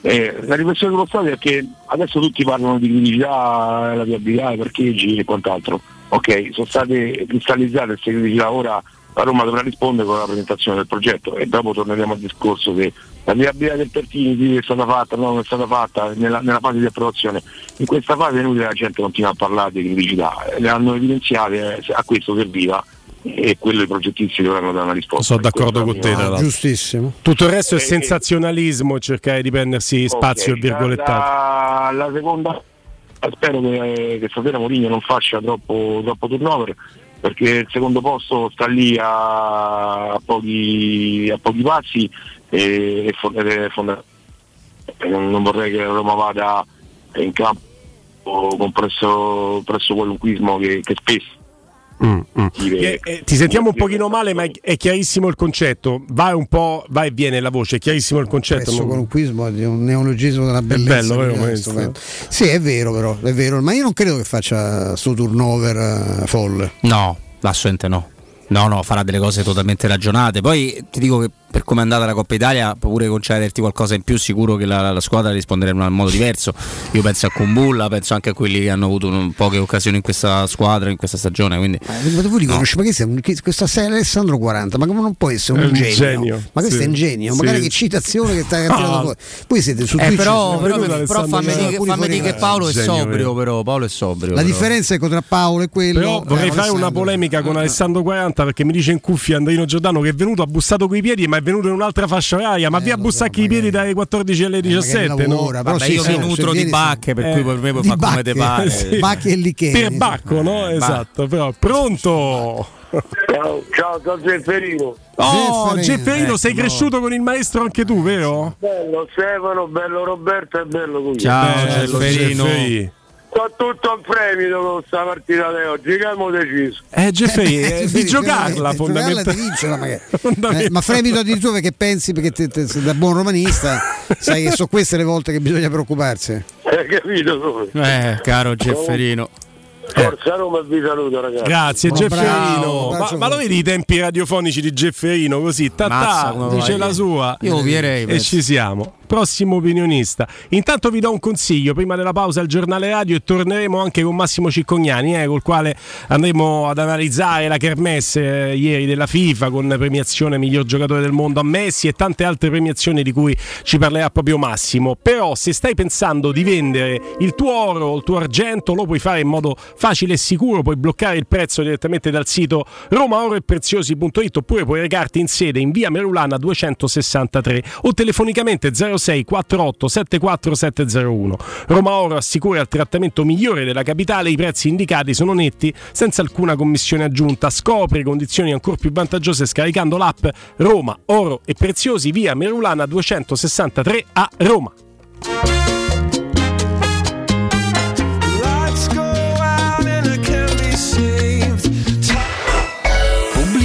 Eh, la riflessione sullo stadio è che adesso tutti parlano di criticità, la viabilità, i parcheggi e quant'altro. Ok, sono state cristallizzate queste criticità, ora la Roma dovrà rispondere con la presentazione del progetto e dopo torneremo al discorso che la viabilità del Pertini è stata fatta, no, non è stata fatta nella, nella fase di approvazione. In questa fase è inutile che la gente continua a parlare di criticità, le hanno evidenziate, eh, a questo serviva e quello i progettisti dovranno dare una risposta.
Sono d'accordo con te, l'altro.
Giustissimo.
Tutto il resto è
Eh, eh.
sensazionalismo, cercare di prendersi spazio
Ok,
e virgolettato.
La, la seconda, spero che, che stasera Mourinho non faccia troppo, troppo turnover perché il secondo posto sta lì a, a pochi, a pochi passi e, e fon- ed è fondamentale. E Non, non vorrei che la Roma vada in campo con presso, presso qualunquismo che, che spesso
Mm, mm. Eh, eh, ti sentiamo un pochino male, ma è, è chiarissimo il concetto. Vai un po', vai e viene la voce, è chiarissimo il concetto. Non-
qualunquismo è un neologismo della bellezza.
bello, vero.
Sì, è vero però, è vero, ma io non credo che faccia sto turnover eh, folle.
No, assolutamente no. No, no, farà delle cose totalmente ragionate. Poi ti dico che per come è andata la Coppa Italia, pure concederti qualcosa in più, sicuro che la, la squadra risponderà in un modo diverso. Io penso a Kumbulla, penso anche a quelli che hanno avuto un- poche occasioni in questa squadra, in questa stagione. Quindi,
Ma tu riconosci, ma che sei, che- questa sei Alessandro 40, ma come non può essere un,
un
genio?
genio,
Ma questo
sì,
è un genio,
sì.
magari che citazione che stai
Ah.
tirando fuori. Voi siete su
Eh,
Twitch,
però,
siete
però, però fammi dire,
fuori
che. Paolo è sobrio, però. Paolo è sobrio.
La
però.
differenza è tra Paolo e quello.
Però vorrei fare una polemica con Alessandro 40 perché mi dice in cuffia Andrino Giordano che è venuto, ha bussato coi piedi, ma è venuto in un'altra fascia oraria. Ma via bussacchi i piedi dalle 14 alle 17. no?
lavora, però
Vabbè,
sì,
io
sì,
mi nutro
se
di bacche, per
Eh,
cui per me puoi
di
fare come te
bacche,
pare.
sì. Bacche e licheni.
Per bacco, no? Esatto, però pronto.
Ciao, ciao, sono Zefferino.
Oh,
Zefferino,
Gefferino,
ecco,
sei
no.
cresciuto con il maestro anche tu, vero?
Bello Stefano, bello Roberto e bello lui.
Ciao,
Bello
Gefferino.
Sto tutto in fremito con questa partita di oggi, che abbiamo deciso?
Eh, Gefferino, eh, di giocarla
di giocarla, di
fondamentalmente.
Eh, ma fremito addirittura perché pensi perché te- te- sei da buon romanista sai che sono queste le volte che bisogna preoccuparsi
Hai capito tu?
Eh, caro Gefferino.
Forza Roma e vi saluto ragazzi.
Grazie
Ma
Gefferino. Ma, ma lo vedi i tempi radiofonici di Gefferino così? Ta
Mazza,
ta,
come
dice
vai.
la sua.
Io ovvierei,
E ci siamo. Prossimo opinionista. Intanto vi do un consiglio. Prima della pausa al giornale radio e torneremo anche con Massimo Ciccognani, eh, col quale andremo ad analizzare la kermesse eh, ieri della FIFA con premiazione miglior giocatore del mondo a Messi e tante altre premiazioni di cui ci parlerà proprio Massimo. Però se stai pensando di vendere il tuo oro o il tuo argento lo puoi fare in modo facile e sicuro, puoi bloccare il prezzo direttamente dal sito romaoroepreziosi.it oppure puoi recarti in sede in via Merulana 263 o telefonicamente 06 48 74 701. Roma Oro assicura il trattamento migliore della capitale, i prezzi indicati sono netti senza alcuna commissione aggiunta. Scopri condizioni ancora più vantaggiose scaricando l'app Roma Oro e Preziosi via Merulana 263 a Roma.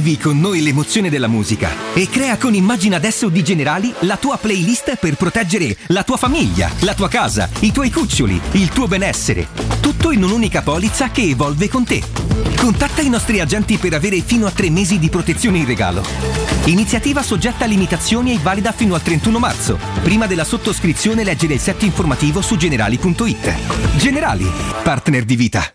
Vivi con noi l'emozione della musica e crea con Immagina adesso di Generali la tua playlist per proteggere la tua famiglia, la tua casa, i tuoi cuccioli, il tuo benessere. Tutto in un'unica polizza che evolve con te. Contatta i nostri agenti per avere fino a tre mesi di protezione in regalo. Iniziativa soggetta a limitazioni e valida fino al 31 marzo. Prima della sottoscrizione leggere il set informativo su generali.it. Generali, partner di vita.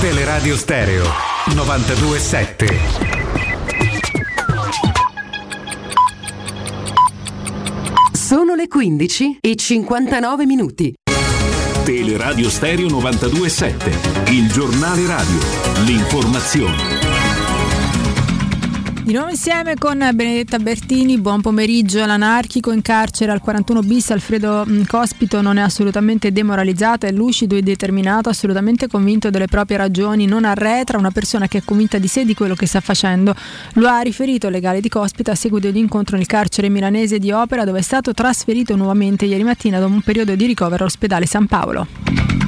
Teleradio Stereo 927.
Sono le 15 e 59 minuti.
Teleradio Stereo 927, il giornale radio, l'informazione.
Di nuovo insieme con Benedetta Bertini, buon pomeriggio. L'anarchico in carcere al 41 bis Alfredo Cospito non è assolutamente demoralizzato, è lucido e determinato, assolutamente convinto delle proprie ragioni, non arretra, una persona che è convinta di sé e di quello che sta facendo. Lo ha riferito il legale di Cospito a seguito di incontro nel carcere milanese di Opera dove è stato trasferito nuovamente ieri mattina dopo un periodo di ricovero all'ospedale San Paolo.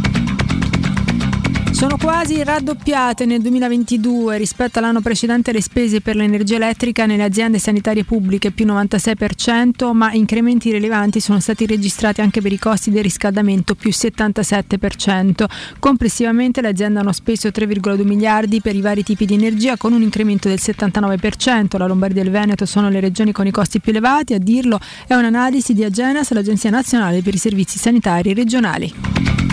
Sono quasi raddoppiate nel 2022 rispetto all'anno precedente le spese per l'energia elettrica nelle aziende sanitarie pubbliche più 96%, ma incrementi rilevanti sono stati registrati anche per i costi del riscaldamento più 77%. Complessivamente le aziende hanno speso 3,2 miliardi per i vari tipi di energia con un incremento del 79%. La Lombardia e il Veneto sono le regioni con i costi più elevati, a dirlo è un'analisi di Agenas, l'Agenzia Nazionale per i Servizi Sanitari Regionali.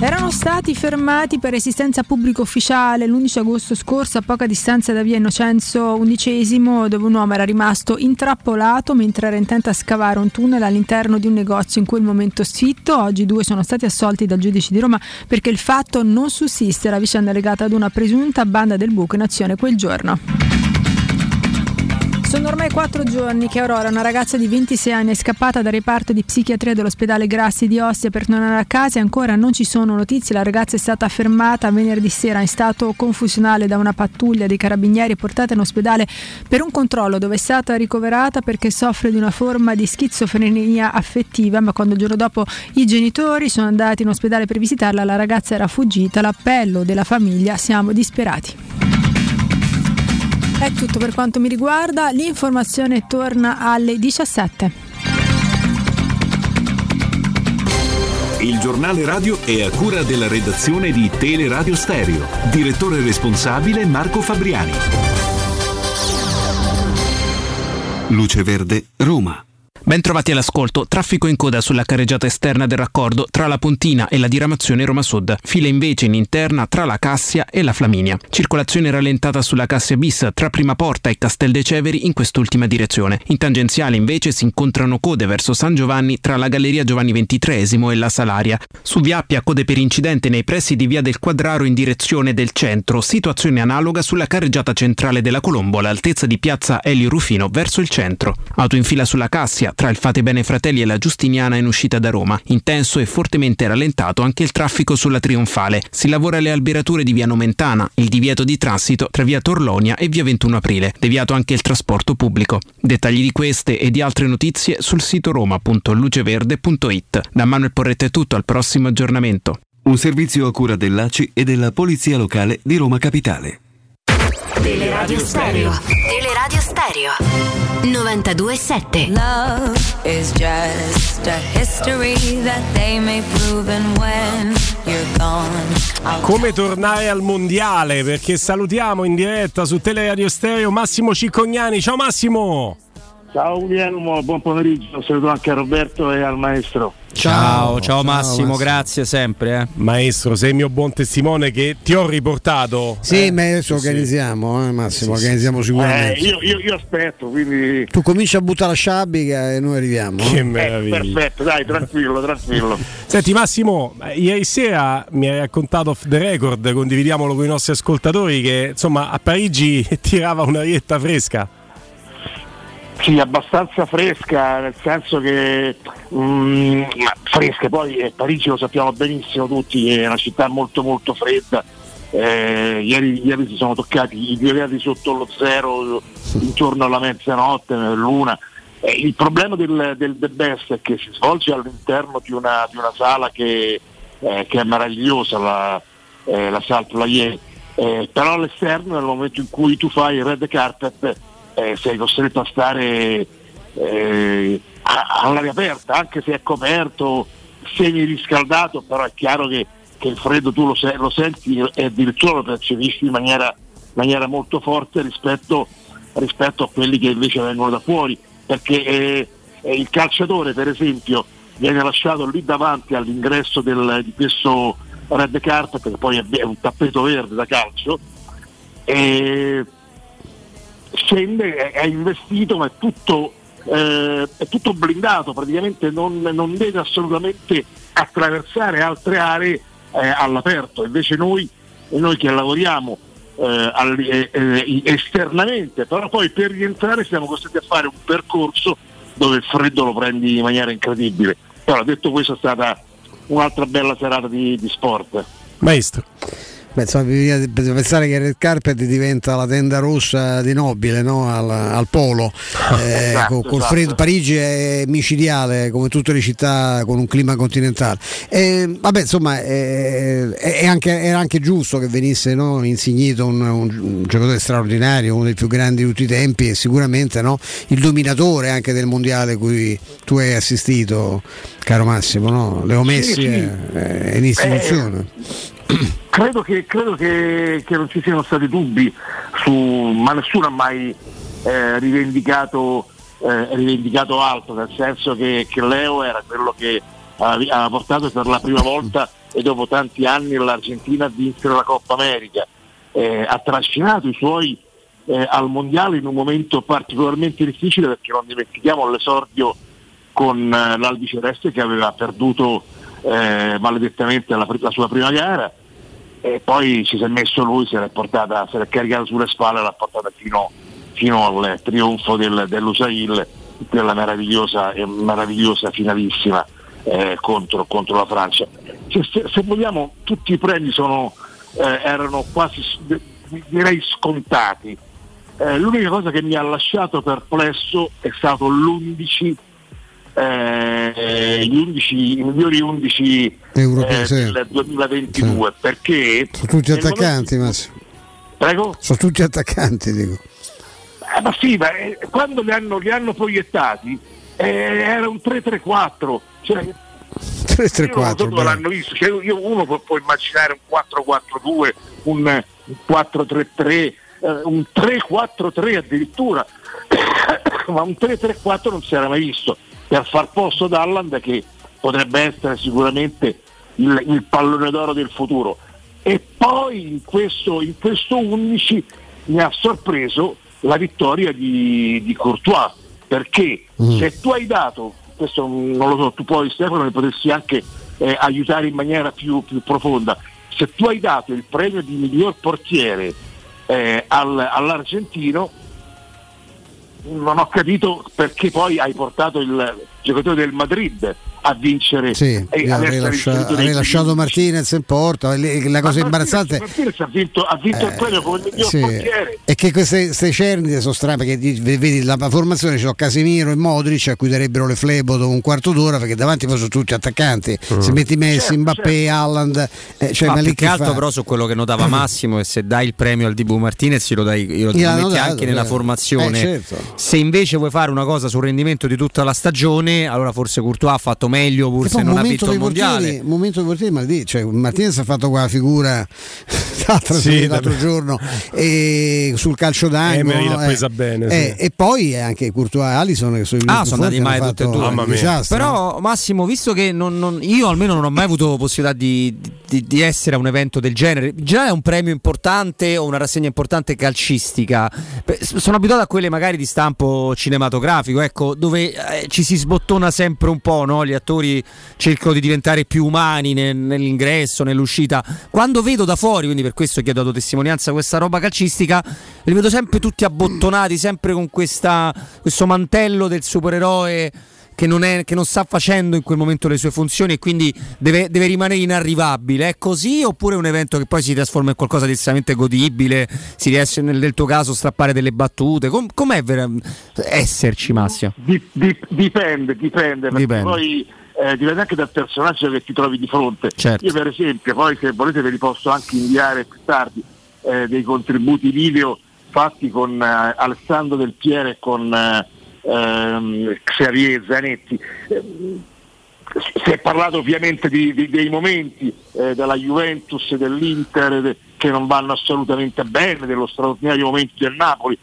Erano stati fermati per resistenza pubblico ufficiale l'11 agosto scorso a poca distanza da via Innocenzo XI dove un uomo era rimasto intrappolato mentre era intento a scavare un tunnel all'interno di un negozio in quel momento sfitto. Oggi due sono stati assolti dal giudice di Roma perché il fatto non sussiste. La vicenda legata ad una presunta banda del buco in azione quel giorno. Sono ormai quattro giorni che Aurora, una ragazza di 26 anni, è scappata dal reparto di psichiatria dell'ospedale Grassi di Ostia per tornare a casa e ancora non ci sono notizie. La ragazza è stata fermata venerdì sera in stato confusionale da una pattuglia dei carabinieri e portata in ospedale per un controllo dove è stata ricoverata perché soffre di una forma di schizofrenia affettiva, ma quando il giorno dopo i genitori sono andati in ospedale per visitarla, la ragazza era fuggita. L'appello della famiglia, siamo disperati. È tutto per quanto mi riguarda, l'informazione torna alle 17.
Il giornale radio è a cura della redazione di Teleradio Stereo. Direttore responsabile Marco Fabriani.
Luce Verde, Roma.
Bentrovati all'ascolto. Traffico in coda sulla carreggiata esterna del raccordo tra la Pontina e la diramazione Roma Sud. Fila invece in interna tra la Cassia e la Flaminia. Circolazione rallentata sulla Cassia bis tra Prima Porta e Castel de Ceveri in quest'ultima direzione. In tangenziale invece si incontrano code verso San Giovanni tra la Galleria Giovanni XXIII e la Salaria. Su Via Appia code per incidente nei pressi di Via del Quadraro in direzione del centro. Situazione analoga sulla carreggiata centrale della Colombo all'altezza di piazza Elio Rufino verso il centro. Auto in fila sulla Cassia tra il Fate Bene Fratelli e la Giustiniana in uscita da Roma. Intenso e fortemente rallentato anche il traffico sulla Trionfale. Si lavora alle alberature di Via Nomentana, il divieto di transito tra Via Torlonia e Via 21 Aprile. Deviato anche il trasporto pubblico. Dettagli di queste e di altre notizie sul sito roma.luceverde.it. Da Manuel Porretta è tutto, al prossimo aggiornamento.
Un servizio a cura dell'ACI e della Polizia Locale di Roma Capitale.
Teleradio Stereo. Teleradio Stereo. 92.7
Love is just a history that they may prove and when you're gone.
Come tornare al mondiale? Perché salutiamo in diretta su Teleradio Stereo Massimo Ciccognani. Ciao Massimo!
Ciao Guglielmo, buon pomeriggio, saluto anche a Roberto e al maestro.
Ciao, ciao, ciao Massimo, Massimo, grazie sempre. Eh.
Maestro, sei il mio buon testimone che ti ho riportato.
Sì, eh, ma adesso sì, organizziamo, eh, Massimo, sì, organizziamo sicuramente.
Eh, io, io, io, aspetto, quindi...
Tu cominci a buttare la sciabica e noi arriviamo.
Che
eh,
meraviglia.
perfetto, dai, tranquillo, tranquillo.
Senti Massimo, ieri sera mi hai raccontato off the record, condividiamolo con i nostri ascoltatori, che insomma a Parigi tirava una rietta fresca.
Sì, abbastanza fresca, nel senso che mm, fresca, poi eh, Parigi lo sappiamo benissimo tutti, è una città molto molto fredda. Eh, ieri, ieri, si sono toccati i due gradi sotto lo zero intorno alla mezzanotte, l'una. Eh, il problema del, del The Best è che si svolge all'interno di una, di una sala che, eh, che, è meravigliosa, la, eh, la Salt Playet, eh, però all'esterno nel momento in cui tu fai il red carpet eh, sei costretto a stare eh, all'aria aperta, anche se è coperto, semi riscaldato, però è chiaro che, che il freddo tu lo, se- lo, senti e addirittura lo percepisci in maniera, maniera molto forte rispetto, rispetto, a quelli che invece vengono da fuori, perché eh, il calciatore per esempio viene lasciato lì davanti all'ingresso del, di questo red carpet, che poi è un tappeto verde da calcio, e scende, è, investito ma è tutto, eh, è tutto blindato, praticamente non, non, deve assolutamente attraversare altre aree eh, all'aperto, invece noi, noi che lavoriamo eh, all, eh, esternamente, però poi per rientrare siamo costretti a fare un percorso dove il freddo lo prendi in maniera incredibile. Però detto questo è stata un'altra bella serata di, di sport.
Maestro.
Beh, insomma, bisogna pensare che Red Carpet diventa la tenda rossa di Nobile no? al, al, polo. Eh, esatto, col, esatto. freddo, Parigi è micidiale come tutte le città con un clima continentale. Eh, vabbè, insomma, eh, è anche, era anche giusto che venisse no? insignito un, un, un, giocatore straordinario, uno dei più grandi di tutti i tempi e sicuramente no? il dominatore anche del mondiale cui tu hai assistito, caro Massimo. No? Leo Messi sì, sì. È, è in istituzione.
credo, che, credo che, che, non ci siano stati dubbi su, ma nessuno ha mai eh, rivendicato, eh, rivendicato, altro, nel senso che, che, Leo era quello che aveva portato per la prima volta e dopo tanti anni l'Argentina a vincere la Coppa America, eh, ha trascinato i suoi eh, al mondiale in un momento particolarmente difficile perché non dimentichiamo l'esordio con eh, l'Albi Celeste che aveva perduto eh, maledettamente la, la sua prima gara e poi ci si è messo lui, se l'è portata, se l'è caricato sulle spalle e l'ha portata fino, fino al trionfo del, dell'Usail, quella meravigliosa, meravigliosa finalissima eh, contro, contro, la Francia. Cioè, se, se, vogliamo tutti i premi sono, eh, erano quasi direi scontati. Eh, l'unica cosa che mi ha lasciato perplesso è stato l'11 eh, gli, 11, i migliori 11 Europei, eh, sì. del 2022 sì. perché
sono tutti attaccanti momento...
Prego?
sono tutti attaccanti dico
eh, ma sì ma eh, quando li hanno, li hanno proiettati eh, era un 3-3-4 cioè
3-3-4
dove l'hanno visto cioè, io, uno può, può, immaginare un 4-4-2 un, un 4-3-3 eh, un 3-4-3 addirittura ma un 3-3-4 non si era mai visto per far posto ad Alland che potrebbe essere sicuramente il, il pallone d'oro del futuro. E poi in questo, in questo 11 mi ha sorpreso la vittoria di, di Courtois, perché mm. se tu hai dato, questo non lo so, tu poi Stefano mi potessi anche eh, aiutare in maniera più, più, profonda, se tu hai dato il premio di miglior portiere eh, al, all'argentino, non ho capito perché poi hai portato il giocatore del Madrid a vincere
sì, e avrei, lascia, avrei lasciato Martinez in porta la cosa imbarazzante
Martinez ha vinto, ha vinto eh, il premio come miglior sì. portiere
e che queste, queste cernite sono strane perché vedi la formazione c'è Casemiro e Modric a cui darebbero le flebo dopo un quarto d'ora perché davanti poi sono tutti attaccanti mm. se metti Messi, certo, Mbappé, certo. Haaland
eh, cioè, ma più che altro fa... però su quello che notava Massimo è se dai il premio al Dibu Martinez lo, dai, lo, lo metti dato, anche nella formazione eh, certo. se invece vuoi fare una cosa sul rendimento di tutta la stagione allora forse Courtois ha fatto meglio pur se non ha vinto il mondiale.
Un momento di portieri, ma lì, cioè, Martinez ha fatto quella figura l'altro, sì, l'altro giorno e sul calcio d'angolo.
l'ha presa eh, bene. Sì.
Eh, e poi anche Courtois e Allison che sono,
ah, sono andati mai tutte e due. Però Massimo, visto che non, non, io almeno non ho mai avuto possibilità di, di, di, essere a un evento del genere, già è un premio importante o una rassegna importante calcistica. Sono abituato a quelle magari di stampo cinematografico, ecco, dove eh, ci si sbottona sempre un po', no? gli attori cercano di diventare più umani nel, nell'ingresso, nell'uscita. Quando vedo da fuori, quindi per questo chiedo dato testimonianza questa roba calcistica, li vedo sempre tutti abbottonati, sempre con questa, questo mantello del supereroe. Che non, è, che non, sta facendo in quel momento le sue funzioni e quindi deve, deve, rimanere inarrivabile. È così oppure è un evento che poi si trasforma in qualcosa di estremamente godibile? Si riesce nel, nel tuo caso a strappare delle battute? Com, com'è vera, esserci Massimo?
Dipende, dipende. dipende. Poi eh, dipende anche dal personaggio che ti trovi di fronte.
Certo.
Io per esempio, poi se volete ve li posso anche inviare più tardi, eh, dei contributi video fatti con eh, Alessandro Del Piere e con eh, ehm, Xavier Zanetti. Eh, si è parlato ovviamente di, di, dei momenti eh, della Juventus dell'Inter de, che non vanno assolutamente bene, dello straordinario momento del Napoli,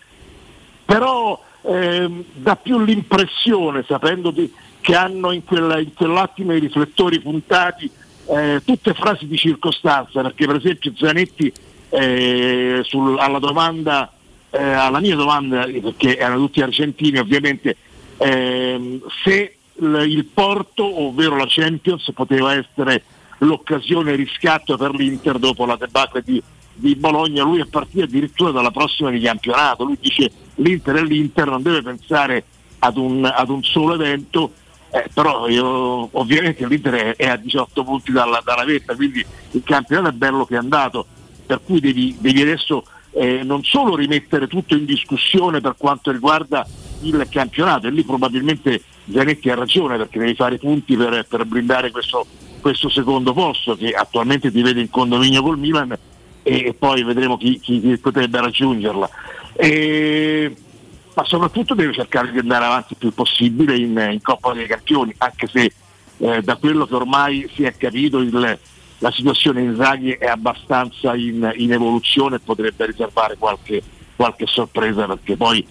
però ehm, dà più l'impressione, sapendo di, che hanno in, quella, in quell'attimo i riflettori puntati eh, tutte frasi di circostanza, perché per esempio Zanetti eh, sul, alla domanda, eh, alla mia domanda, perché erano tutti argentini ovviamente, ehm, se il, il Porto, ovvero la Champions, poteva essere l'occasione riscatto per l'Inter dopo la debacle di, di Bologna, lui è partito addirittura dalla prossima di campionato, lui dice l'Inter è l'Inter, non deve pensare ad un, ad un solo evento. Eh, però io, ovviamente l'Inter è a 18 punti dalla, dalla vetta, quindi il campionato è bello che è andato, per cui devi, devi adesso eh, non solo rimettere tutto in discussione per quanto riguarda il campionato, e lì probabilmente Zanetti ha ragione perché devi fare punti per, per blindare questo, questo, secondo posto che attualmente ti vede in condominio col Milan e, e poi vedremo chi, chi, chi potrebbe raggiungerla. E, ma soprattutto deve cercare di andare avanti il più possibile in, in Coppa dei Campioni, anche se eh, da quello che ormai si è capito il, la situazione in Zaghi è abbastanza in, in evoluzione e potrebbe riservare qualche, qualche, sorpresa perché poi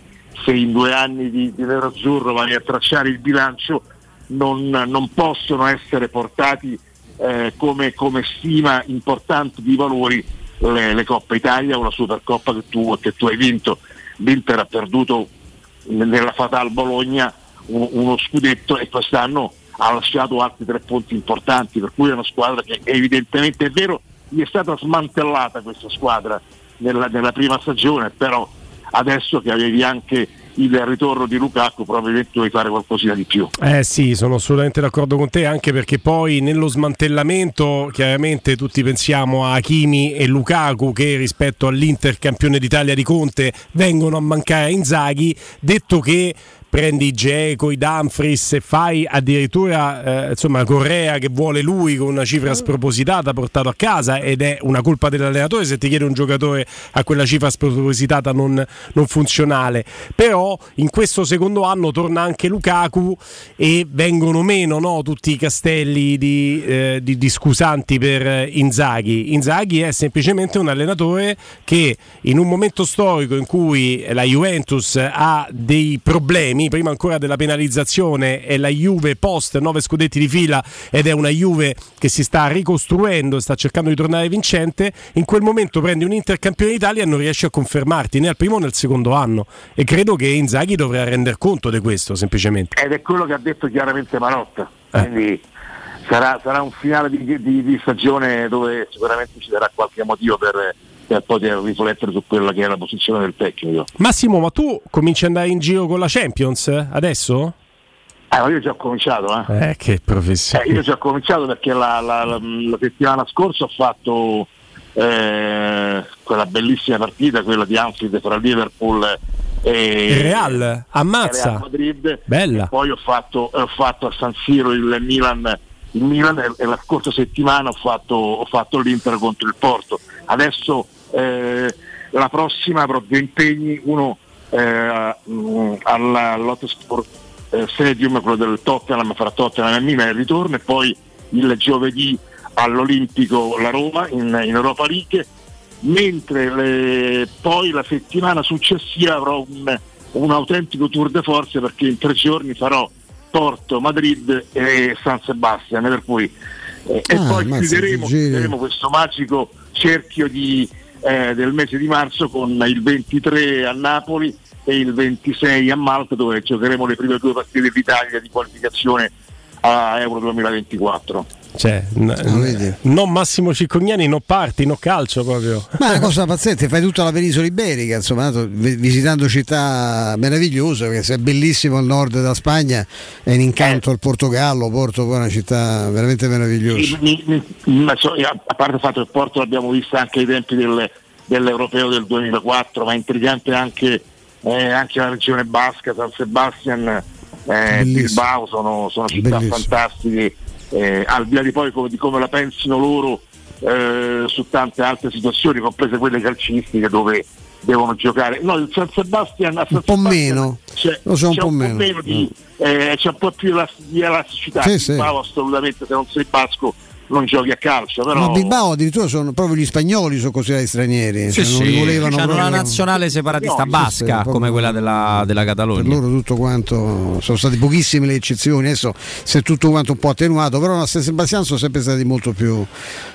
se in due anni di, di Nero Azzurro vai a tracciare il bilancio non, non possono essere portati eh, come, come stima importante di valori le, le Coppe Italia o la Supercoppa che tu, che tu hai vinto. L'Inter ha perduto nella Fatal Bologna uno scudetto e quest'anno ha lasciato altri tre punti importanti, per cui è una squadra che evidentemente è vero, gli è stata smantellata questa squadra nella, nella prima stagione, però adesso che avevi anche il ritorno di Lukaku probabilmente dovevi fare qualcosina di più.
Eh sì, sono assolutamente d'accordo con te, anche perché poi nello smantellamento chiaramente tutti pensiamo a Hakimi e Lukaku che rispetto all'Inter campione d'Italia di Conte vengono a mancare a Inzaghi, detto che prendi Geco, i Dumfries e fai addirittura eh, insomma Correa che vuole lui con una cifra spropositata portato a casa ed è una colpa dell'allenatore se ti chiede un giocatore a quella cifra spropositata non, non funzionale. Però in questo secondo anno torna anche Lukaku e vengono meno no, tutti i castelli di, eh, di, di scusanti per Inzaghi. Inzaghi è semplicemente un allenatore che in un momento storico in cui la Juventus ha dei problemi prima ancora della penalizzazione è la Juve post 9 scudetti di fila ed è una Juve che si sta ricostruendo, sta cercando di tornare vincente, in quel momento prendi un Inter campione d'Italia e non riesci a confermarti né al primo né al secondo anno e credo che Inzaghi dovrà rendere conto di questo semplicemente.
Ed è quello che ha detto chiaramente Marotta, eh. quindi sarà, sarà, un finale di, di, di stagione dove sicuramente ci darà qualche motivo per per poter riflettere su quella che è la posizione del tecnico.
Massimo, ma tu cominci ad andare in giro con la Champions adesso?
Eh, ma io ho già cominciato,
eh. eh che professione.
Eh, io ho già cominciato perché la, la, la, la settimana scorsa ho fatto eh, quella bellissima partita, quella di Anfield fra Liverpool e
il Real, ammazza.
Real Madrid.
Bella.
E poi ho fatto, ho fatto, a San Siro il Milan, il Milan e, la scorsa settimana ho fatto, ho fatto l'Inter contro il Porto. Adesso eh, la prossima avrò due impegni, uno eh, all'Hotspur eh, Stadium, quello del Tottenham, fra Tottenham e Milan il ritorno e poi il giovedì all'Olimpico la Roma in, in Europa League, mentre le, poi la settimana successiva avrò un, un autentico tour de force perché in tre giorni farò Porto, Madrid e San Sebastian, per cui eh, ah, e poi chiuderemo, chiuderemo questo magico cerchio di, eh, del mese di marzo con il 23 a Napoli e il 26 a Malta dove giocheremo le prime due partite d'Italia di qualificazione a Euro 2024.
Cioè, n- n- non Massimo Ciccognani, no parti, no calcio proprio.
Ma è una cosa pazzesca, fai tutta la penisola iberica, insomma, visitando città meravigliose, perché è bellissimo al nord della Spagna, è in incanto al Portogallo, Porto poi è una città veramente meravigliosa.
a parte il fatto che Porto l'abbiamo vista anche ai tempi del, dell'Europeo del 2004, ma è intrigante anche, eh, anche la regione basca, San Sebastian, eh, Bilbao, sono, sono città Bellissimo. fantastiche eh, al di là di poi come, di come la pensino loro eh, su tante altre situazioni, comprese quelle calcistiche dove devono giocare. No, il San Sebastian a
San un po'
Sebastian
meno,
c'è,
lo so, un,
c'è
po
un
meno.
po' meno di, eh, c'è un po' più di elasticità.
Sì, sì.
assolutamente se non sei basco non giochi a calcio. Però...
Ma Bilbao addirittura sono proprio gli spagnoli sono considerati stranieri.
Sì,
cioè, non li volevano
hanno
proprio...
una nazionale separatista
No,
basca
sì,
come quella della, della
Per
Catalogna.
loro tutto quanto sono state pochissime le eccezioni, adesso si è tutto quanto un po' attenuato, però a San Sebastiano sono sempre stati molto più,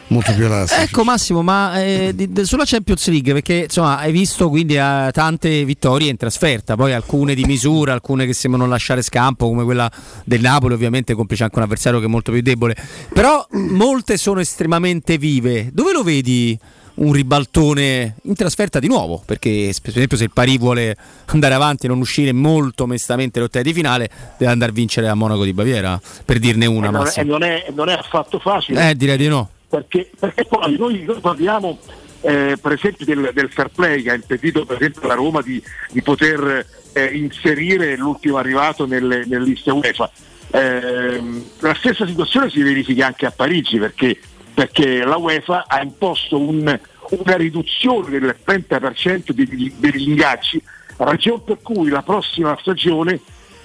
molto più elastici.
Ecco Massimo, ma eh, di- di- sulla Champions League, perché insomma hai visto quindi eh, tante vittorie in trasferta, poi alcune di misura, alcune che sembrano lasciare scampo, come quella del Napoli, ovviamente complice anche un avversario che è molto più debole, però molte sono estremamente vive. Dove lo vedi? Un ribaltone in trasferta di nuovo, perché per esempio se il Parì vuole andare avanti e non uscire molto onestamente all'ottava di finale, deve andare a vincere a Monaco di Baviera, per dirne una.
E non, è,
Massimo.
non è- non è affatto facile.
Eh, direi di no.
Perché, perché poi noi, noi parliamo eh, per esempio del, del fair play che ha impedito per esempio alla Roma di, di poter eh, inserire l'ultimo arrivato nelle, nelle liste UEFA. Ehm, la stessa situazione si verifica anche a Parigi perché, perché la UEFA ha imposto un- una riduzione del 30% degli, degli ingaggi, ragione per cui la prossima stagione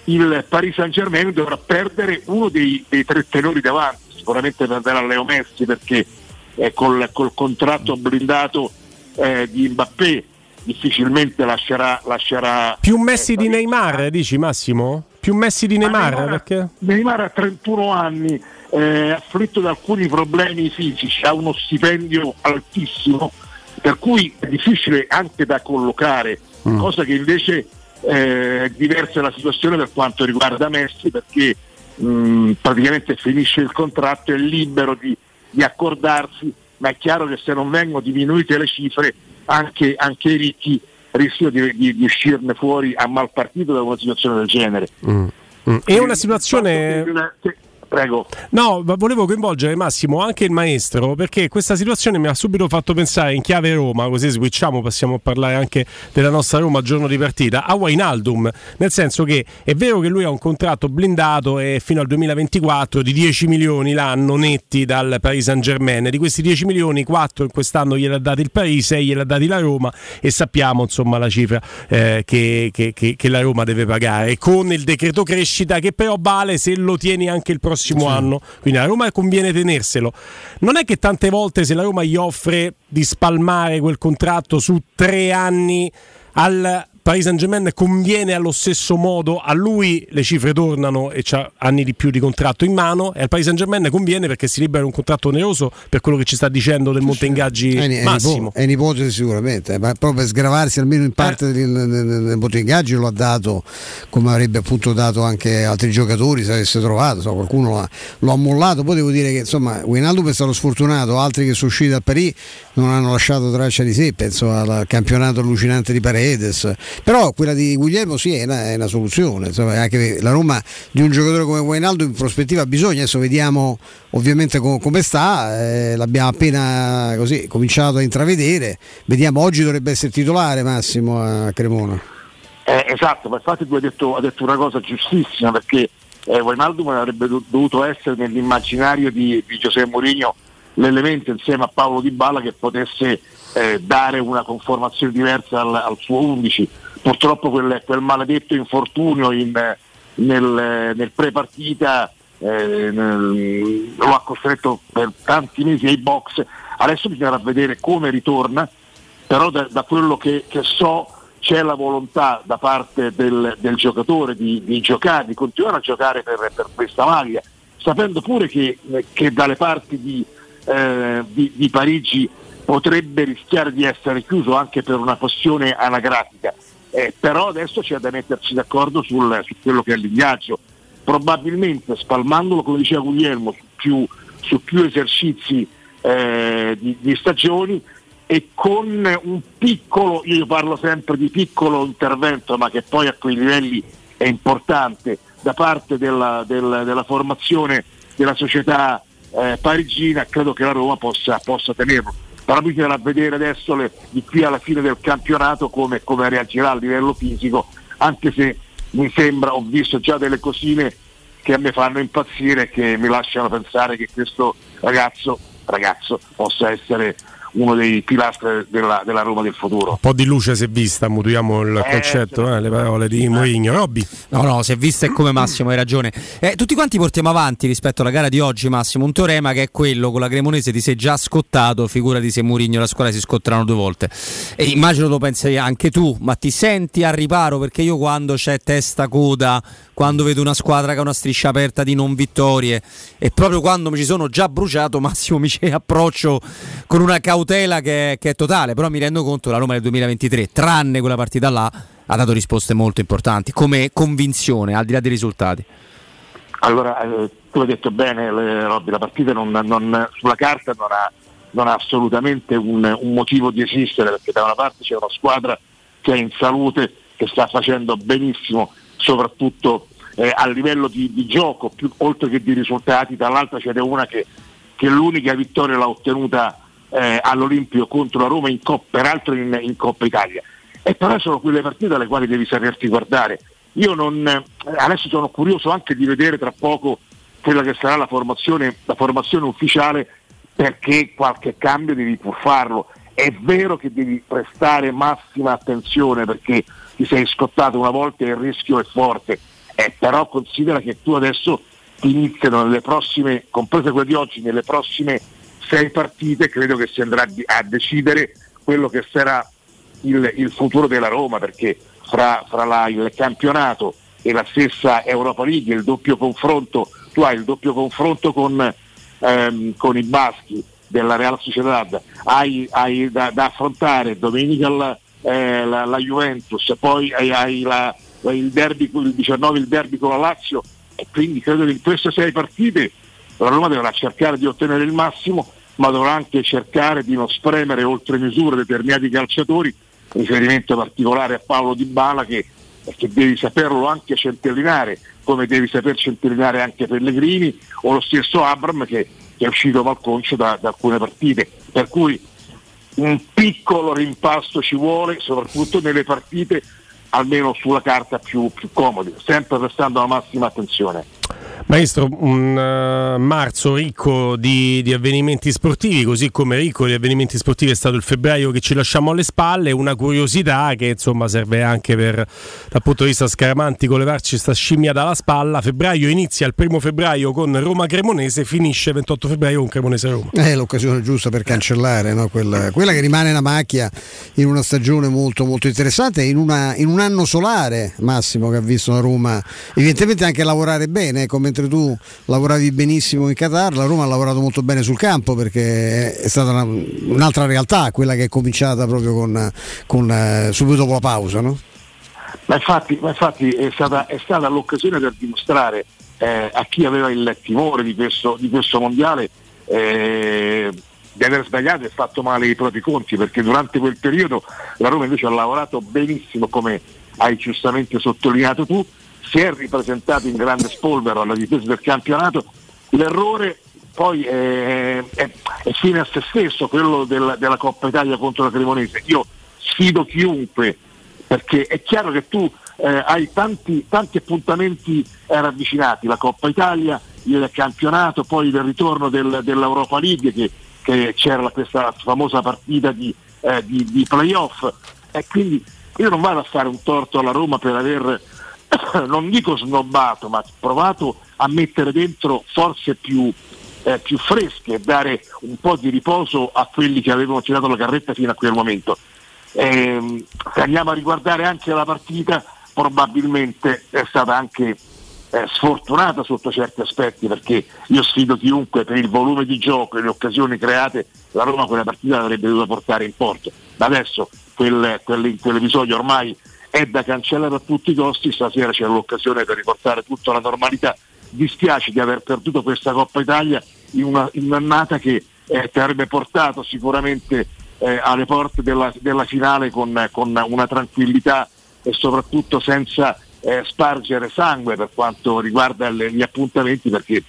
il Paris Saint Germain dovrà perdere uno dei, dei tre tenori davanti, sicuramente perderà Leo Messi perché eh, col, col contratto blindato eh, di Mbappé difficilmente lascerà, lascerà
Più Messi di Neymar, dici Massimo? più Messi di Neymar,
Neymar,
perché?
Neymar ha 31 anni, è afflitto da alcuni problemi fisici, ha uno stipendio altissimo, per cui è difficile anche da collocare,
Mm.
cosa che invece eh, è diversa la situazione per quanto riguarda Messi, perché mh, praticamente finisce il contratto, è libero di, di accordarsi, ma è chiaro che se non vengono diminuite le cifre, anche, anche i ricchi rischiano di, di- di uscirne fuori a mal partito da una situazione del genere.
Mm. Mm. È una situazione.
Prego.
No, volevo coinvolgere Massimo, anche il maestro, perché questa situazione mi ha subito fatto pensare in chiave Roma, così switchiamo, passiamo a parlare anche della nostra Roma giorno di partita, a Wainaldum, nel senso che è vero che lui ha un contratto blindato e fino al 2024 di 10 milioni l'anno netti dal Paris Saint Germain, di questi 10 milioni 4 in quest'anno gliel'ha dati il Paris, 6 gliel'ha dati la Roma e sappiamo insomma la cifra eh, che, che- che- che la Roma deve pagare, con il decreto crescita che però vale se lo tieni anche il prossimo anno, quindi a Roma conviene tenerselo. Non è che tante volte se la Roma gli offre di spalmare quel contratto su tre anni al Paris Saint Germain conviene allo stesso modo, a lui le cifre tornano e ha anni di più di contratto in mano e al Paris Saint Germain conviene perché si libera un contratto oneroso per quello che ci sta dicendo del monte ingaggi
È, è
massimo.
è un'ipotesi sicuramente, ma proprio per sgravarsi almeno in parte del, del, del voto ingaggio lo ha dato come avrebbe appunto dato anche altri giocatori se avesse trovato, so, qualcuno l'ha- lo ha mollato, poi devo dire che insomma Wijnaldum è stato sfortunato, altri che sono usciti dal Paris non hanno lasciato traccia di sé, penso al campionato allucinante di Paredes, però quella di Guglielmo sì è una, è una soluzione, insomma, anche la Roma di un giocatore come Wijnaldum in prospettiva ha bisogno, adesso vediamo ovviamente co- come sta, eh, l'abbiamo appena così cominciato a intravedere, vediamo oggi dovrebbe essere titolare Massimo a Cremona.
Eh, esatto, ma infatti tu hai detto, ha detto una cosa giustissima perché eh, Wijnaldum avrebbe do- dovuto essere nell'immaginario di, di Giuseppe Mourinho l'elemento insieme a Paolo Di Bala che potesse eh, dare una conformazione diversa al, al suo 11. Purtroppo quel, quel maledetto infortunio in, nel, nel pre-partita eh, nel- lo ha costretto per tanti mesi ai box. Adesso bisognerà vedere come ritorna, però da, da quello che, che so c'è la volontà da parte del, del giocatore di, di giocare, di continuare a giocare per, per questa maglia, sapendo pure che, che dalle parti di, eh, di- di Parigi potrebbe rischiare di essere chiuso anche per una questione anagrafica. Eh, però adesso c'è da metterci d'accordo sul- su quello che è l'ingaggio. Probabilmente spalmandolo, come diceva Guglielmo, su più, su più esercizi eh, di, di stagioni e con un piccolo, io parlo sempre di piccolo intervento, ma che poi a quei livelli è importante, da parte della, del- della formazione della società eh, parigina, credo che la Roma possa, possa tenerlo. Però bisognerà vedere adesso le- di qui alla fine del campionato come, come reagirà a livello fisico, anche se mi sembra, ho visto già delle cosine che a me fanno impazzire e che mi lasciano pensare che questo ragazzo, ragazzo possa essere uno dei pilastri della, della Roma del futuro.
Un po' di luce si è vista, mutuiamo il
Eh,
concetto, eh, le parole di Mourinho. Robby.
No, no, si è vista e come Massimo hai ragione. Eh, tutti quanti portiamo avanti rispetto alla gara di oggi, Massimo, un teorema che è quello con la Cremonese ti sei già scottato, figurati se Mourinho e la squadra si scotteranno due volte. E immagino lo pensi anche tu, ma ti senti a riparo perché io quando c'è testa coda, quando vedo una squadra che ha una striscia aperta di non vittorie e proprio quando mi ci sono già bruciato, Massimo mi ci approccio con una cautela che, che è totale, però mi rendo conto che la Roma del 2023, tranne quella partita là, ha dato risposte molto importanti come convinzione, al di là dei risultati.
Allora, eh, tu hai detto bene, le- Robby, la partita non- non- sulla carta non ha, non ha assolutamente un, un motivo di esistere, perché da una parte c'è una squadra che è in salute, che sta facendo benissimo, soprattutto eh, a livello di, di gioco, più, oltre che di risultati, dall'altra c'è una che, che l'unica vittoria l'ha ottenuta eh, all'Olimpio contro la Roma, in Coppa, peraltro in, in Coppa Italia. E però sono quelle partite alle quali devi saperti guardare. Io non, eh, adesso sono curioso anche di vedere tra poco quella che sarà la formazione, la formazione ufficiale perché qualche cambio devi pur farlo. È vero che devi prestare massima attenzione perché ti sei scottato una volta e il rischio è forte, eh, però considera che tu adesso ti iniziano nelle prossime, comprese quelle di oggi, nelle prossime sei partite, credo che si andrà a decidere quello che sarà il, il futuro della Roma, perché fra, fra la- il campionato e la stessa Europa League, il doppio confronto, tu hai il doppio confronto con, ehm, con i baschi della Real Sociedad, hai, hai da, da, affrontare domenica la, eh, la, la Juventus, poi hai, hai la, il, derby, il 19 il derby con la Lazio e quindi credo che in queste sei partite la Roma dovrà cercare di ottenere il massimo ma dovrà anche cercare di non spremere oltre misura determinati calciatori, riferimento particolare a Paolo Di Bala che, che devi saperlo anche centellinare, come devi saper centellinare anche Pellegrini o lo stesso Abram che, che è uscito malconcio da, da alcune partite. Per cui un piccolo rimpasto ci vuole, soprattutto nelle partite almeno sulla carta più, più comode, sempre prestando la massima attenzione.
Maestro, un uh, marzo ricco di, di, avvenimenti sportivi, così come ricco di avvenimenti sportivi è stato il febbraio che ci lasciamo alle spalle, una curiosità che insomma serve anche per dal punto di vista scaramantico levarci sta scimmia dalla spalla. Febbraio inizia il primo febbraio con Roma Cremonese, finisce il 28 febbraio con Cremonese Roma.
È l'occasione giusta per cancellare no? quella, quella, che rimane una macchia in una stagione molto molto interessante, in, una, in un anno solare Massimo che ha visto la Roma evidentemente anche lavorare bene, come mentre tu lavoravi benissimo in Qatar, la Roma ha lavorato molto bene sul campo perché è stata una, un'altra realtà quella che è cominciata proprio con, con eh, subito dopo la pausa. No?
Ma infatti, ma infatti è, stata, è, stata, l'occasione per dimostrare eh, a chi aveva il timore di questo, di questo mondiale eh, di aver sbagliato e fatto male i propri conti perché durante quel periodo la Roma invece ha lavorato benissimo come hai giustamente sottolineato tu si è ripresentato in grande spolvero alla difesa del campionato, l'errore poi è, è, è fine a se stesso, quello del, della Coppa Italia contro la Cremonese. Io sfido chiunque, perché è chiaro che tu eh, hai tanti, tanti appuntamenti eh, ravvicinati, la Coppa Italia, il campionato, poi il ritorno del, dell'Europa League, che, che c'era questa famosa partita di, eh, di, di playoff, e quindi io non vado a fare un torto alla Roma per aver non dico snobbato, ma provato a mettere dentro forze più, eh, più fresche e dare un po' di riposo a quelli che avevano tirato la carretta fino a quel momento. Eh, se andiamo a riguardare anche la partita, probabilmente è stata anche eh, sfortunata sotto certi aspetti perché io sfido chiunque per il volume di gioco e le occasioni create, la Roma quella partita l'avrebbe dovuta portare in porto. Ma adesso quel, quell'episodio ormai è da cancellare a tutti i costi, stasera c'è l'occasione per riportare tutto alla normalità. Dispiace di aver perduto questa Coppa Italia in, una, in un'annata che eh, ti avrebbe portato sicuramente eh, alle porte della, della finale con, con, una tranquillità e soprattutto senza eh, spargere sangue per quanto riguarda le, gli appuntamenti perché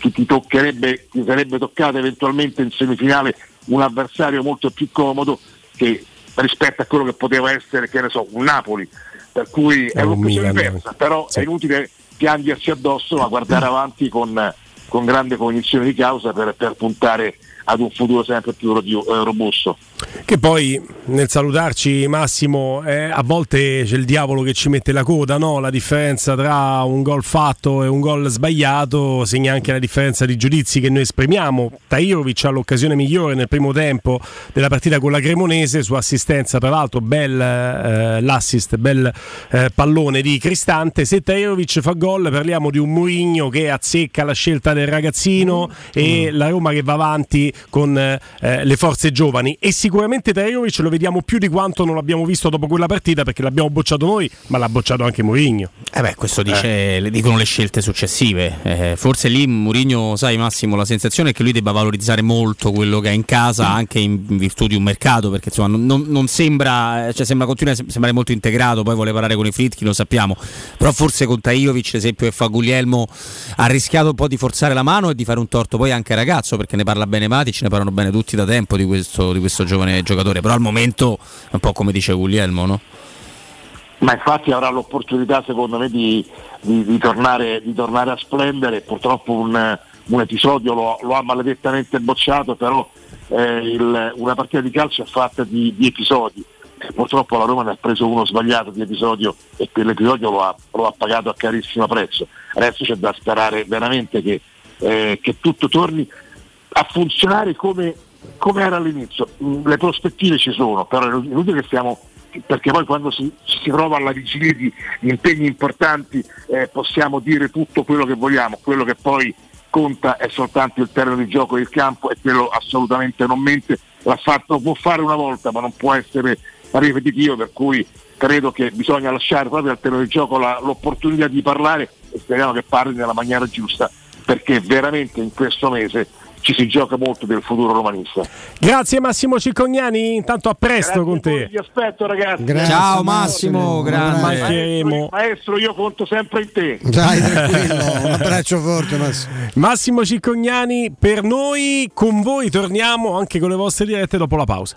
ti, ti, toccherebbe, ti sarebbe toccato eventualmente in semifinale un avversario molto più comodo che rispetto a quello che poteva essere, che ne so, un Napoli. Per cui è, è un'occasione persa, però sì. è inutile piangersi addosso, ma guardare avanti con, con grande cognizione di causa per, per puntare ad un futuro sempre più eh, robusto.
Che poi nel salutarci Massimo eh, a volte c'è il diavolo che ci mette la coda, no? la differenza tra un gol fatto e un gol sbagliato segna anche la differenza di giudizi che noi esprimiamo. Tairovic ha l'occasione migliore nel primo tempo della partita con la Cremonese su assistenza, tra l'altro bel eh, l'assist, bel eh, pallone di Cristante. Se Tairovic fa gol parliamo di un Mourinho che azzecca la scelta del ragazzino mm. e la Roma che va avanti con eh, le forze giovani. E sicuramente Trajovic lo vediamo più di quanto non l'abbiamo visto dopo quella partita perché l'abbiamo bocciato noi ma l'ha bocciato anche Mourinho.
Eh beh questo dice, eh. dicono le scelte successive. Eh, forse lì Mourinho sai Massimo la sensazione è che lui debba valorizzare molto quello che ha in casa anche in virtù di un mercato perché insomma non, non, sembra cioè sembra continua a sembrare molto integrato poi vuole parlare con i Fritchi lo sappiamo. Però forse con Tajovic esempio che fa Guglielmo ha rischiato un po' di forzare la mano e di fare un torto poi anche al ragazzo perché ne parla bene Mati Matic ne parlano bene tutti da tempo di questo, di questo giovane giocatore, però al momento è un po' come dice Guglielmo, no?
Ma infatti avrà l'opportunità secondo me di, di, di, tornare, di tornare, a splendere, purtroppo un, un episodio lo, lo, ha maledettamente bocciato, però eh, il, una partita di calcio è fatta di, di episodi. Purtroppo la Roma ne ha preso uno sbagliato di episodio e quell'episodio lo ha, lo ha pagato a carissimo prezzo. Adesso c'è da sperare veramente che, eh, che tutto torni a funzionare come, come era all'inizio. Mm, le prospettive ci sono, però è inutile che stiamo, perché poi quando si, si trova alla vigilia di impegni importanti eh, possiamo dire tutto quello che vogliamo, quello che poi conta è soltanto il terreno di gioco del campo e quello assolutamente non mente, l'ha fatto, può fare una volta ma non può essere ripetitivo per cui credo che bisogna lasciare proprio al terreno di gioco la, l'opportunità di parlare e speriamo che parli nella maniera giusta perché veramente in questo mese ci si gioca molto del futuro romanista.
Grazie Massimo Ciccognani, intanto a presto
Grazie
con te.
Vi aspetto ragazzi.
Grazie,
Ciao
Massimo,
grande.
Mancheremo.
Maestro, io conto sempre in te.
Dai, tranquillo, un abbraccio forte, Massimo.
Massimo Ciccognani per noi, con voi torniamo anche con le vostre dirette dopo la pausa.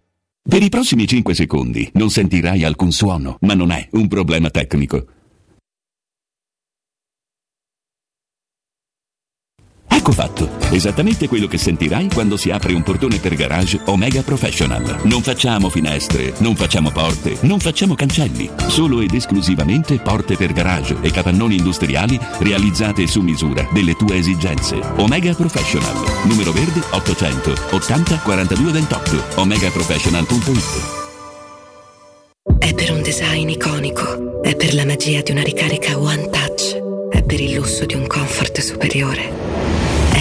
Per i prossimi 5 secondi non sentirai alcun suono, ma non è un problema tecnico. Ecco fatto, esattamente quello che sentirai quando si apre un portone per garage Omega Professional. Non facciamo finestre, non facciamo porte, non facciamo cancelli, solo ed esclusivamente porte per garage e capannoni industriali realizzate su misura delle tue esigenze. Omega Professional, numero verde 800 80 42 28, omegaprofessional.it.
È per un design iconico, è per la magia di una ricarica One Touch, è per il lusso di un comfort superiore.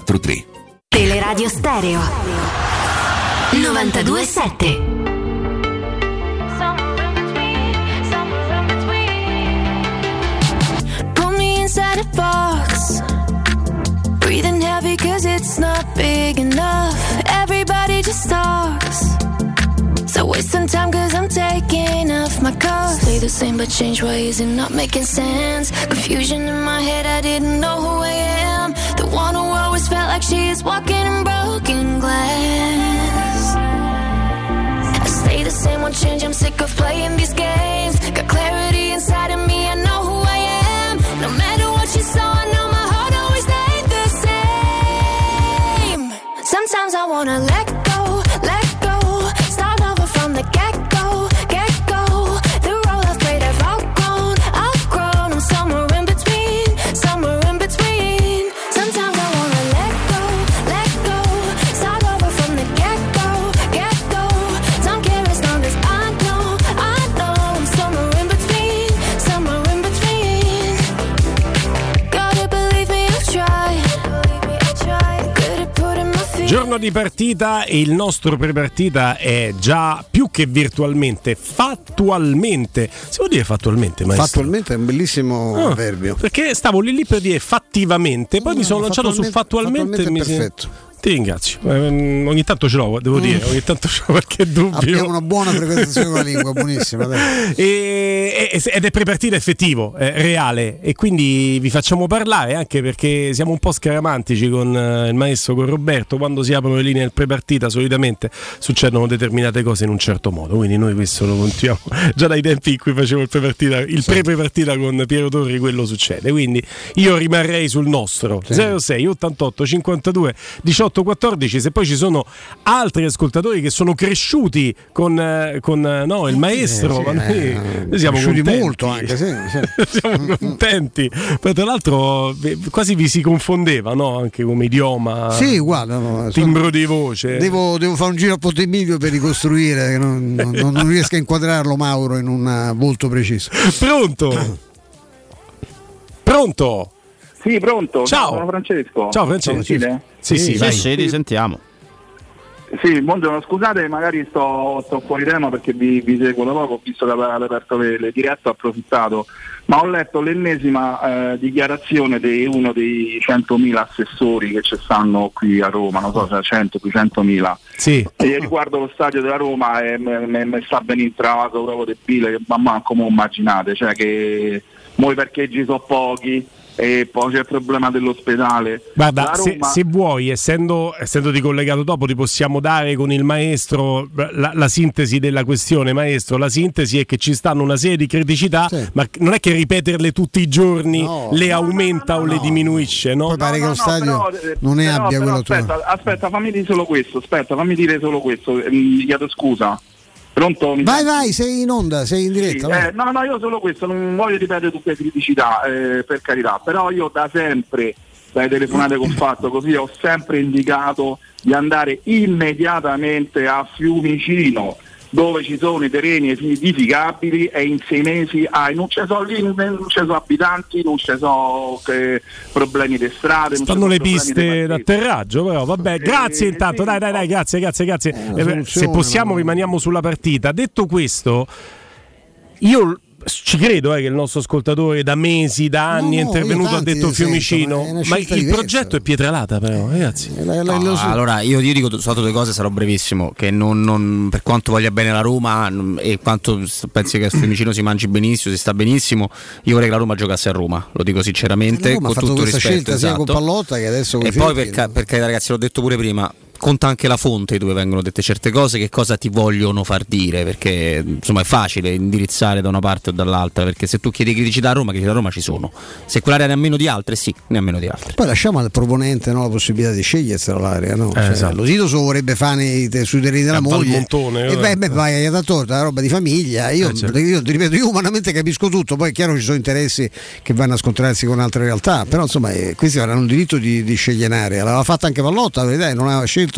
343.
Teleradio Stereo 927
Put me inside a box. Breathing heavy cause it's not big enough. Everybody just talks. So wasting time cause I'm taking off my cuffs. Stay the same but change ways and not making sense. Confusion in my head, I didn't know who I am. The one who always felt like she is walking in broken glass. I stay the same, won't change. I'm sick of playing these games. Got clarity inside of me, I know who I am. No matter what you saw, I know my heart always stayed the same. Sometimes I wanna let
di partita e il nostro prepartita è già più che virtualmente, fattualmente. Si può dire fattualmente, maestro?
Fattualmente è un bellissimo
Ah,
avverbio.
Perché stavo lì lì per dire fattivamente, poi mi sono lanciato su fattualmente.
fattualmente
mi
perfetto.
Ti ringrazio. Ehm, ogni tanto ce l'ho, devo dire, ogni tanto c'ho qualche dubbio.
Abbiamo una buona frequentazione con la lingua, buonissima.
E- ed è prepartita effettivo, eh, reale. E quindi vi facciamo parlare anche perché siamo un po' scaramantici con eh, il maestro, con Roberto, quando si aprono le linee del prepartita solitamente succedono determinate cose in un certo modo, quindi noi questo lo continuiamo già dai tempi in cui facevo il prepartita, il pre-prepartita con Piero Torri quello succede, quindi io rimarrei sul nostro. 06 88 52 18 14 se poi ci sono altri ascoltatori che sono cresciuti con, eh, con, eh, no, il maestro,
sì,
ma noi,
eh,
noi siamo
cresciuti
contenti.
molto anche, sì, sì.
siamo contenti. Poi tra l'altro eh, quasi vi si confondeva, no? Anche come idioma,
Sì, guarda, no,
timbro di voce.
Devo, devo fare un giro a Ponte Milvio per ricostruire, non, non- non riesco a inquadrarlo Mauro in un eh, volto preciso.
Pronto? Pronto?
Sì, pronto.
Ciao.
Sono Francesco.
Ciao Francesco.
Sentite?
Sì, sì, vai.
sì, ti sentiamo.
Sì, buongiorno, scusate, magari sto, sto fuori tema perché vi, vi seguo da poco, ho visto che avevate aperto le, le dirette, ho approfittato, ma ho letto l'ennesima eh, dichiarazione di uno dei 100.000 assessori che ci stanno qui a Roma, non so se è 100 più 100.000.
Sì.
E riguardo lo stadio della Roma e mi sta ben intravato proprio del pile che ma manco mo immaginate, cioè che mo i parcheggi sono pochi e poi c'è il problema dell'ospedale.
Guarda,
La
se,
Roma-
se vuoi, essendo, essendoti collegato dopo, ti possiamo dare con il maestro la, la sintesi della questione. Maestro, la sintesi è che ci stanno una serie di criticità, ma non è che ripeterle tutti i giorni le aumenta o le diminuisce, no?
Poi pare che lo stadio
però,
non ne
però-
abbia
però
quello tuo.
aspetta, aspetta, fammi dire solo questo, aspetta, fammi dire solo questo, eh, mi chiedo scusa. Pronto?
Vai, vai, sei in onda, sei in diretta. vai.
eh, no, no, io solo questo, non voglio ripetere tutte le criticità, eh, per carità, però io da sempre, dalle telefonate che ho fatto così, ho sempre indicato di andare immediatamente a Fiumicino,
dove ci sono i terreni edificabili e in sei mesi hai, non ci sono lì, non ci sono abitanti, non ci sono che problemi di strade. non ci
Stanno
sono
le piste d'atterraggio, però vabbè, grazie intanto, dai dai dai, grazie, grazie, grazie. Eh, se
soluzione,
possiamo rimaniamo sulla partita. Detto questo, io ci credo eh, che il nostro ascoltatore da mesi, da anni è
no,
intervenuto,
io
ha detto
ne sento,
Fiumicino,
ma è
ma il
diversa.
progetto è Pietralata però, ragazzi.
No, allora io, io dico soltanto due cose, sarò brevissimo. Che non, non- per quanto voglia bene la Roma non- e quanto pensi che a Fiumicino si mangi benissimo, si sta benissimo, io vorrei che la Roma giocasse a Roma, lo dico sinceramente.
La
con tutto
questa
rispetto,
scelta sia
esatto.
con Pallotta che adesso con
E poi per,
Fiorentina.
ca- per carità, ragazzi, l'ho detto pure prima. Conta anche la fonte dove vengono dette certe cose, che cosa ti vogliono far dire, perché insomma è facile indirizzare da una parte o dall'altra, perché se tu chiedi criticità a Roma, criticità a Roma ci sono. Se quell'area ne ha meno di altre, sì, ne ha meno di altre.
Poi lasciamo al proponente no, la possibilità di scegliersela l'area. No? Cioè,
esatto.
Lo Tito so vorrebbe fare sui terreni della
A
moglie.
Valmontone,
E
eh.
beh, beh, vai da torta, la roba di famiglia. Io,
Eh, certo.
io ti ripeto, io umanamente capisco tutto, poi è chiaro che ci sono interessi che vanno a scontrarsi con altre realtà, però insomma eh, questi avranno un diritto di, di scegliere un'area. L'aveva fatta anche Pallotta, la verità, è, non aveva scelto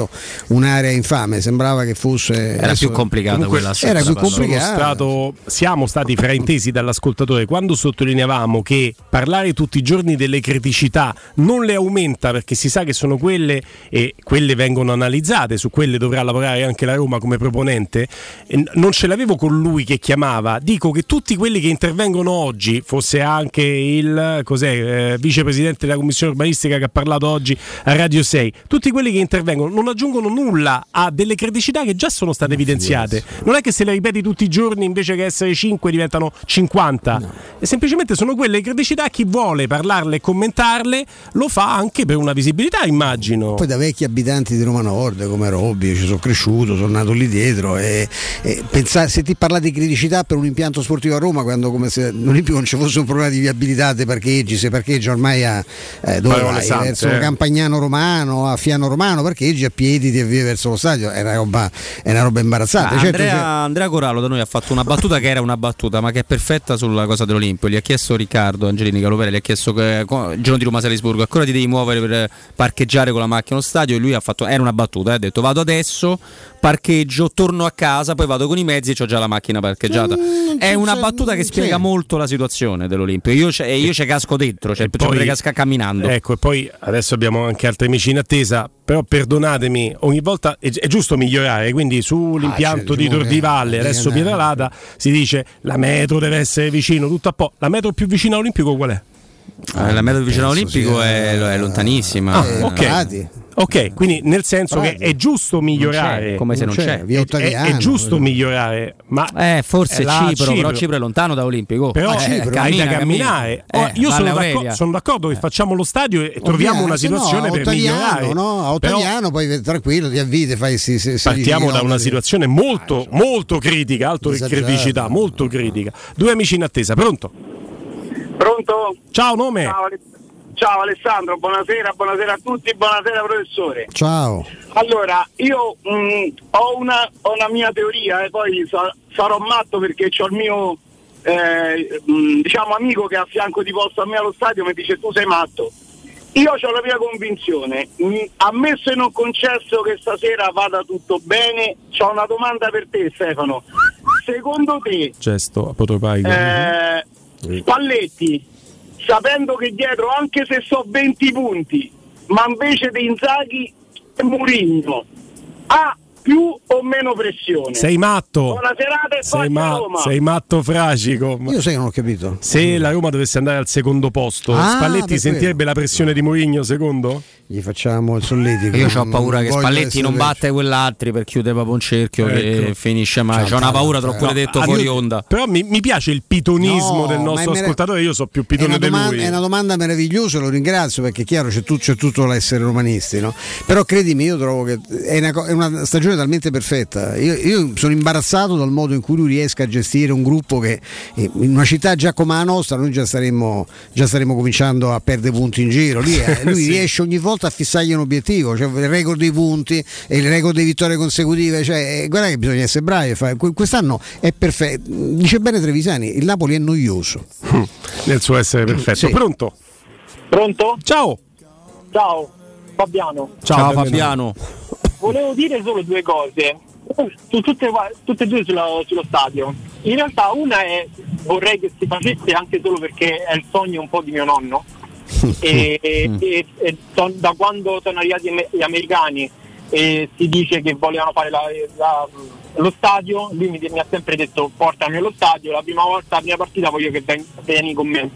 un'area infame, sembrava che fosse...
Era più complicata
Comunque,
quella
Era più complicata.
stato- siamo stati fraintesi dall'ascoltatore quando sottolineavamo che parlare tutti i giorni delle criticità non le aumenta perché si sa che sono quelle e quelle vengono analizzate, su quelle dovrà lavorare anche la Roma come proponente. E non ce l'avevo con lui che chiamava, dico che tutti quelli che intervengono oggi, fosse anche il cos'è, eh, vicepresidente della commissione urbanistica che ha parlato oggi a Radio 6, tutti quelli che intervengono non aggiungono nulla a delle criticità che già sono state evidenziate. Non è che se le ripeti tutti i giorni invece che essere 5 diventano 50. E semplicemente sono quelle criticità chi vuole parlarle e commentarle lo fa anche per una visibilità, immagino.
Poi da vecchi abitanti di Roma Nord come Robbi, io ci sono cresciuto, sono nato lì dietro e, e pensare, se ti parla di criticità per un impianto sportivo a Roma, quando come se l'Olimpico non ci fosse un problema di viabilità dei parcheggi, se parcheggia ormai a eh, dove vai? verso
eh.
Campagnano Romano, a Fiano Romano, parcheggi piedi ti avvii verso lo stadio, è una roba, è una roba imbarazzante.
Ah,
Certo,
Andrea,
cioè-
Andrea Corallo da noi ha fatto una battuta che era una battuta, ma che è perfetta sulla cosa dell'Olimpio. Gli ha chiesto Riccardo Angelini Calopere, gli ha chiesto che, il giorno di Roma Salisburgo, ancora ti devi muovere per parcheggiare con la macchina allo stadio. E lui ha fatto, era una battuta, eh, ha detto vado adesso, parcheggio, torno a casa, poi vado con i mezzi e ho già la macchina parcheggiata. è una battuta che spiega molto la situazione dell'Olimpio. Io, e io ci casco dentro, cioè, ci
poi-
cascare camminando.
Ecco, e poi adesso abbiamo anche altri amici in attesa, però perdonatemi, ogni volta è, è giusto migliorare, quindi sull'impianto
Ah,
di Tor di Valle, adesso. Pietralata, si dice la metro deve essere vicino, tutto a po'. La metro più vicina all'Olimpico qual è?
Eh, la meta vicino all'Olimpico
sia-
è, è lontanissima.
Ah,
Eh,
ok.
Prati.
Ok, quindi nel senso
Prati.
che è giusto migliorare.
c'è, come se non c'è.
Via
È- è,
Ottaviano,
è giusto migliorare, ma
Eh, forse
là a
Cipro, però Cipro è lontano da Olimpico.
Però
Eh,
hai
cammina,
da camminare.
cammina.
Oh,
Eh,
io sono, d'accordo, sono d'accordo che facciamo lo stadio e troviamo una
no,
situazione
a
per
Ottaviano,
migliorare.
No, a
Però
Ottaviano poi vai tranquillo, ti avviti, fai si, si,
partiamo da una situazione molto, molto critica, alto criticità, molto critica. Due amici in attesa, pronto?
Pronto?
Ciao, nome?
Ciao, ciao Alessandro, buonasera, buonasera a tutti, buonasera professore.
Ciao.
Allora, io mh, ho, una, ho una mia teoria e poi sa- sarò matto perché ho il mio eh, mh, diciamo amico che è a fianco di posto a me allo stadio mi dice tu sei matto. Io ho la mia convinzione, mh, ammesso e non concesso che stasera vada tutto bene, ho una domanda per te Stefano. Secondo te
Gesto apotropaico.
eh, Spalletti, sapendo che dietro, anche se so 20 punti, ma invece di Inzaghi e Murigno, ha più o meno pressione?
Sei matto.
Buona serata e
Sei, ma-
Roma!
sei matto fragico.
Io sai che non ho capito.
Se la Roma dovesse andare al secondo posto,
Ah,
Spalletti sentirebbe la pressione di Mourinho secondo?
Gli facciamo il solletico.
Io ho paura
Non
che Spalletti non batte quell'altri per chiudere proprio un cerchio che
Ecco.
finisce male. C'ho una paura, te l'ho pure detto
Ah,
fuori
io-
onda.
Però mi, mi piace il pitonismo
No,
del nostro
è mere-
ascoltatore, io so più pitone di lui.
è una domanda meravigliosa, lo ringrazio perché è chiaro c'è, tu- c'è tutto l'essere romanisti, no? però credimi io trovo che è una, è una stagione talmente perfetta, io, io sono imbarazzato dal modo in cui lui riesca a gestire un gruppo che eh, in una città già come la nostra noi già staremmo, già staremmo cominciando a perdere punti in giro, Lì, eh, lui
Sì.
riesce ogni volta a fissargli un obiettivo, cioè il record dei punti e il record di vittorie consecutive, cioè, eh, guarda che bisogna essere bravi, quest'anno è perfetto, dice bene Trevisani, il Napoli è noioso.
Nel suo essere perfetto.
Sì.
Pronto?
Pronto?
Ciao.
Ciao, Fabiano.
Ciao,
benvenuto.
Fabiano.
Volevo dire solo due cose.
tutte, tutte e due sullo, sullo stadio. In realtà una è vorrei che si facesse anche solo perché è il sogno un po' di mio nonno. e, e- e to- da quando sono arrivati gli americani e si dice che volevano fare la- la- lo stadio, lui mi, mi ha sempre detto portami allo stadio, la prima volta, la prima partita voglio che ven- vieni con me.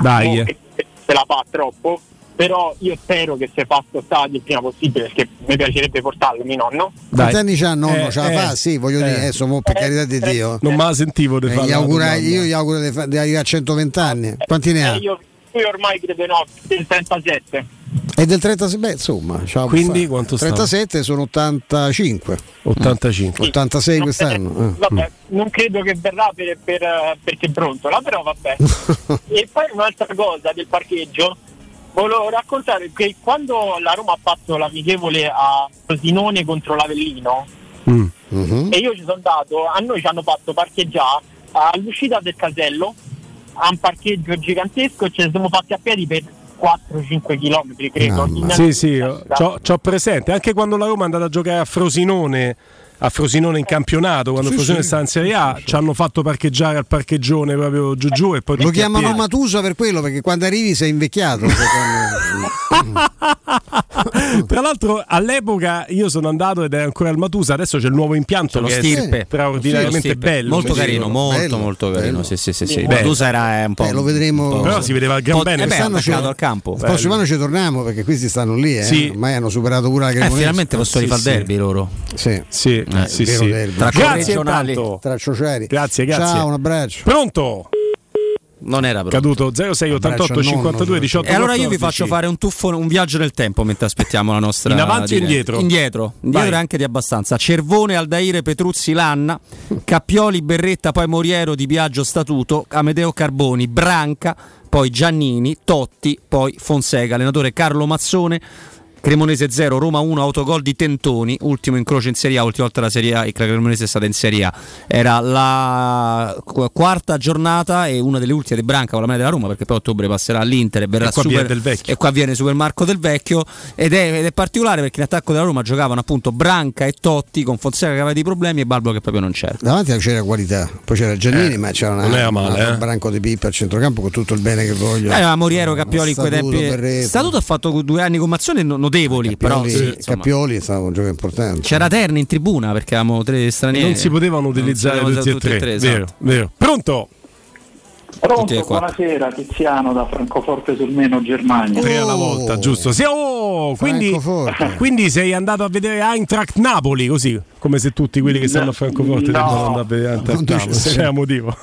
Dai.
Che se la fa troppo, però io spero che si faccia lo stadio il prima possibile perché mi piacerebbe portarlo mio nonno.
Quanti anni c'ha nonno?
Eh,
Ce la
eh,
fa? Sì, voglio
eh.
dire, adesso mo, per carità di Dio.
Non me la sentivo di
Eh,
domanda.
io gli auguro di, fa- di arrivare a 120 anni. Quanti ne ha?
Eh, io, io ormai credo no, del 37.
È del 36, beh, insomma, ciao,
Quindi
fa-
quanto sta?
37 sono 85.
85.
86 quest'anno. eh.
Vabbè, non credo che verrà per, per, eh, perché brontola, però vabbè. e poi un'altra cosa del parcheggio, volevo raccontare che quando la Roma ha fatto l'amichevole a Frosinone contro l'Avellino,
Mhm.
e io ci sono andato, a noi ci hanno fatto parcheggiare all'uscita del casello, a un parcheggio gigantesco e ce ne siamo fatti a piedi per 4-5 km, credo.
Sì, sì, c'ho presente. Anche quando la Roma è andata a giocare a Frosinone, a Frosinone in campionato, quando
Sì,
Frosinone
sì.
sta in Serie A, ci hanno fatto parcheggiare al parcheggione proprio giù giù e poi
Lo chiamano. Matusa per quello, perché quando arrivi sei invecchiato.
Tra l'altro all'epoca io sono andato ed è ancora il Matusa, adesso c'è il nuovo impianto
lo
che
stirpe.
è straordinariamente
Sì, lo stirpe.
bello.
Molto carino, molto
Bello,
molto carino. Sì, sì, sì, sì.
Bello.
Madusa era un po'.
Eh, lo vedremo.
Però si vedeva gran
po-
bene.
eh beh, attaccato al campo.
Il prossimo anno ci torniamo perché questi stanno lì, eh.
Sì.
ormai hanno superato pure la
Eh,
Cremonese.
finalmente possono rifare il derby loro.
Sì,
Sì,
Eh,
sì, sì.
Tra
Grazie intanto.
Tra ciociari.
Grazie, grazie.
Ciao, un abbraccio.
Pronto?
Non era proprio.
Caduto 0688
Abbraccio al
52
nonno,
18
E allora io vi
14.
faccio fare un tuffo, un viaggio nel tempo mentre aspettiamo la nostra.
In avanti o
diretta.
indietro?
Indietro, indietro
Vai.
e anche di abbastanza. Cervone, Aldaire, Petruzzi, Lanna, Cappioli, Berretta, poi Moriero, Di Biagio, Statuto, Amedeo Carboni, Branca, poi Giannini, Totti, poi Fonseca, allenatore Carlo Mazzone. Cremonese 0, Roma 1, autogol di Tentoni, ultimo incrocio in Serie A, ultima volta la Serie A e la Cremonese è stata in Serie A. Era la qu- quarta giornata e una delle ultime di Branca con la maglia della Roma perché poi a ottobre passerà all'Inter e verrà
E qua
super-
viene Del Vecchio.
e qua viene Super Marco del Vecchio ed è, ed è particolare perché in attacco della Roma giocavano appunto Branca e Totti con Fonseca che aveva dei problemi e Balbo che proprio non c'era.
Davanti c'era qualità, poi c'era Giannini,
Eh,
ma c'era una,
non era male,
una-
eh.
branco di pippa al centrocampo con tutto il bene che voglio.
Eh, Moriero, Cappioli in quei tempi.
Berretto.
Statuto ha fatto due anni con Mazzone no- notevoli, però
Cappioli,
sì, insomma.
Cappioli è stato un gioco importante.
c'era Terni in tribuna perché avevamo tre stranieri.
Non si potevano utilizzare
si
tutti e
potevano
tre.
usare
Vero,
esatto.
vero. Pronto?
Tutti
Pronto, buonasera, Tiziano da Francoforte sul Meno, Germania.
Tre alla volta, giusto? Sì, oh, quindi, quindi sei andato a vedere Eintracht Napoli, così come se tutti quelli che stanno a Francoforte
No.
debbano andare a vedere Eintracht Napoli.
sì.
C'è un motivo.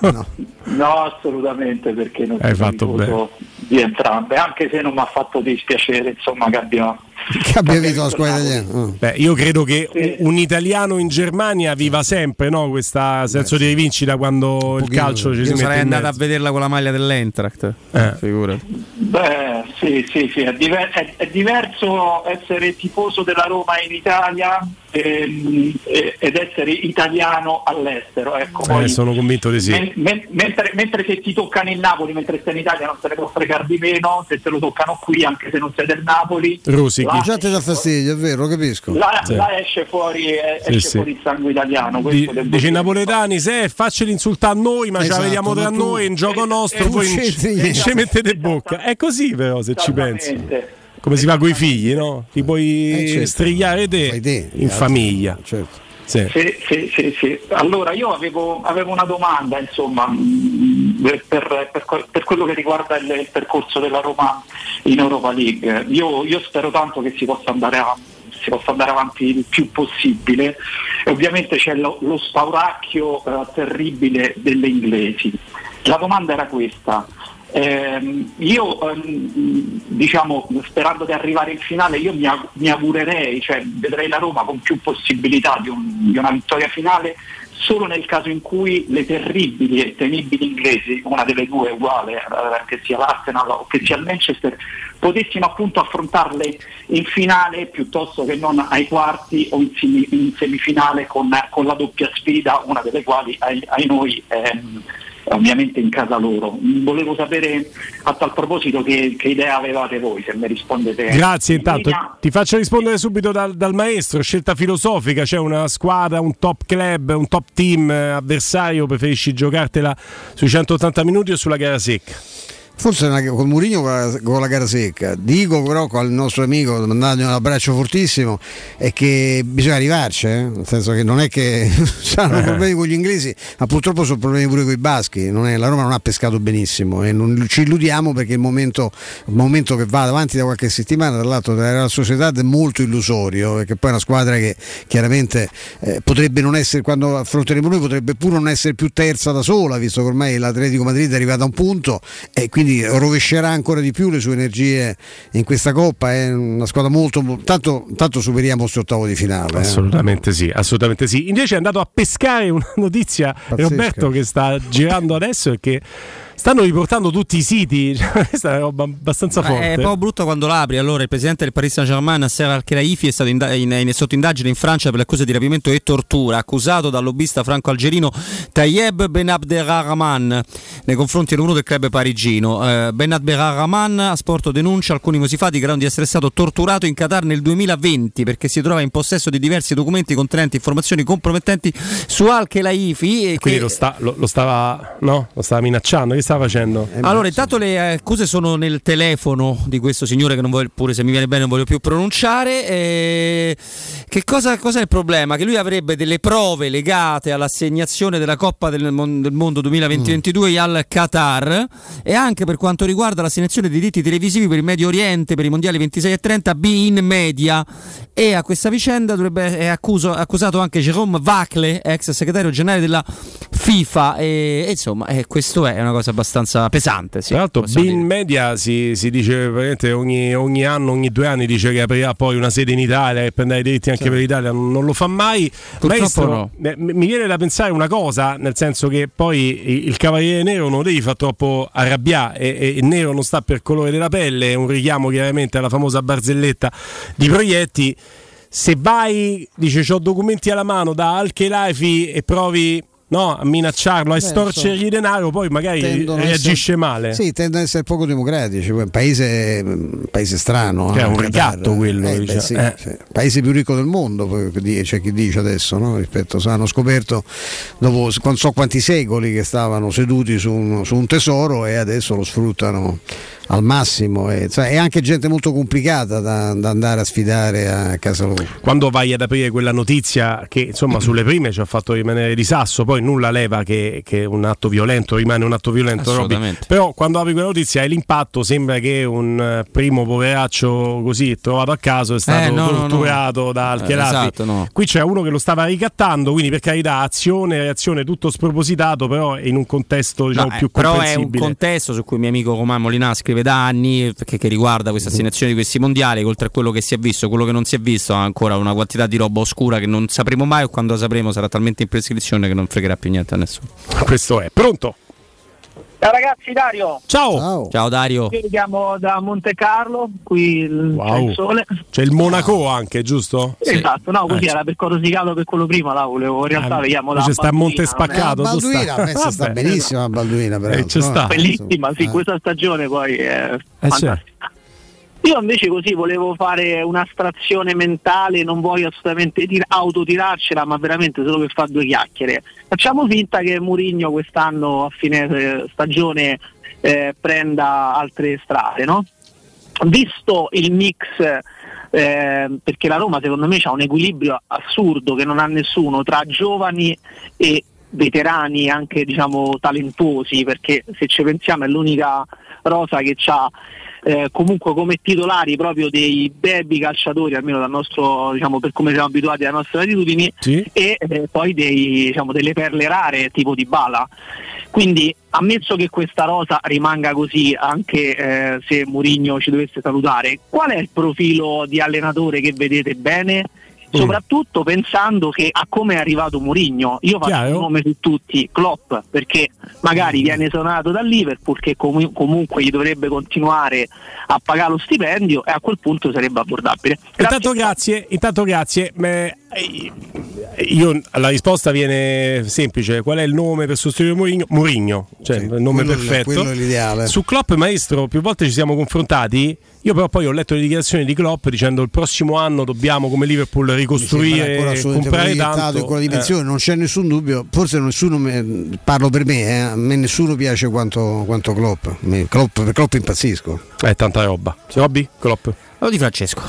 No, assolutamente perché non
Hai fatto
tifoso di entrambe, anche se non mi ha fatto dispiacere, insomma, che abbia,
Che abbia vinto la squadra italiana. Oh.
Beh, io credo che un- un italiano in Germania viva sempre no, questo senso di rivincita quando il calcio ci si mette
sarei andato a vederla con la maglia dell'Eintracht.
Eh.
Figurati.
Beh, sì, sì, sì, è, diver- è- è diverso essere tifoso della Roma in Italia ehm, ed essere italiano all'estero. Ecco,
Eh,
poi-
sono convinto di sì.
men- men- mentre, mentre se ti toccano il Napoli, mentre stai in Italia non se ne può fregare di meno, se te lo toccano qui, anche se non sei del Napoli,
Rosichi.
Là,
Già ti dà fastidio, è vero, capisco.
là-
Sì.
là esce fuori, eh,
Sì,
esce
sì.
fuori il sangue italiano.
Di- dice napoletani, se facci l'insultare a noi, ma ce
Esatto,
la vediamo tra
ma tu-
noi in gioco nostro,
eh,
voi
tu
non ci ci mettete bocca. È così però se ci pensi. Come si fa con i figli, no? Ti puoi
Eh, certo.
strigliare te,
te,
in famiglia.
Certo.
Sì.
Sì, sì. Allora io avevo, avevo una domanda insomma mh, per, per- per que- per quello che riguarda il, il percorso della Roma in Europa League. Io, io spero tanto che si possa andare avanti si possa andare avanti il più possibile ovviamente c'è lo, lo spauracchio eh, terribile delle inglesi. La domanda era questa, Ehm, io ehm, diciamo sperando di arrivare in finale io mi, aug- mi augurerei, cioè vedrei la Roma con più possibilità di, un- di una vittoria finale solo nel caso in cui le terribili e temibili inglesi, una delle due uguale, eh, che sia l'Arsenal o che sia il Manchester, potessimo appunto affrontarle in finale piuttosto che non ai quarti o in, in semifinale con, con la doppia sfida, una delle quali ai, ai noi ehm, ovviamente in casa loro. Volevo sapere a tal proposito che, che idea avevate voi, se mi rispondete.
Grazie
in
intanto,
linea.
ti faccio rispondere subito dal, dal maestro, scelta filosofica, c'è una squadra, un top club, un top team eh, avversario, preferisci giocartela sui 180 minuti o sulla gara secca?
Forse una- con Mourinho con la, con la gara secca. Dico però al nostro amico, mandandogli un abbraccio fortissimo, è che bisogna arrivarci, eh? nel senso che non è che hanno problemi con gli inglesi, ma purtroppo sono problemi pure con i baschi. Non è- la Roma non ha pescato benissimo e non ci illudiamo perché il momento, il momento che va avanti da qualche settimana, tra l'altro della società è molto illusorio, perché poi è una squadra che chiaramente eh, potrebbe non essere, quando affronteremo noi, potrebbe pure non essere più terza da sola, visto che ormai l'Atletico Madrid è arrivato a un punto e quindi rovescerà ancora di più le sue energie in questa coppa. È una squadra molto. Tanto, tanto superiamo questo ottavo di finale. eh.
Assolutamente sì, assolutamente sì. Invece è andato a pescare una notizia, Roberto, che sta girando adesso e che stanno riportando tutti i siti. Cioè, Questa è una roba abbastanza forte.
È un po' brutto quando l'apri. Allora, il presidente del Paris Saint-Germain, Nasser Al-Khelaifi, è stato inda- in, in- sotto indagine in Francia per le accuse di rapimento e tortura, accusato dal lobbista franco-algerino Tayeb Ben Abderrahman nei confronti dell'uno del club parigino. Eh, ben Abderrahman ha sporto denuncia alcuni mesi fa dichiarando di essere stato torturato in Qatar nel 2020 perché si trova in possesso di diversi documenti contenenti informazioni compromettenti su Al-Khelaifi.
Quindi
che-
lo, sta- lo- lo stava, no? lo stava minacciando. Che stava facendo?
allora, intanto le eh, accuse sono nel telefono di questo signore che non voglio, pure se mi viene bene non voglio più pronunciare. Eh, che cosa, cos'è il problema? Che lui avrebbe delle prove legate all'assegnazione della Coppa del, del Mondo 2022 al Qatar e anche per quanto riguarda l'assegnazione dei diritti televisivi per il Medio Oriente per i mondiali 26 e 30 B in media. E a questa vicenda dovrebbe, è accuso- accusato anche Jérôme Vacle, ex segretario generale della FIFA. E, e insomma, eh, questo è una cosa abbastanza pesante. Sì,
Tra l'altro, Bin Media si, si dice praticamente ogni, ogni anno, ogni due anni dice che aprirà poi una sede in Italia e prenderà i diritti anche per l'Italia, non, lo fa mai. Maestro,
no.
eh, mi viene da pensare una cosa, nel senso che poi il- Cavaliere Nero non devi far troppo arrabbiare e, e il nero non sta per colore della pelle, è un richiamo chiaramente alla famosa barzelletta di Proietti. Se vai, dice, ho documenti alla mano da Al-Khelaifi e provi no, a minacciarlo, a
Beh,
estorcergli denaro, poi magari reagisce
essere-
male.
Sì, tendono ad essere poco democratici. Un paese, un paese strano.
Che è
eh,
un
Qatar.
ricatto quello,
Eh, beh,
diciamo.
sì,
Eh.
sì. Paese più ricco del mondo, c'è chi dice adesso, no? rispetto, hanno scoperto dopo non so quanti secoli che stavano seduti su un, su un tesoro e adesso lo sfruttano al massimo. E, sai, è anche gente molto complicata da, da andare a sfidare a casa loro.
Quando vai ad aprire quella notizia che insomma sulle prime ci ha fatto rimanere di sasso, poi nulla leva che, che un atto violento rimane un atto violento, Robby. Però quando apri quella notizia hai l'impatto, sembra che un eh, primo poveraccio così trovato a caso è stato
Eh, no, no, no.
torturato da.
Eh, esatto, no.
Qui c'è uno che lo stava ricattando, quindi per carità azione, reazione tutto spropositato, però in un contesto diciamo,
No, eh,
più
però è un contesto su cui mio amico Roman Molina scrive da anni perché, che riguarda questa assegnazione di questi mondiali oltre a quello che si è visto quello che non si è visto ha ancora una quantità di roba oscura che non sapremo mai o quando la sapremo sarà talmente in prescrizione che non fregherà più niente a nessuno
questo è pronto
Ciao ragazzi, Dario.
Ciao.
Ciao Dario.
Io chiamo da Monte Carlo, qui il, c'è
Wow.
il sole.
C'è il Monaco anche, giusto?
Esatto, no, così
Eh,
era per corosicato per quello prima, là volevo in realtà
Ah,
vediamo la
invece sta a Monte Spaccato, sta-
Balduina, sta
Vabbè.
benissimo a Balduina, però.
Eh, sta.
Bellissima, sì, questa stagione poi è fantastica. Io invece così volevo fare un'astrazione mentale, non voglio assolutamente tir- autotirarcela, ma veramente solo per fare due chiacchiere. Facciamo finta che Murigno quest'anno a fine eh, stagione eh, prenda altre strade, no? Visto il mix, eh, perché la Roma secondo me ha un equilibrio assurdo che non ha nessuno tra giovani e veterani anche diciamo talentuosi perché se ci pensiamo è l'unica rosa che ha eh, comunque come titolari proprio dei baby calciatori almeno dal nostro diciamo per come siamo abituati alle nostre latitudini e eh, poi dei, diciamo, delle perle rare tipo di Bala. Quindi ammesso che questa rosa rimanga così anche eh, se Mourinho ci dovesse salutare qual è il profilo di allenatore che vedete bene soprattutto pensando che a come è arrivato Mourinho io faccio
Chiaro.
un nome su tutti Klopp perché magari viene esonato dal Liverpool che comu- comunque gli dovrebbe continuare a pagare lo stipendio e a quel punto sarebbe abbordabile
Intanto grazie, intanto grazie. Eh, io la risposta viene semplice: qual è il nome per sostituire Mourinho? Mourinho, cioè il nome
quello è-
perfetto.
quello è l'ideale.
Su Klopp, maestro, più volte ci siamo confrontati. Io però poi ho letto le dichiarazioni di Klopp dicendo il prossimo anno dobbiamo come Liverpool ricostruire,
assolutamente
comprare tanto.
in quella
Eh.
dimensione, non c'è nessun dubbio. Forse nessuno, me- parlo per me, eh, a me nessuno piace quanto, quanto Klopp. Me- Klopp. Per Klopp impazzisco.
È tanta roba. Robby? Klopp?
Lo di Francesco.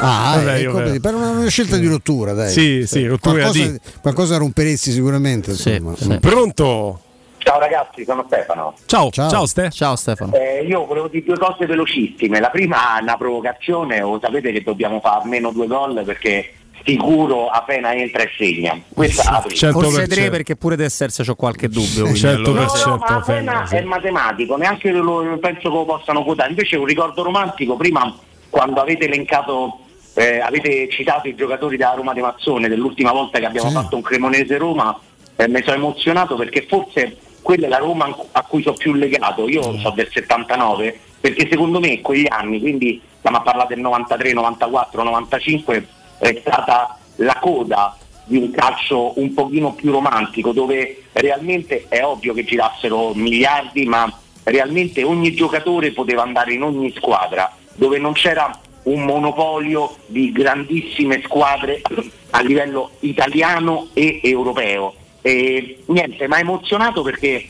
Ah,
Vabbè,
eh,
io-
come- per una, una scelta di rottura, dai.
Sì, sì, rottura
qualcosa,
di-
qualcosa romperesti sicuramente. Insomma.
Pronto?
Ciao ragazzi, sono Stefano.
Ciao, ciao, Ste.
Ciao Stefano.
Eh, io volevo dire due cose velocissime. La prima è una provocazione, o sapete che dobbiamo fare almeno due gol perché sicuro appena entra e segna. Questa è la prima.
Forse tre perché pure del Serse c'ho qualche dubbio. quindi allora-
No, no, ma appena è matematico, neanche lo, penso che lo possano quotare. Invece un ricordo romantico, prima quando avete elencato, eh, avete citato i giocatori della Roma di Mazzone dell'ultima volta che abbiamo fatto un Cremonese Roma, eh, mi sono emozionato perché forse quella è la Roma a cui sono più legato. Io so del 79, perché secondo me quegli anni, quindi stiamo a parlare del 93, 94, 95, è stata la coda di un calcio un pochino più romantico dove realmente è ovvio che girassero miliardi ma realmente ogni giocatore poteva andare in ogni squadra dove non c'era un monopolio di grandissime squadre a livello italiano e europeo e niente mi ha emozionato perché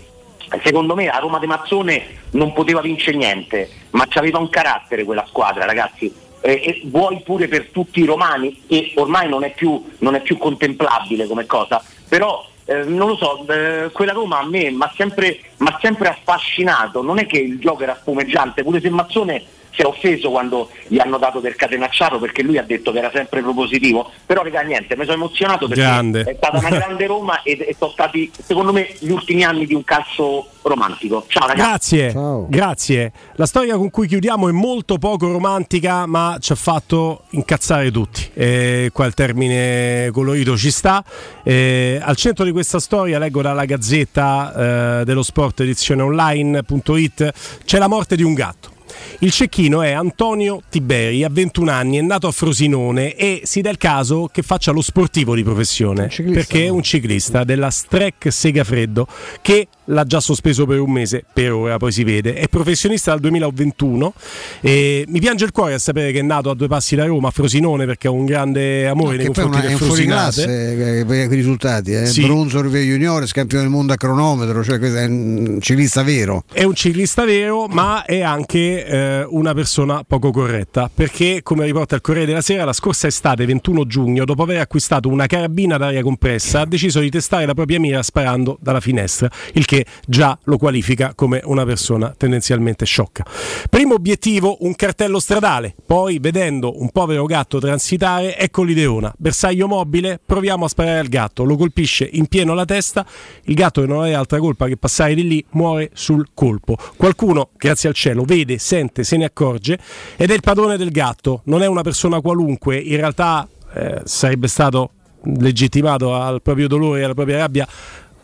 secondo me la Roma di Mazzone non poteva vincere niente ma aveva un carattere quella squadra ragazzi. Eh, e vuoi pure per tutti i romani, che ormai non è più, non è più contemplabile come cosa, però eh, non lo so, eh, quella Roma a me mi ha sempre, sempre affascinato, non è che il gioco era spumeggiante, pure se Mazzone si è offeso quando gli hanno dato del catenacciaro perché lui ha detto che era sempre propositivo, però raga niente, mi sono emozionato perché
Grande.
è stata una grande Roma e, e sono stati secondo me gli ultimi anni di un calcio romantico. Ciao ragazzi.
Grazie, grazie. La storia con cui chiudiamo è molto poco romantica, ma ci ha fatto incazzare tutti. E qua il termine colorito ci sta. Eh, al centro di questa storia, leggo dalla gazzetta eh, dello sport edizione online.it, c'è la morte di un gatto. Il cecchino è Antonio Tiberi, ha 21 anni, è nato a Frosinone e si dà il caso che faccia lo sportivo di professione, perché è un ciclista della Strec Segafreddo che l'ha già sospeso per un mese, per ora poi si vede, è professionista dal 2021 e mi piange il cuore a sapere che è nato a due passi da Roma, a Frosinone, perché ha un grande amore nei
poi è,
confronti
una,
del
fuoriclasse eh, per i risultati, eh.
Sì.
bronzo Riviera Juniores, campione del mondo a cronometro, cioè è un ciclista vero.
È un ciclista vero, ma è anche eh, una persona poco corretta. Perché, come riporta il Corriere della Sera, la scorsa estate, 21 giugno, dopo aver acquistato una carabina d'aria compressa, ha deciso di testare la propria mira sparando dalla finestra, il che già lo qualifica come una persona tendenzialmente sciocca. Primo obiettivo, un cartello stradale. Poi, vedendo un povero gatto transitare, ecco l'ideona. Bersaglio mobile, proviamo a sparare al gatto. Lo colpisce in pieno la testa. Il gatto, che non aveva altra colpa che passare di lì, muore sul colpo. Qualcuno, grazie al cielo, vede, sente, se ne accorge ed è il padrone del gatto. Non è una persona qualunque, in realtà eh, sarebbe stato legittimato al proprio dolore e alla propria rabbia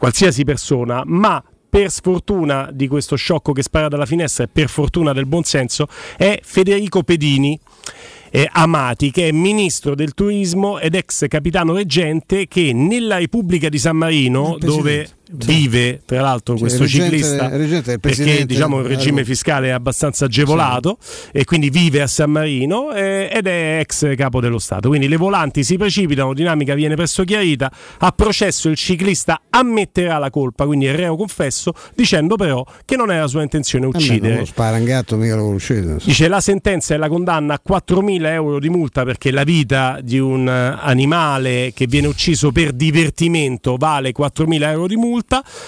qualsiasi persona, ma per sfortuna di questo sciocco che spara dalla finestra e per fortuna del buonsenso è Federico Pedini. eh, Amati, che è ministro del turismo ed ex capitano reggente, che nella Repubblica di San Marino, dove vive tra l'altro
Cioè,
questo
reggente-
ciclista,
reggente il
perché diciamo il regime fiscale è abbastanza agevolato e quindi vive a San Marino eh, ed è ex capo dello Stato. Quindi le volanti si precipitano, dinamica viene presto chiarita, a processo il ciclista ammetterà la colpa, quindi è reo confesso, dicendo però che non era sua intenzione uccidere.
non lo spara un gatto, mica lo uccide.
Dice la sentenza è la condanna a 4.000 euro di multa perché la vita di un eh, animale che viene ucciso per divertimento vale 4.000 euro di multa.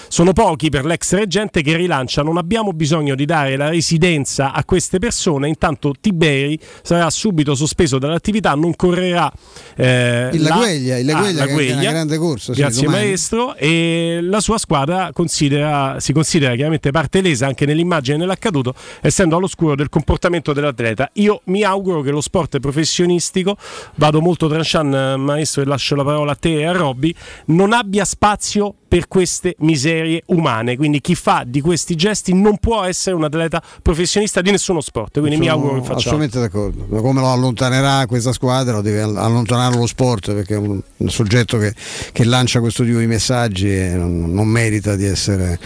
Sono pochi per l'ex reggente che rilancia non abbiamo bisogno di dare la residenza a queste persone, intanto Tiberi sarà subito sospeso dall'attività, non correrà eh,
Il
la-
Lagueglia, il
Ah,
Lagueglia che è grande corsa, sì,
Grazie
domani.
maestro. E la sua squadra considera- si considera chiaramente parte lesa anche nell'immagine dell'accaduto essendo all'oscuro del comportamento dell'atleta. Io mi auguro che lo sport professionistico vado molto tranchant maestro e lascio la parola a te e a Robby non abbia spazio per queste queste miserie umane. Quindi chi fa di questi gesti non può essere un atleta professionista di nessuno sport. Quindi mi
Sono
auguro che faccia.
assolutamente d'accordo. Ma come lo allontanerà questa squadra, lo deve all- allontanare lo sport perché è un, un soggetto che, che lancia questo tipo di messaggi e non, non merita di essere,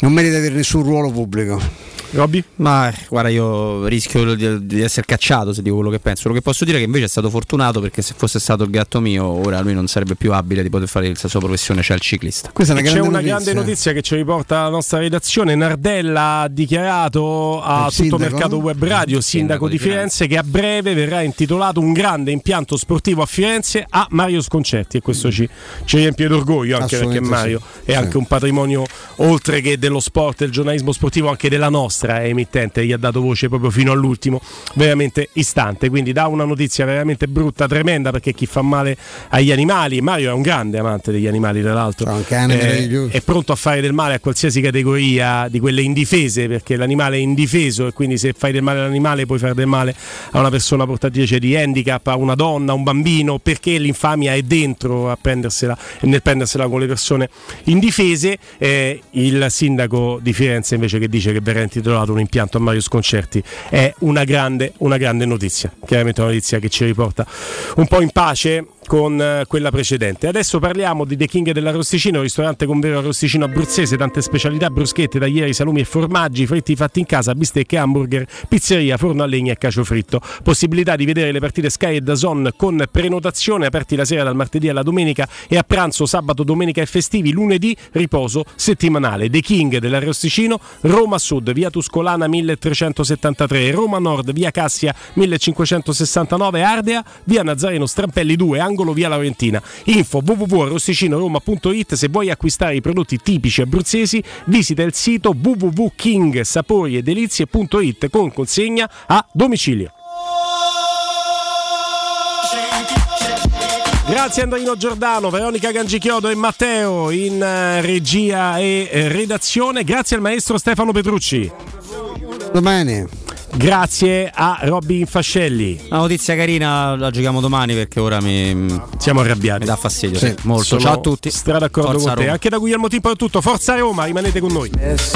non merita di avere nessun ruolo pubblico.
Robby?
Ma guarda, io rischio di, di essere cacciato se dico quello che penso. Quello che posso dire è che invece è stato fortunato perché se fosse stato il gatto mio, ora lui non sarebbe più abile di poter fare la sua professione, cioè il ciclista.
Questa è una
C'è
grande
una
notizia.
grande notizia che ci riporta la nostra redazione. Nardella ha dichiarato a
Il
tutto
sindaco?
mercato web radio, sindaco di Firenze, che a breve verrà intitolato un grande impianto sportivo a Firenze a Mario Sconcerti. E questo ci, ci riempie d'orgoglio anche perché Mario
sì.
è anche un patrimonio, oltre che dello sport, del giornalismo sportivo, anche della nostra emittente. Gli ha dato voce proprio fino all'ultimo, veramente istante. Quindi dà una notizia veramente brutta, tremenda, perché chi fa male agli animali, Mario è un grande amante degli animali, tra l'altro.
un cane meraviglioso.
È pronto a fare del male a qualsiasi categoria di quelle indifese, perché l'animale è indifeso e quindi se fai del male all'animale puoi fare del male a una persona portatrice di handicap, a una donna, a un bambino, perché l'infamia è dentro a prendersela e nel prendersela con le persone indifese. Eh, il sindaco di Firenze invece che dice che verrà intitolato un impianto a Mario Sconcerti è una grande, una grande notizia, chiaramente una notizia che ci riporta un po' in pace con eh, quella precedente. Adesso parliamo di The King dell'Arrosticino, ristorante con vero arrosticino abruzzese, tante specialità, bruschette, taglieri, salumi e formaggi, fritti fatti in casa, bistecche, hamburger, pizzeria, forno a legna e cacio fritto. Possibilità di vedere le partite Sky e Dazon con prenotazione, aperti la sera dal martedì alla domenica e a pranzo sabato, domenica e festivi, lunedì riposo settimanale. The King dell'Arrosticino, Roma Sud, via Tuscolana 1373, Roma Nord, via Cassia 1569, Ardea, via Nazareno Strampelli 2, angolo via Laurentina. Info www.arrosticinoroma.it se vuoi acquistare i prodotti tipici abruzzesi, visita il sito www.kingsaporiedelizie.it con consegna a domicilio. Grazie Andrino Giordano, Veronica Gangichiodo e Matteo in eh, regia e eh, redazione. Grazie al maestro Stefano Petrucci.
Domani.
Grazie a Robin Fascelli.
Una notizia carina, la giochiamo domani perché ora mi.
Siamo arrabbiati.
Mi dà fastidio.
Sì,
molto. Ciao a tutti.
Stra d'accordo
Forza
con te. Anche da Guglielmo Tipo è tutto. Forza Roma, rimanete con noi.
Yes,